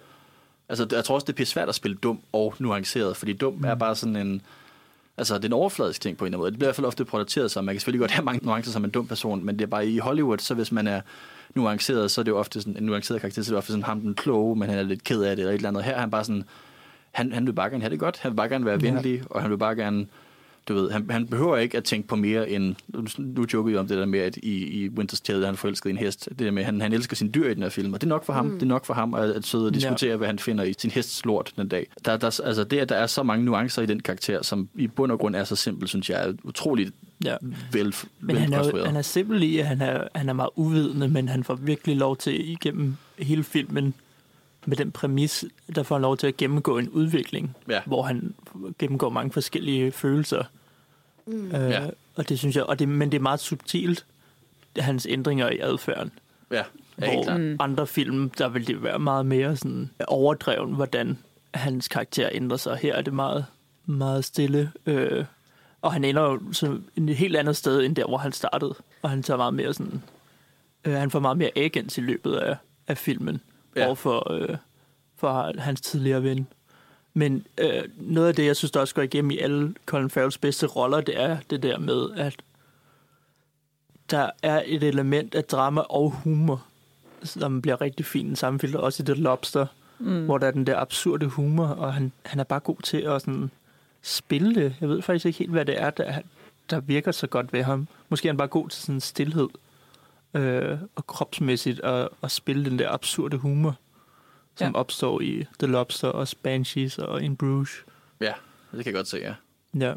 Altså, jeg tror også, det er svært at spille dum og nuanceret, fordi dum mm. er bare sådan en... Altså, det er en overfladisk ting på en eller anden måde. Det bliver i hvert fald ofte portrætteret som, man kan selvfølgelig godt have mange nuancer som en dum person, men det er bare i Hollywood, så hvis man er nuanceret, så er det jo ofte sådan en nuanceret karakter, så er det ofte sådan ham den kloge, men han er lidt ked af det, eller et eller andet. Her er han bare sådan, han, han vil bare gerne have det godt, han vil bare gerne være venlig, og han vil bare gerne, du ved, han, han behøver ikke at tænke på mere end, nu joker vi om det der med, at i, i Winter's Tale, han forelsket i en hest, det der med, han, han elsker sin dyr i den her film, og det er nok for ham, mm. det er nok for ham at, at sidde og diskutere, ja. hvad han finder i sin hests lort den dag. Der, der, altså det, at der er så mange nuancer i den karakter, som i bund og grund er så simpel, synes jeg er utroligt Ja. vel, Men han er, jo, han er simpel i, at han er, han er meget uvidende, men han får virkelig lov til igennem hele filmen med den præmis, der får han lov til at gennemgå en udvikling, Ja. hvor han gennemgår mange forskellige følelser. Mm. Øh, Ja. og det synes jeg, og det, men det er meget subtilt, hans ændringer i adfærden. Ja, ja helt Hvor klart. mm. andre film, der vil det være meget mere sådan overdreven, hvordan hans karakter ændrer sig. Her er det meget, meget stille. Øh, og han ender jo så et helt andet sted, end der, hvor han startede. Og han tager meget mere sådan... Øh, han får meget mere agens i løbet af, af filmen. Ja. Ja. Overfor øh, for hans tidligere ven. Men øh, noget af det, jeg synes, der også går igennem i alle Colin Farrells bedste roller, det er det der med, at der er et element af drama og humor, som bliver rigtig fint sammenfiltret, også i The Lobster, mm. hvor der er den der absurde humor, og han, han er bare god til at sådan spille det. Jeg ved faktisk ikke helt, hvad det er, der, der virker så godt ved ham. Måske er han bare god til sådan stillhed øh, og kropsmæssigt at, at spille den der absurde humor, som Ja. opstår i The Lobster og Banshees og In Bruges. Ja, det kan jeg godt se, ja. Ja.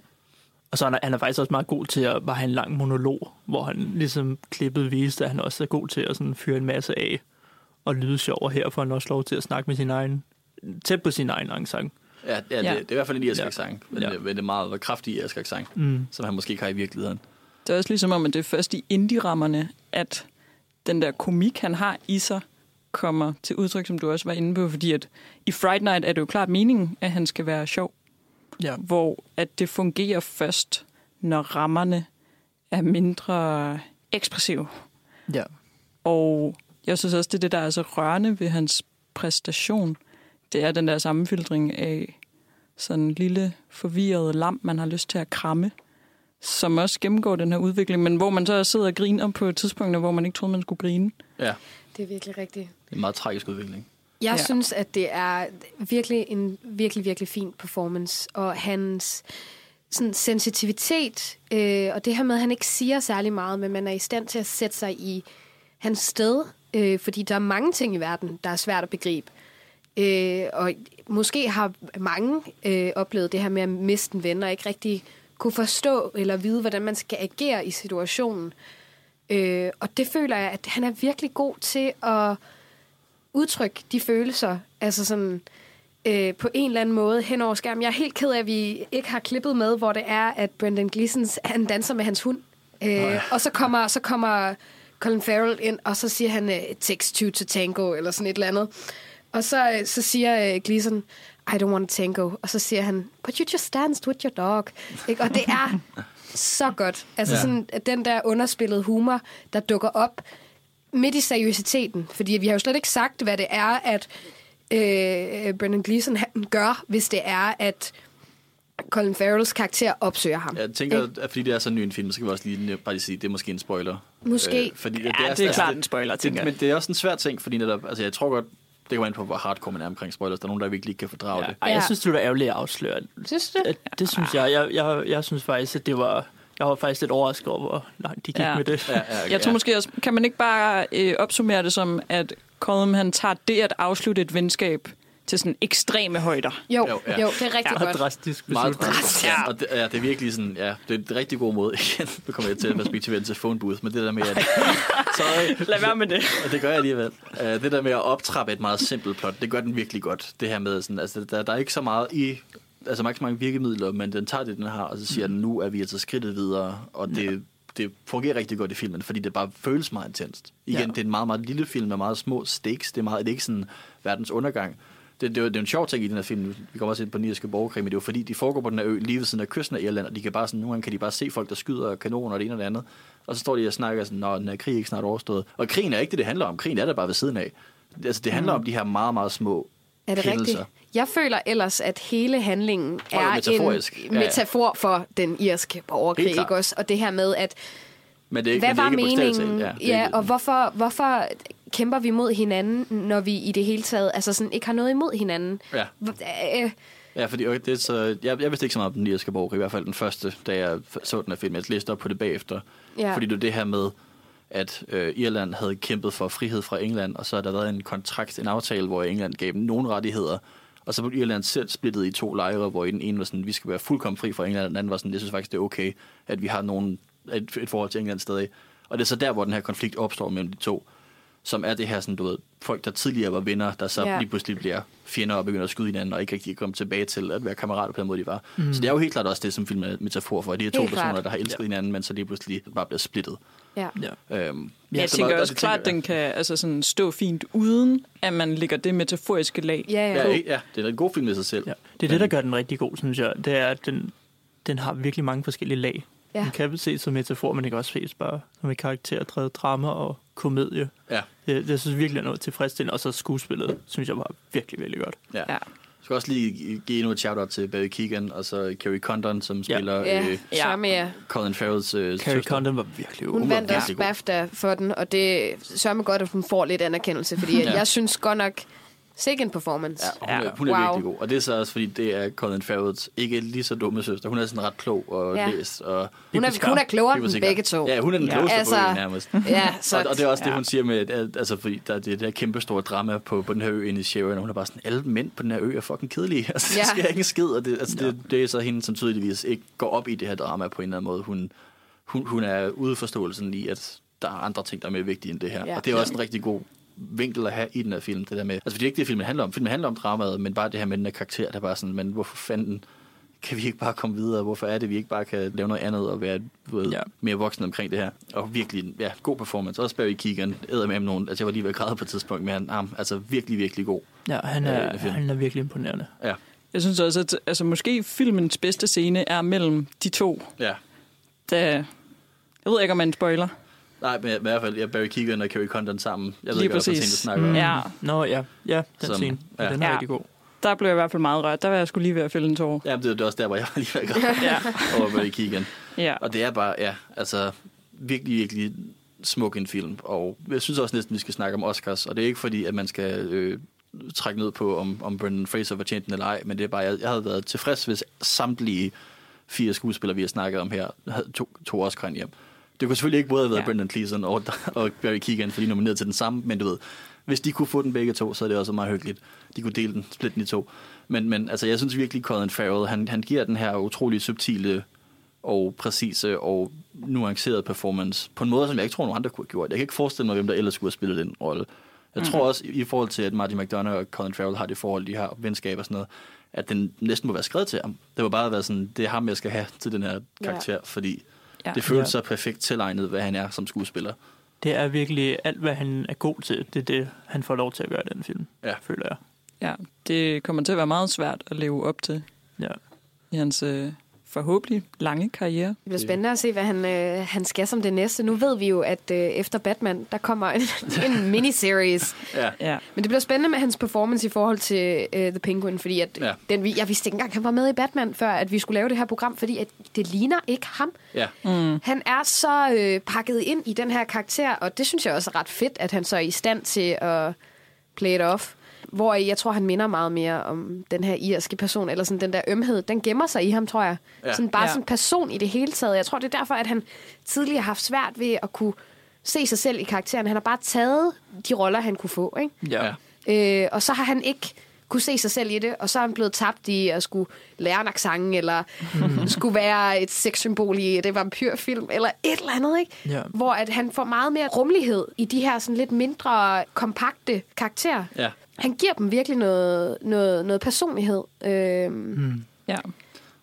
Og så er han, han er faktisk også meget god til at bare have en lang monolog, hvor han ligesom klippet viste, at han også er god til at sådan fyre en masse af og lyde sjov, og her får han også lov til at snakke med sin egen, tæt på sin egen sang. Ja, ja, Ja. Det, det er i hvert fald en irsk Ja. accent, men, Ja. det, men det er meget kraftig irsk accent, Mm. som han måske ikke har i virkeligheden. Det er også ligesom om, at det er først i indie-rammerne, at den der komik, han har i sig, kommer til udtryk, som du også var inde på, fordi at i Fright Night er det jo klart meningen, at han skal være sjov, Ja. hvor at det fungerer først, når rammerne er mindre ekspressive. Ja. Og jeg synes også, det er det, der er så rørende ved hans præstation. Det er den der sammenfiltring af sådan en lille forvirret lam, man har lyst til at kramme, som også gennemgår den her udvikling, men hvor man så sidder og griner på et tidspunkt, hvor man ikke troede, man skulle grine. Ja, Det er virkelig rigtigt. det er en meget tragisk udvikling. Jeg Ja. synes, at det er virkelig en virkelig, virkelig fin performance, og hans sådan, sensitivitet, øh, og det her med, at han ikke siger særlig meget, men man er i stand til at sætte sig i hans sted, øh, fordi der er mange ting i verden, der er svært at begribe. Øh, og måske har mange øh, oplevet det her med at miste en ven, og ikke rigtig kunne forstå eller vide, hvordan man skal agere i situationen. Øh, og det føler jeg, at han er virkelig god til at udtrykke de følelser, altså sådan øh, på en eller anden måde hen over skærmen. Jeg er helt ked af, at vi ikke har klippet med, hvor det er, at Brendan Gleeson han danser med hans hund. Øh, og så kommer, så kommer Colin Farrell ind, og så siger han, øh, it takes two to tango, eller sådan et eller andet. Og så, øh, så siger øh, Gleeson, I don't want to tango. Og så siger han, but you just danced with your dog. Ikke? Og det er så godt. Altså Ja. sådan, at den der underspillede humor, der dukker op midt i seriøsiteten. Fordi vi har jo slet ikke sagt, hvad det er, at øh, Brendan Gleeson han gør, hvis det er, at Colin Farrells karakter opsøger ham. Jeg tænker, at fordi det er så ny en film, så skal vi også lige, bare lige sige, at det er måske en spoiler. Måske. fordi Ja, det er klart en spoiler, det, tænker jeg. Men det er også en svær ting, fordi netop, altså jeg tror godt, det kommer an på, hvor hardcore man er omkring spoilers. Der er nogen, der virkelig ikke kan fordrage Ja. det. Ej, jeg Ja. synes, det var ærgerligt at afsløre. Synes du? Det, det synes jeg. Jeg, jeg. jeg synes faktisk, at det var... Jeg var faktisk lidt overrasket over, hvor langt de gik Ja. med det. Ja, ja, Jeg tror ja. måske også, kan man ikke bare øh, opsummere det som, at Colin han tager det at afslutte et venskab til sådan ekstreme højder. Jo, Jo, jo, ja. jo det er rigtig Meget godt. drastisk Meget drastisk. Ja, og det, ja, det er virkelig sådan, ja, det er en rigtig god måde. (laughs) Igen, nu kommer jeg til at perspektivere til phone booth, men det der med, at... (laughs) Sorry. Lad være med det. Og (laughs) det gør jeg alligevel. Uh, det der med at optrappe et meget simpelt plot, det gør den virkelig godt. Det her med, sådan, altså, der, der er ikke så meget i... Altså, så mange virkemidler, men den tager det, den har, og så siger den, nu er vi altså skridtet videre, og det, det fungerer rigtig godt i filmen, fordi det bare føles meget intenst. Igen, Ja. det er en meget, meget lille film med meget små stakes. Det er, meget, det er ikke sådan verdens undergang. Det, det, er jo- det er jo en sjov ting i den her film. Vi kommer også ind på den irske borgerkrig, men det er jo fordi, de foregår på den her ø lige ved siden af kysten af Irland, og de kan bare sådan, nogle gange kan de bare se folk, der skyder kanoner og det ene og det andet. Og så står de og snakker sådan, når den her krig er ikke snart overstået. Og krigen er ikke det, det handler om. Krigen er der bare ved siden af. Altså, det handler om de her meget, meget små Er det rigtigt? Jeg føler ellers, at hele handlingen er er en Ja, ja. metafor for den irske borgerkrig, ikke også? Og det her med, at Men det er ikke, hvad men det er var ikke meningen? Ja, Ja, og hvorfor, hvorfor kæmper vi mod hinanden, når vi i det hele taget altså sådan, ikke har noget imod hinanden? Ja. Øh, Ja, fordi okay, det er så, jeg, jeg vidste ikke så meget om den irske borgerkrig, i hvert fald den første, da jeg så den her film. Jeg læste op på det bagefter. Ja. Fordi det er det her med, at øh, Irland havde kæmpet for frihed fra England, og så har der været en kontrakt, en aftale, hvor England gav dem nogle rettigheder, og så blev Irland selv splittet i to lejre, hvor den ene var sådan, vi skal være fuldkommen fri fra England, og den anden var sådan, jeg synes faktisk, det er okay, at vi har nogen, et, et forhold til England stadig. Og det er så der, hvor den her konflikt opstår mellem de to. Som er det her, sådan, du ved, folk, der tidligere var venner, der så Ja. lige pludselig bliver fjender og begynder at skyde hinanden, og ikke rigtig kommer tilbage til at være kammerater på den måde, de var. Mm. Så det er jo helt klart også det, som filmen er et metafor for. De her to Helt personer, klart. der har elsket hinanden, men så lige pludselig bare bliver splittet. Ja. Ja. Øhm, Men jeg tænker også det klart, at den kan altså sådan stå fint, uden at man lægger det metaforiske lag Ja, ja. Ja, ja, det er en god film i sig selv. Ja. Det er det, der gør den rigtig god, synes jeg. Det er, at den, den har virkelig mange forskellige lag. Ja. Den kan ses som metafor, men det kan også ses bare som et karakterdrevet drama og komedie. Ja. Det, det synes virkelig er noget tilfredsstillende. Og så skuespillet, synes jeg var virkelig, virkelig godt. Ja. Ja. Jeg skal også lige give endnu et shout-out til Barry Keegan, og så Carrie Condon, som spiller Ja, øh, så med Colin Farrells øh, Carrie søster. Condon var virkelig god. Hun vandt også. BAFTA for den, og det sørger mig godt, at hun får lidt anerkendelse, fordi ja. (laughs) Ja. jeg synes godt nok, sikke en performance. Ja, hun, er, hun er Wow. virkelig god. Og det er så også, fordi det er Colin Farrells ikke lige så dumme søster. Hun er sådan ret klog og Ja. ja. læst. Og Hun er, hun er klogere end begge to. Ja, hun er den Ja. klogeste Altså, på nærmest. (laughs) Ja, så, og, og det er også det, Ja. hun siger med, at, altså, fordi der er det der kæmpe store drama på, på den her ø inde i Sharon, og hun er bare sådan, alle mænd på den her ø er fucking kedelige. (laughs) Altså, Ja. der sker ikke en skid, og det, altså, det, det, er så hende, som tydeligvis ikke går op i det her drama på en eller anden måde. Hun, hun, hun er ude forståelsen i, at der er andre ting, der er mere vigtige end det her. Ja. Ja. Og det er også en rigtig god vinkel at have i den her film, det der med, altså det er ikke det, filmen handler om. Filmen handler om dramaet, men bare det her med den her karakter, der er bare sådan, men hvorfor fanden kan vi ikke bare komme videre? Hvorfor er det, vi ikke bare kan lave noget andet og være ved, Ja. mere voksne omkring det her? Og virkelig, ja, god performance. Også Barry Keegan, æder med nogen. Altså, jeg var lige ved at græde på et tidspunkt, men han, altså virkelig, virkelig god. Ja, han Ja, er, fint. han er virkelig imponerende. Ja, Jeg synes også, at altså, måske filmens bedste scene er mellem de to. ja. Da, jeg ved ikke, om man spoiler. Nej, men i hvert fald, ja, Barry Keegan og Carrie Condon sammen. Jeg ved Lige ikke, hvad præcis. ting, du snakker om. Ja. Nå ja, ja den Som- scene. Ja. ja. Den er Ja. rigtig god. Der blev jeg i hvert fald meget rørt. Der var jeg skulle lige ved at fælde en tår. Ja, det, det er også der, hvor jeg var lige ved at græde (laughs) Ja. over Barry Keegan. ja. Og det er bare, ja, altså virkelig, virkelig smuk en film. Og jeg synes også næsten, vi skal snakke om Oscars. Og det er ikke fordi, at man skal øh, trække ned på, om, om Brendan Fraser var tjent den eller ej. Men det er bare, jeg, jeg havde været tilfreds, hvis samtlige fire skuespillere, vi har snakket om her, havde to, to Oscar hjem. Det kunne selvfølgelig ikke både have været Ja. Brendan Gleeson og, og Barry Keegan, for de er nomineret til den samme, men du ved, hvis de kunne få den begge to, så er det også meget hyggeligt. De kunne dele den, splitte den i to. Men, men altså, jeg synes virkelig, Colin Farrell, han, han giver den her utrolig subtile og præcise og nuancerede performance på en måde, som jeg ikke tror, nogen andre kunne have gjort. Jeg kan ikke forestille mig, hvem der ellers skulle have spillet den rolle. Jeg tror også, i forhold til, at Marty McDonough og Colin Farrell har det forhold, de har venskab og sådan noget, at den næsten må være skrevet til ham. Det var bare været sådan, det er ham, jeg skal have til den her karakter, ja. fordi Ja. det føles ja. så perfekt tilegnet, hvad han er som skuespiller. Det er virkelig alt, hvad han er god til. Det er det, han får lov til at gøre i den film, Ja. føler jeg. ja, det kommer til at være meget svært at leve op til Ja. i hans øh, forhåbentlig lange karriere. Det bliver spændende at se, hvad han, øh, han skal som det næste. Nu ved vi jo, at øh, efter Batman, der kommer en, (laughs) en miniseries. Ja. Ja. Men det bliver spændende med hans performance i forhold til uh, The Penguin, fordi at Ja. den, vi- jeg vidste ikke engang, han var med i Batman, før at vi skulle lave det her program, fordi at det ligner ikke ham. Ja. Mm. Han er så øh, pakket ind i den her karakter, og det synes jeg også er ret fedt, at han så er i stand til at play it off. Hvor jeg tror, han minder meget mere om den her irske person, eller sådan den der ømhed, den gemmer sig i ham, tror jeg. Ja. Sådan bare Ja. sådan en person i det hele taget. Jeg tror, det er derfor, at han tidligere har haft svært ved at kunne se sig selv i karakteren. Han har bare taget de roller, han kunne få, ikke? Ja. Ja. Øh, og så har han ikke kunne se sig selv i det, og så er han blevet tabt i at skulle lære en accent, eller (laughs) skulle være et sexsymbol i et vampyrfilm, eller et eller andet, ikke? Ja. Hvor at han får meget mere rummelighed i de her sådan lidt mindre kompakte karakterer. Ja. Han giver dem virkelig noget, noget, noget personlighed, øh, mm. Ja.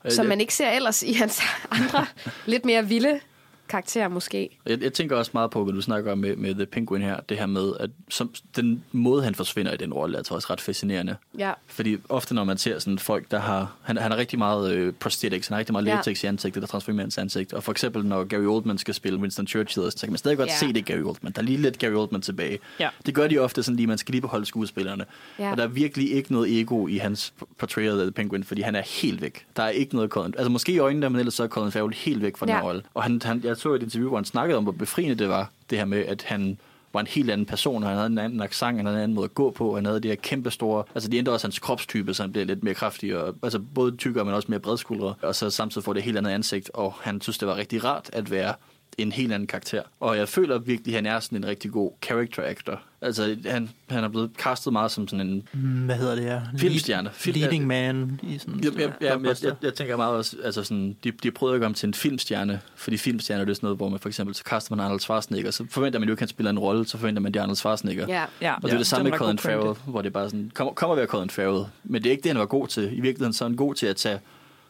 som man ikke ser ellers i hans (laughs) andre lidt mere vilde karakterer måske. Jeg, jeg tænker også meget på, hvad du snakker om med, med The Penguin her, det her med, at som, den måde, han forsvinder i den rolle, er altså også ret fascinerende. Ja. Fordi ofte, når man ser sådan folk, der har... Han, han har rigtig meget øh, prosthetics, han har rigtig meget Ja. latex i ansigtet, der transformerer hans ansigt. Og for eksempel, når Gary Oldman skal spille Winston Churchill, så kan man stadig godt Ja. se, det Gary Oldman. Der er lige lidt Gary Oldman tilbage. Ja. Det gør de ofte sådan lige, man skal lige beholde skuespillerne. Ja. Og der er virkelig ikke noget ego i hans portrayal af The Penguin, fordi han er helt væk. Der er ikke noget Colin... Altså måske i øjnene, men ellers så er Colin Farrell helt væk fra den Ja. her rolle. Og han, han, jeg så et interview, hvor han snakkede om, hvor befriende det var, det her med, at han var en helt anden person, og han havde en anden accent, han havde en anden måde at gå på, han havde de her kæmpe store, altså det ændrede også hans kropstype, så han blev lidt mere kraftig, og, altså både tykkere, men også mere bredskuldret, og så samtidig får det et helt andet ansigt, og han synes, det var rigtig rart at være en helt anden karakter. Og jeg føler virkelig, at han er sådan en rigtig god character actor. Altså, han, han er blevet castet meget som sådan en Hvad hedder det her? filmstjerne. Film, Leading man i sådan jeg, jeg, jeg, jeg, jeg, jeg, tænker meget også, altså sådan, de, de prøvede at gøre ham til en filmstjerne, fordi filmstjerne det er sådan noget, hvor man for eksempel, så kaster man Arnold Schwarzenegger, så forventer man jo ikke, at han spiller en rolle, så forventer man, det er Arnold Schwarzenegger. Ja. Ja, Og det er det samme med Colin. Farrell, hvor det er bare sådan, kommer, kommer ved at Colin Farrell, men det er ikke det, han var god til. I virkeligheden så er han god til at tage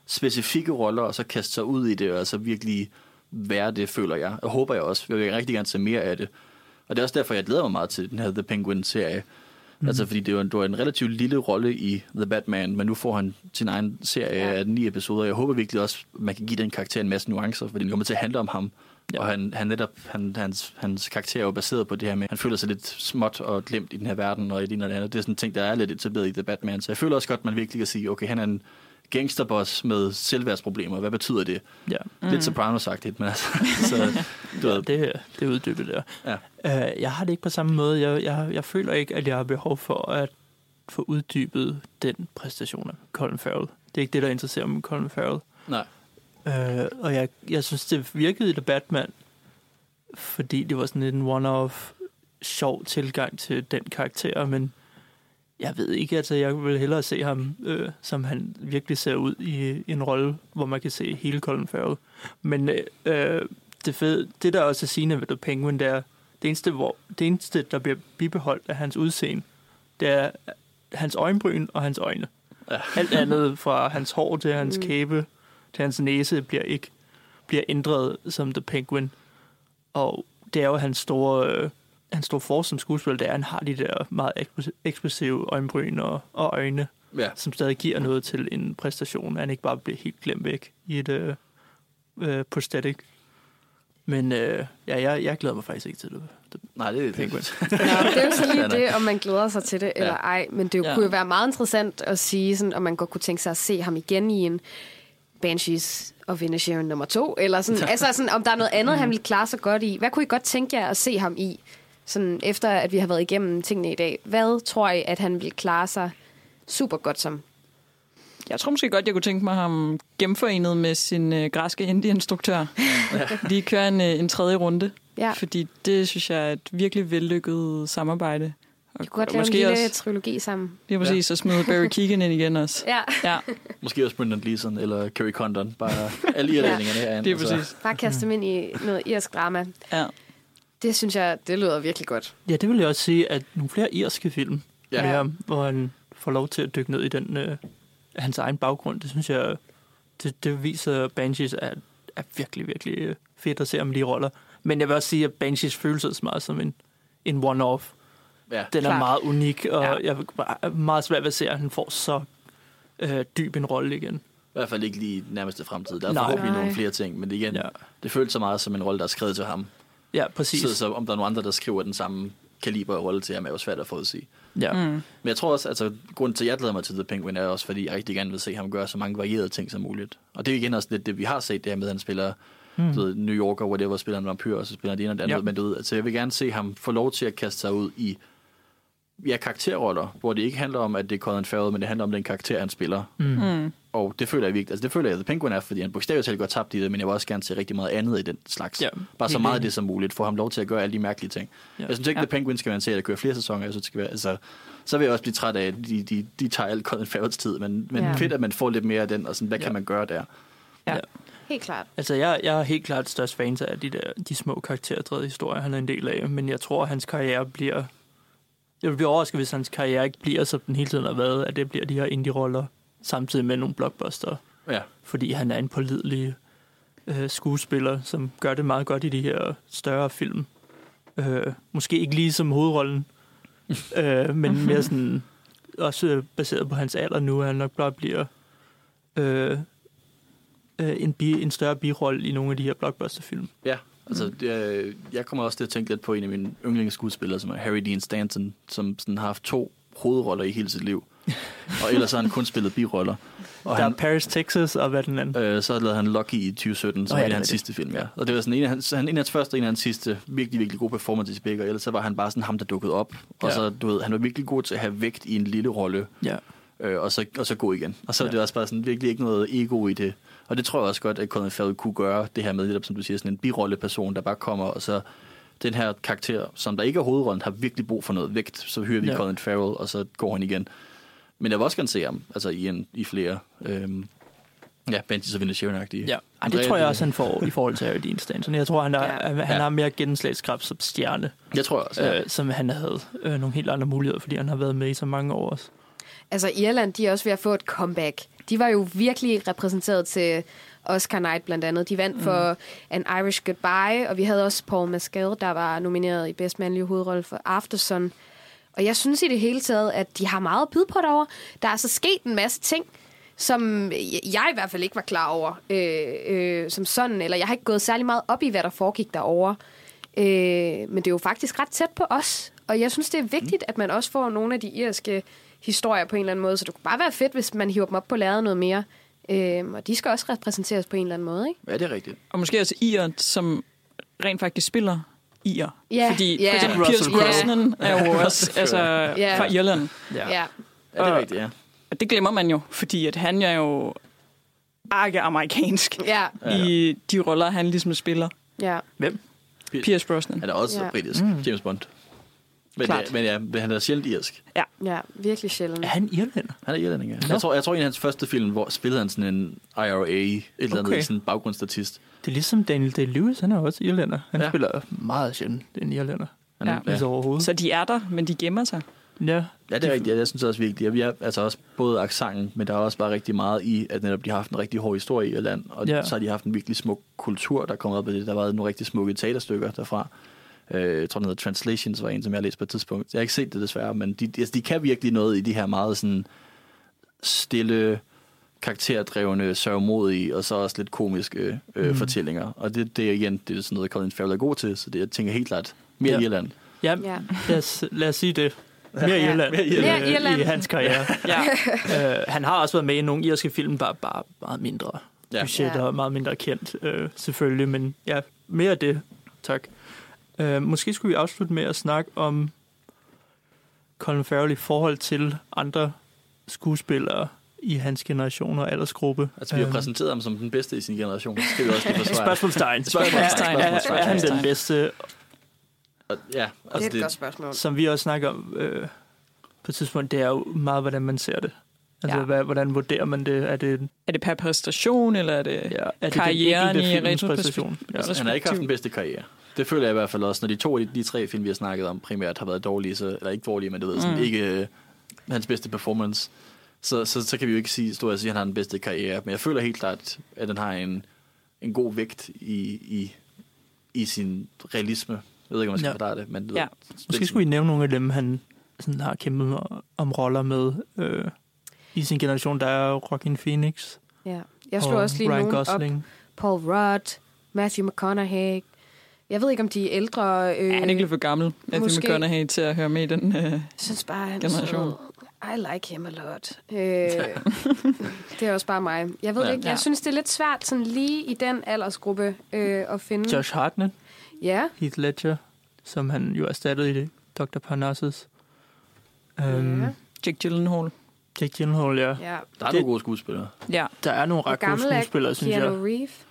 specifikke roller, og så kaste sig ud i det, og så virkelig være det, føler jeg. Og håber jeg også. Jeg vil rigtig gerne se mere af det. Og det er også derfor, jeg glæder mig meget til den her The Penguin-serie. Mm. Altså, fordi det var, en, det var en relativt lille rolle i The Batman, men nu får han sin egen serie Ja. af ni episoder. Jeg håber virkelig også, at man kan give den karakter en masse nuancer, fordi den kommer til at handle om ham. Ja. Og han, han netop, han, hans, hans karakter er jo baseret på det her med, han føler sig lidt småt og glemt i den her verden, og i det ene og det andet. Det er sådan en ting, der er lidt etableret i The Batman. Så jeg føler også godt, at man virkelig kan sige, okay, han er en gangsterboss med selvværdsproblemer. Hvad betyder det? Ja. Mm. Lidt Sopranos-agtigt, men altså, (laughs) så, du Ja, ved, det, det er uddybet der. Ja. Uh, jeg har det ikke på samme måde. Jeg, jeg, jeg føler ikke, at jeg har behov for at få uddybet den præstation af Colin Farrell. Det er ikke det, der interesserer mig Colin Farrell. nej. Uh, og jeg, jeg synes, det virkede i The Batman, fordi det var sådan en one-off sjov tilgang til den karakter, men jeg ved ikke, altså jeg vil hellere se ham, øh, som han virkelig ser ud i en rolle, hvor man kan se hele Colin Farrell. Men øh, øh, det, fede, det der også er sigende ved The Penguin, det er, det eneste, hvor, det eneste, der bliver bibeholdt af hans udseende, det er hans øjenbryn og hans øjne. Ja. Alt andet fra hans hår til hans Mm. kæbe til hans næse bliver ikke bliver ændret som The Penguin. Og det er jo hans store, øh, hans store force som skuespiller, det er, at han har de der meget ekspres- ekspressive øjenbryn og, og øjne, Ja. som stadig giver noget til en præstation, at han ikke bare bliver helt glemt væk i et øh, øh, prosthetic. Men øh, ja, jeg, jeg glæder mig faktisk ikke til det. det Nej, det er Penguin. Nå, det er jo så lige det, om man glæder sig til det eller Ja. ej. Men det jo, Ja. kunne jo være meget interessant at sige, sådan, om man godt kunne tænke sig at se ham igen i en Banshees og Inisherin nummer to. Eller sådan, altså sådan, om der er noget andet, han ville klare sig godt i. Hvad kunne I godt tænke jer at se ham i? Sådan, efter at vi har været igennem tingene i dag. Hvad tror I, at han vil klare sig super godt som? Jeg tror måske godt, jeg kunne tænke mig ham genforenet med sin øh, græske indie-instruktør. (laughs) De kører en, øh, en tredje runde, Ja. fordi det synes jeg er et virkelig vellykket samarbejde. Og Vi kunne godt lave en lille også... trilogi sammen. Lige præcis, og smide Barry (laughs) Keegan ind igen også. Ja, Ja, (laughs) Måske også Brendan Gleeson eller Kerry Condon. Bare alle irlændingerne herinde. det er præcis. bare kaste dem ind i noget irsk drama. Ja. Det synes jeg, det lyder virkelig godt. Ja, det vil jeg også sige, at nogle flere irske film Ja. med ham, hvor han får lov til at dykke ned i den, øh, hans egen baggrund, det synes jeg, det, det viser Banshees er, er virkelig, virkelig øh, fedt at se ham i de roller. Men jeg vil også sige, at Banshees føles også meget som en, en one-off. Ja. Den er Klart. meget unik, og Ja. jeg er meget svært ved at se, at han får så øh, dyb en rolle igen. I hvert fald ikke lige i den nærmeste fremtid. Der er forhåbentlig nogle flere ting, men igen. Ja, det føles så meget som en rolle, der er skrevet til ham. Ja præcis. Så, så om der er nogle andre, der skriver den samme kaliber af rolle til ham, er jo svært at forudsige. Ja. Mm. Men jeg tror også, altså grunden til, at jeg glæder mig til The Penguin, er også, fordi jeg rigtig gerne vil se ham gøre så mange varierede ting som muligt. Og det er igen også lidt det, vi har set det her med, at han spiller mm. du ved, New Yorker, whatever, spiller en vampyr, og så spiller han det ene og det andet. Ja. Men du ved, altså, jeg vil gerne se ham få lov til at kaste sig ud i ja, karakterroller, hvor det ikke handler om, at det er Colin Farrell, men det handler om den karakter, han spiller. Mm. Og det føler jeg virkelig, altså det føler jeg, at The Penguin er, fordi han bogstaveligt talt går tabt i det, men jeg vil også gerne se rigtig meget andet i den slags. Ja, Bare så meget af det som muligt, få ham lov til at gøre alle de mærkelige ting. Ja. Ja. Jeg synes ikke, Ja. ja. The Penguin skal være en serie, der kører flere sæsoner. Jeg synes, det skal være, altså, så vil jeg også blive træt af, at de, de, de tager alt Colin Farrells tid, men, men Ja. ja. fedt, at man får lidt mere af den, og sådan, hvad ja. Ja. kan man gøre der? Ja. Helt klart. Altså, jeg, jeg er helt klart størst fan af de, der, de små karakterdrevne historier, han er en del af, men jeg tror, at hans karriere bliver... Jeg vil blive overrasket, hvis hans karriere ikke bliver, som den hele tiden har været, at det bliver de her indie-roller, samtidig med nogle blockbuster, Ja, fordi han er en pålidelig øh, skuespiller, som gør det meget godt i de her større film. Øh, måske ikke lige som hovedrollen, (laughs) øh, men mere sådan, også øh, baseret på hans alder nu, at han nok bare bliver øh, øh, en, bi, en større birolle i nogle af de her blockbusterfilm. ja. Altså, det, er- jeg kommer også til at tænke lidt på en af mine yndlingsskuespillere, som er Harry Dean Stanton, som sådan har haft to hovedroller i hele sit liv. (laughs) og ellers har han kun spillet biroller. Og Der er han, Paris, Texas, og hvad er den anden? Øh, så lavede han Lucky i 2017, som oh, ja, en af er hans det. sidste film, ja. Og det var sådan en af hans, han, en af hans første og en af hans sidste virkelig, virkelig gode performances i begge, og ellers så var han bare sådan ham, der dukkede op. Og Ja. så, du ved, han var virkelig god til at have vægt i en lille rolle, Ja. øh, og, så, og så gå igen. Og så er Ja. det også bare sådan virkelig ikke noget ego i det. Og det tror jeg også godt, at Colin Farrell kunne gøre det her med, netop som du siger, sådan en birolleperson, der bare kommer og så den her karakter, som der ikke er hovedrollen, har virkelig brug for noget vægt, så hører vi ja. Colin Farrell, og så går han igen. Men jeg vil også gerne se ham, altså i, en, i flere, øhm, ja, Banshees of Inisherin-agtige. Ja, Ej, det tror jeg også, han får i forhold til Harry Dean Stanton. Jeg tror, han, er, Ja. han Ja. har mere gennemslagskraft som stjerne, Jeg tror også, ja. øh, som han havde øh, nogle helt andre muligheder, fordi han har været med i så mange år også. Altså, Irland, de er også ved at få et comeback. De var jo virkelig repræsenteret til Oscar Night blandt andet. De vandt for An Irish Goodbye, og vi havde også Paul Mescal, der var nomineret i bedst mandlige hovedrolle for Aftersun. Og jeg synes i det hele taget, at de har meget at byde på derovre. Der er altså sket en masse ting, som jeg i hvert fald ikke var klar over øh, øh, som sådan, eller jeg har ikke gået særlig meget op i, hvad der foregik derovre. Øh, men det er jo faktisk ret tæt på os, og jeg synes, det er vigtigt, at man også får nogle af de irske historier på en eller anden måde, så det kunne bare være fedt, hvis man hiver dem op på lærret noget mere. Øh, og de skal også repræsenteres på en eller anden måde, ikke? Ja, det er rigtigt. Og måske også Ier, som rent faktisk spiller Ier. Ja, Fordi ja. for Russell Pierce. Brosnan er jo også (laughs) altså, Ja. fra Irland. Ja. Ja. Ja, det er rigtigt, ja. Og det glemmer man jo, fordi at han er jo arke amerikansk Ja, i de roller, han ligesom spiller. ja. Hvem? Pierce Brosnan. Han er også ja. britisk, mm. James Bond. Men, Klart. ja, men ja, men han er sjældent irsk. Ja, virkelig sjældent. Er han irlænder? Han er irlænding, ja. Jeg tror, jeg tror, i en af hans første film, hvor spillede han sådan en IRA, et eller andet, Okay. sådan en baggrundsstatist. Det er ligesom Daniel Day-Lewis, han er også irlænder. Han ja. Ja. spiller meget sjældent en irlænder. Han, Ja. ja. Hvis overhovedet. Så de er der, men de gemmer sig. Ja, Ja, det er rigtigt. Ja, Jeg synes også virkelig, at vi er altså også både accenten, men der er også bare rigtig meget i, at netop de har haft en rigtig hård historie i Irland, og Ja. ja. så har de haft en virkelig smuk kultur, der er kommet op af det. Der har været nogle rigtig smukke teaterstykker derfra. Øh, jeg tror, den hedder Translations var en, som jeg har læst på et tidspunkt. Jeg har ikke set det desværre, men de, de, altså, de kan virkelig noget i de her meget sådan stille, karakterdrevne, sørgmodige og så også lidt komiske øh, mm. fortællinger. Og det, det er igen det er sådan noget, Colin Farrell er god til, så det, jeg tænker helt klart mere Ja. ja. Irland. ja, Ja. lad, os, lad os sige det. Mere Irland, mere Irland. Mere Irland. i hans karriere. Ja. (laughs) øh, han har også været med i nogle irske film, bare, bare meget mindre ja. Ja. budgetter Ja. og meget mindre kendt, øh, selvfølgelig. Men ja, mere af det. Tak. Øh, måske skulle vi afslutte med at snakke om Colin Farrell i forhold til andre skuespillere i hans generation og aldersgruppe. Altså, vi har Øhm, præsenteret ham som den bedste i sin generation. Det skal vi også lige forsvare. (laughs) (laughs) Spørgsmålstegn. Spørgsmålstegn. Er, han den bedste, Og- Ja, Det er altså et godt spørgsmål. som vi også snakker om øh, på et tidspunkt, det er jo meget, hvordan man ser det. Altså, Ja. hvad, hvordan vurderer man det? Er det, Er det per præstation, eller er det... ja, er det Karrieren den i enkelte films retroperspektiv- præstation? Ja. Altså, han har ikke haft den bedste karriere. Det føler jeg i hvert fald også, når de to af de, de tre film, vi har snakket om, primært har været dårlige, så, eller ikke dårlige, men du ved, sådan, Mm. ikke øh, hans bedste performance. Så, så, så kan vi jo ikke sige, stå og sige, at han har den bedste karriere. Men jeg føler helt klart, at den har en, en god vægt i, i, i sin realisme. Jeg ved ikke, om man skal Ja. forklare det, men Ja. ved, Måske skulle I nævne nogle af dem, han sådan har kæmpet om roller med øh, i sin generation. Der er Joaquin Phoenix Ja. Jeg slog og også lige Ryan nogen op. Gosling. Paul Rudd, Matthew McConaughey. Jeg ved ikke, om de er ældre. Øh, Ja, han er ikke lidt for gammel, Matthew måske. McConaughey, til at høre med i den. Øh, Jeg synes bare, han er Generation. sød. I like him a lot. Øh, (laughs) det er også bare mig. Jeg ved Ja. ja. ikke, jeg Ja. synes, det er lidt svært sådan lige i den aldersgruppe øh, at finde. Josh Hartnett, Ja, Heath Ledger, som han jo erstattede i det, Dr. Parnassus. Um, Ja. Jake Gyllenhaal. Jake Gyllenhaal, ja. ja. der er Det- nogle gode skuespillere. Ja, Der er nogle ret gode er skuespillere, synes jeg. Keanu Reeves?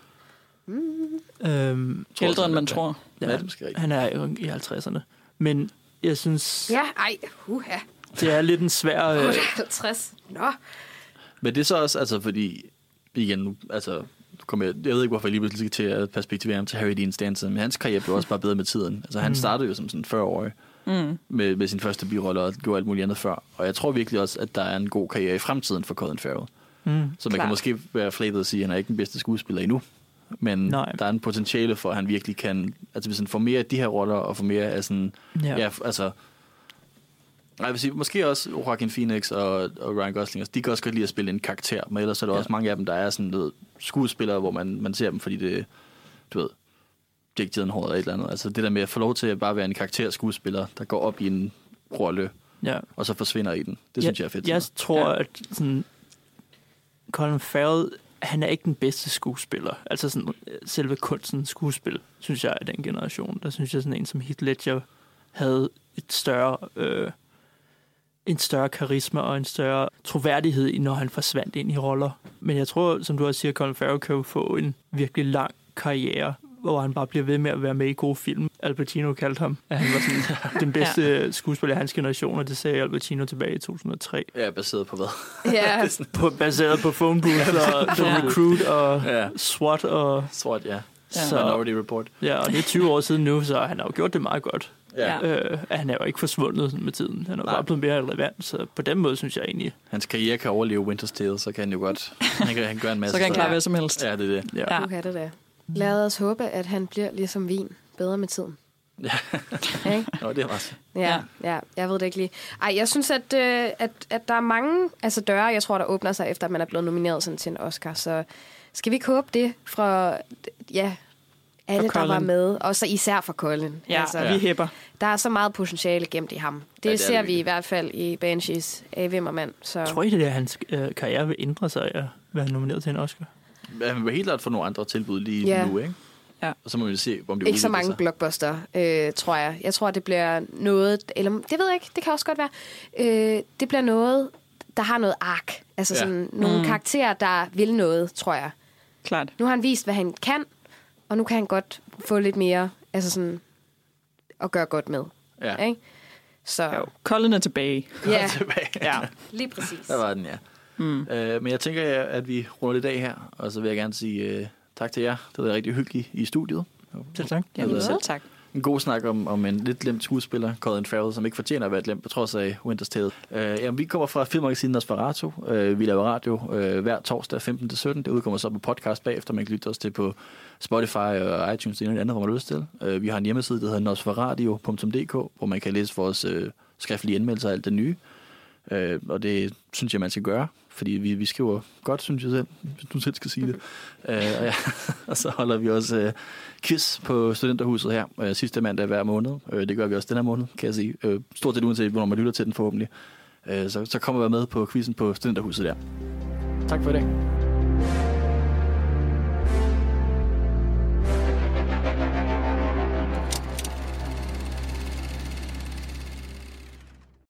Øhm, Tror ældre end man tror. Ja, er rigtigt. han er jo i 50'erne. Men jeg synes, Ja, ej, uha. det er lidt en svær... Øh, 50. Nå. Men det er så også, altså fordi, igen, nu, altså, kommer jeg, jeg ved ikke, hvorfor jeg lige pludselig skal til at perspektivere ham til Harry Dean Stanton, men hans karriere blev også bare bedre med tiden. Altså, han Mm. startede jo som sådan 40-årig Mm. med, med sin første birolle og gjorde alt muligt andet før. Og jeg tror virkelig også, at der er en god karriere i fremtiden for Colin Farrell. mm, Så man Klart. kan måske være flabet og sige, at han er ikke den bedste skuespiller endnu. Men Nej. der er en potentiale for, at han virkelig kan... Altså hvis han får mere af de her roller, og får mere af sådan... ja. Ja, altså... Jeg vil sige, måske også Joaquin Phoenix og, og Ryan Gosling, altså, de kan også godt lide at spille en karakter, men ellers er der ja. også mange af dem, der er sådan noget skuespillere, hvor man, man ser dem, fordi det, du ved, Jake Gyllenhaal eller et eller andet. Altså det der med at få lov til at bare være en karakterskuespiller, der går op i en rolle, ja. og så forsvinder i den. Det synes jeg er fedt. Jeg tror, Ja. at sådan, Colin Farrell, han er ikke den bedste skuespiller. Altså sådan, øh, selve kunsten skuespil, synes jeg, er den generation. Der synes jeg, sådan en som Heath Ledger havde et større, øh, en større karisma og en større troværdighed, i, når han forsvandt ind i roller. Men jeg tror, som du også siger, Colin Farrell kan jo få en virkelig lang karriere, hvor han bare bliver ved med at være med i gode film. Al Pacino kaldte ham, at han var sådan (laughs) den bedste ja. skuespiller i hans generation, og det sagde Al Pacino tilbage i 2003. Ja, baseret på hvad? Ja, (laughs) På, baseret på Phone Booth og The Ja. Recruit og Ja. SWAT. Og, Sort, ja. så, Minority Report. ja, og det er 20 år siden nu, så han har jo gjort det meget godt. Ja. Ja. Øh, han er jo ikke forsvundet med tiden. Han er jo Nej. bare blevet mere relevant, så på den måde synes jeg egentlig... Hans karriere kan overleve Winter's Tale, så kan han jo godt... Han kan, han gør en masse. Så kan han klare hvad som helst. Ja, det er det. Ja. Ja. du kan det da. Lad os håbe, at han bliver ligesom vin bedre med tiden. Ja. (laughs) Ikke? Nå, det er også. Ja, Ja. ja, jeg ved det ikke lige. Ej, jeg synes, at, øh, at, at der er mange altså døre, jeg tror, der åbner sig, efter at man er blevet nomineret sådan, til en Oscar. Så skal vi ikke håbe det fra ja, alle, der var med? Og så især for Colin. Ja, altså, ja. vi hæpper. Der er så meget potentiale gemt i ham. Det, det er det det ser vi virkelig. i hvert fald i Banshees af Vimmermand. Så. Jeg tror ikke, det er, at hans øh, karriere vil ændre sig at være nomineret til en Oscar. Men Han vil helt klart få nogle andre tilbud lige Ja. nu, ikke? Ja. Og så må vi se, om det Ikke så mange sig. blockbuster, øh, tror jeg. Jeg tror, det bliver noget... Eller det ved jeg ikke, det kan også godt være. Øh, det bliver noget, der har noget ark. Altså Ja. sådan nogle Mm. karakterer, der vil noget, tror jeg. Klart. Nu har han vist, hvad han kan, og nu kan han godt få lidt mere altså sådan, at gøre godt med. Ja, Ikke? Så Jo. Colin er tilbage. ja, (laughs) tilbage. Ja. lige præcis. Der var den, ja. Mm. Øh, men jeg tænker, at vi runder lidt af her, og så vil jeg gerne sige øh, tak til jer. Det var rigtig hyggeligt i studiet. Selv tak. Jamen, selv tak. En god snak om, om en lidt glemt skuespiller, Colin Farrell, som ikke fortjener at være glemt, på trods af Winter's Tale. Øh, jamen, vi kommer fra filmmagasinet Nosferatu. Øh, vi laver radio øh, hver torsdag 15-17. Det udkommer så på podcast bagefter. Man kan lytte os til på Spotify og iTunes, det ene eller andet, hvor man har lyst til. Øh, vi har en hjemmeside, der hedder nosferadio.dk, hvor man kan læse vores øh, skriftlige anmeldelser af alt det nye. Øh, og det synes jeg, man skal gøre, fordi vi, vi skriver godt, synes jeg selv, hvis du selv skal sige det. (laughs) øh, og, ja, (laughs) og så holder vi også øh, quiz på Studenterhuset her øh, sidste mandag hver måned. Øh, det gør vi også den her måned, kan jeg sige. Øh, stort set uanset, hvornår man lytter til den forhåbentlig. Øh, så, så kommer vi med på quizzen på Studenterhuset der. Tak for i dag.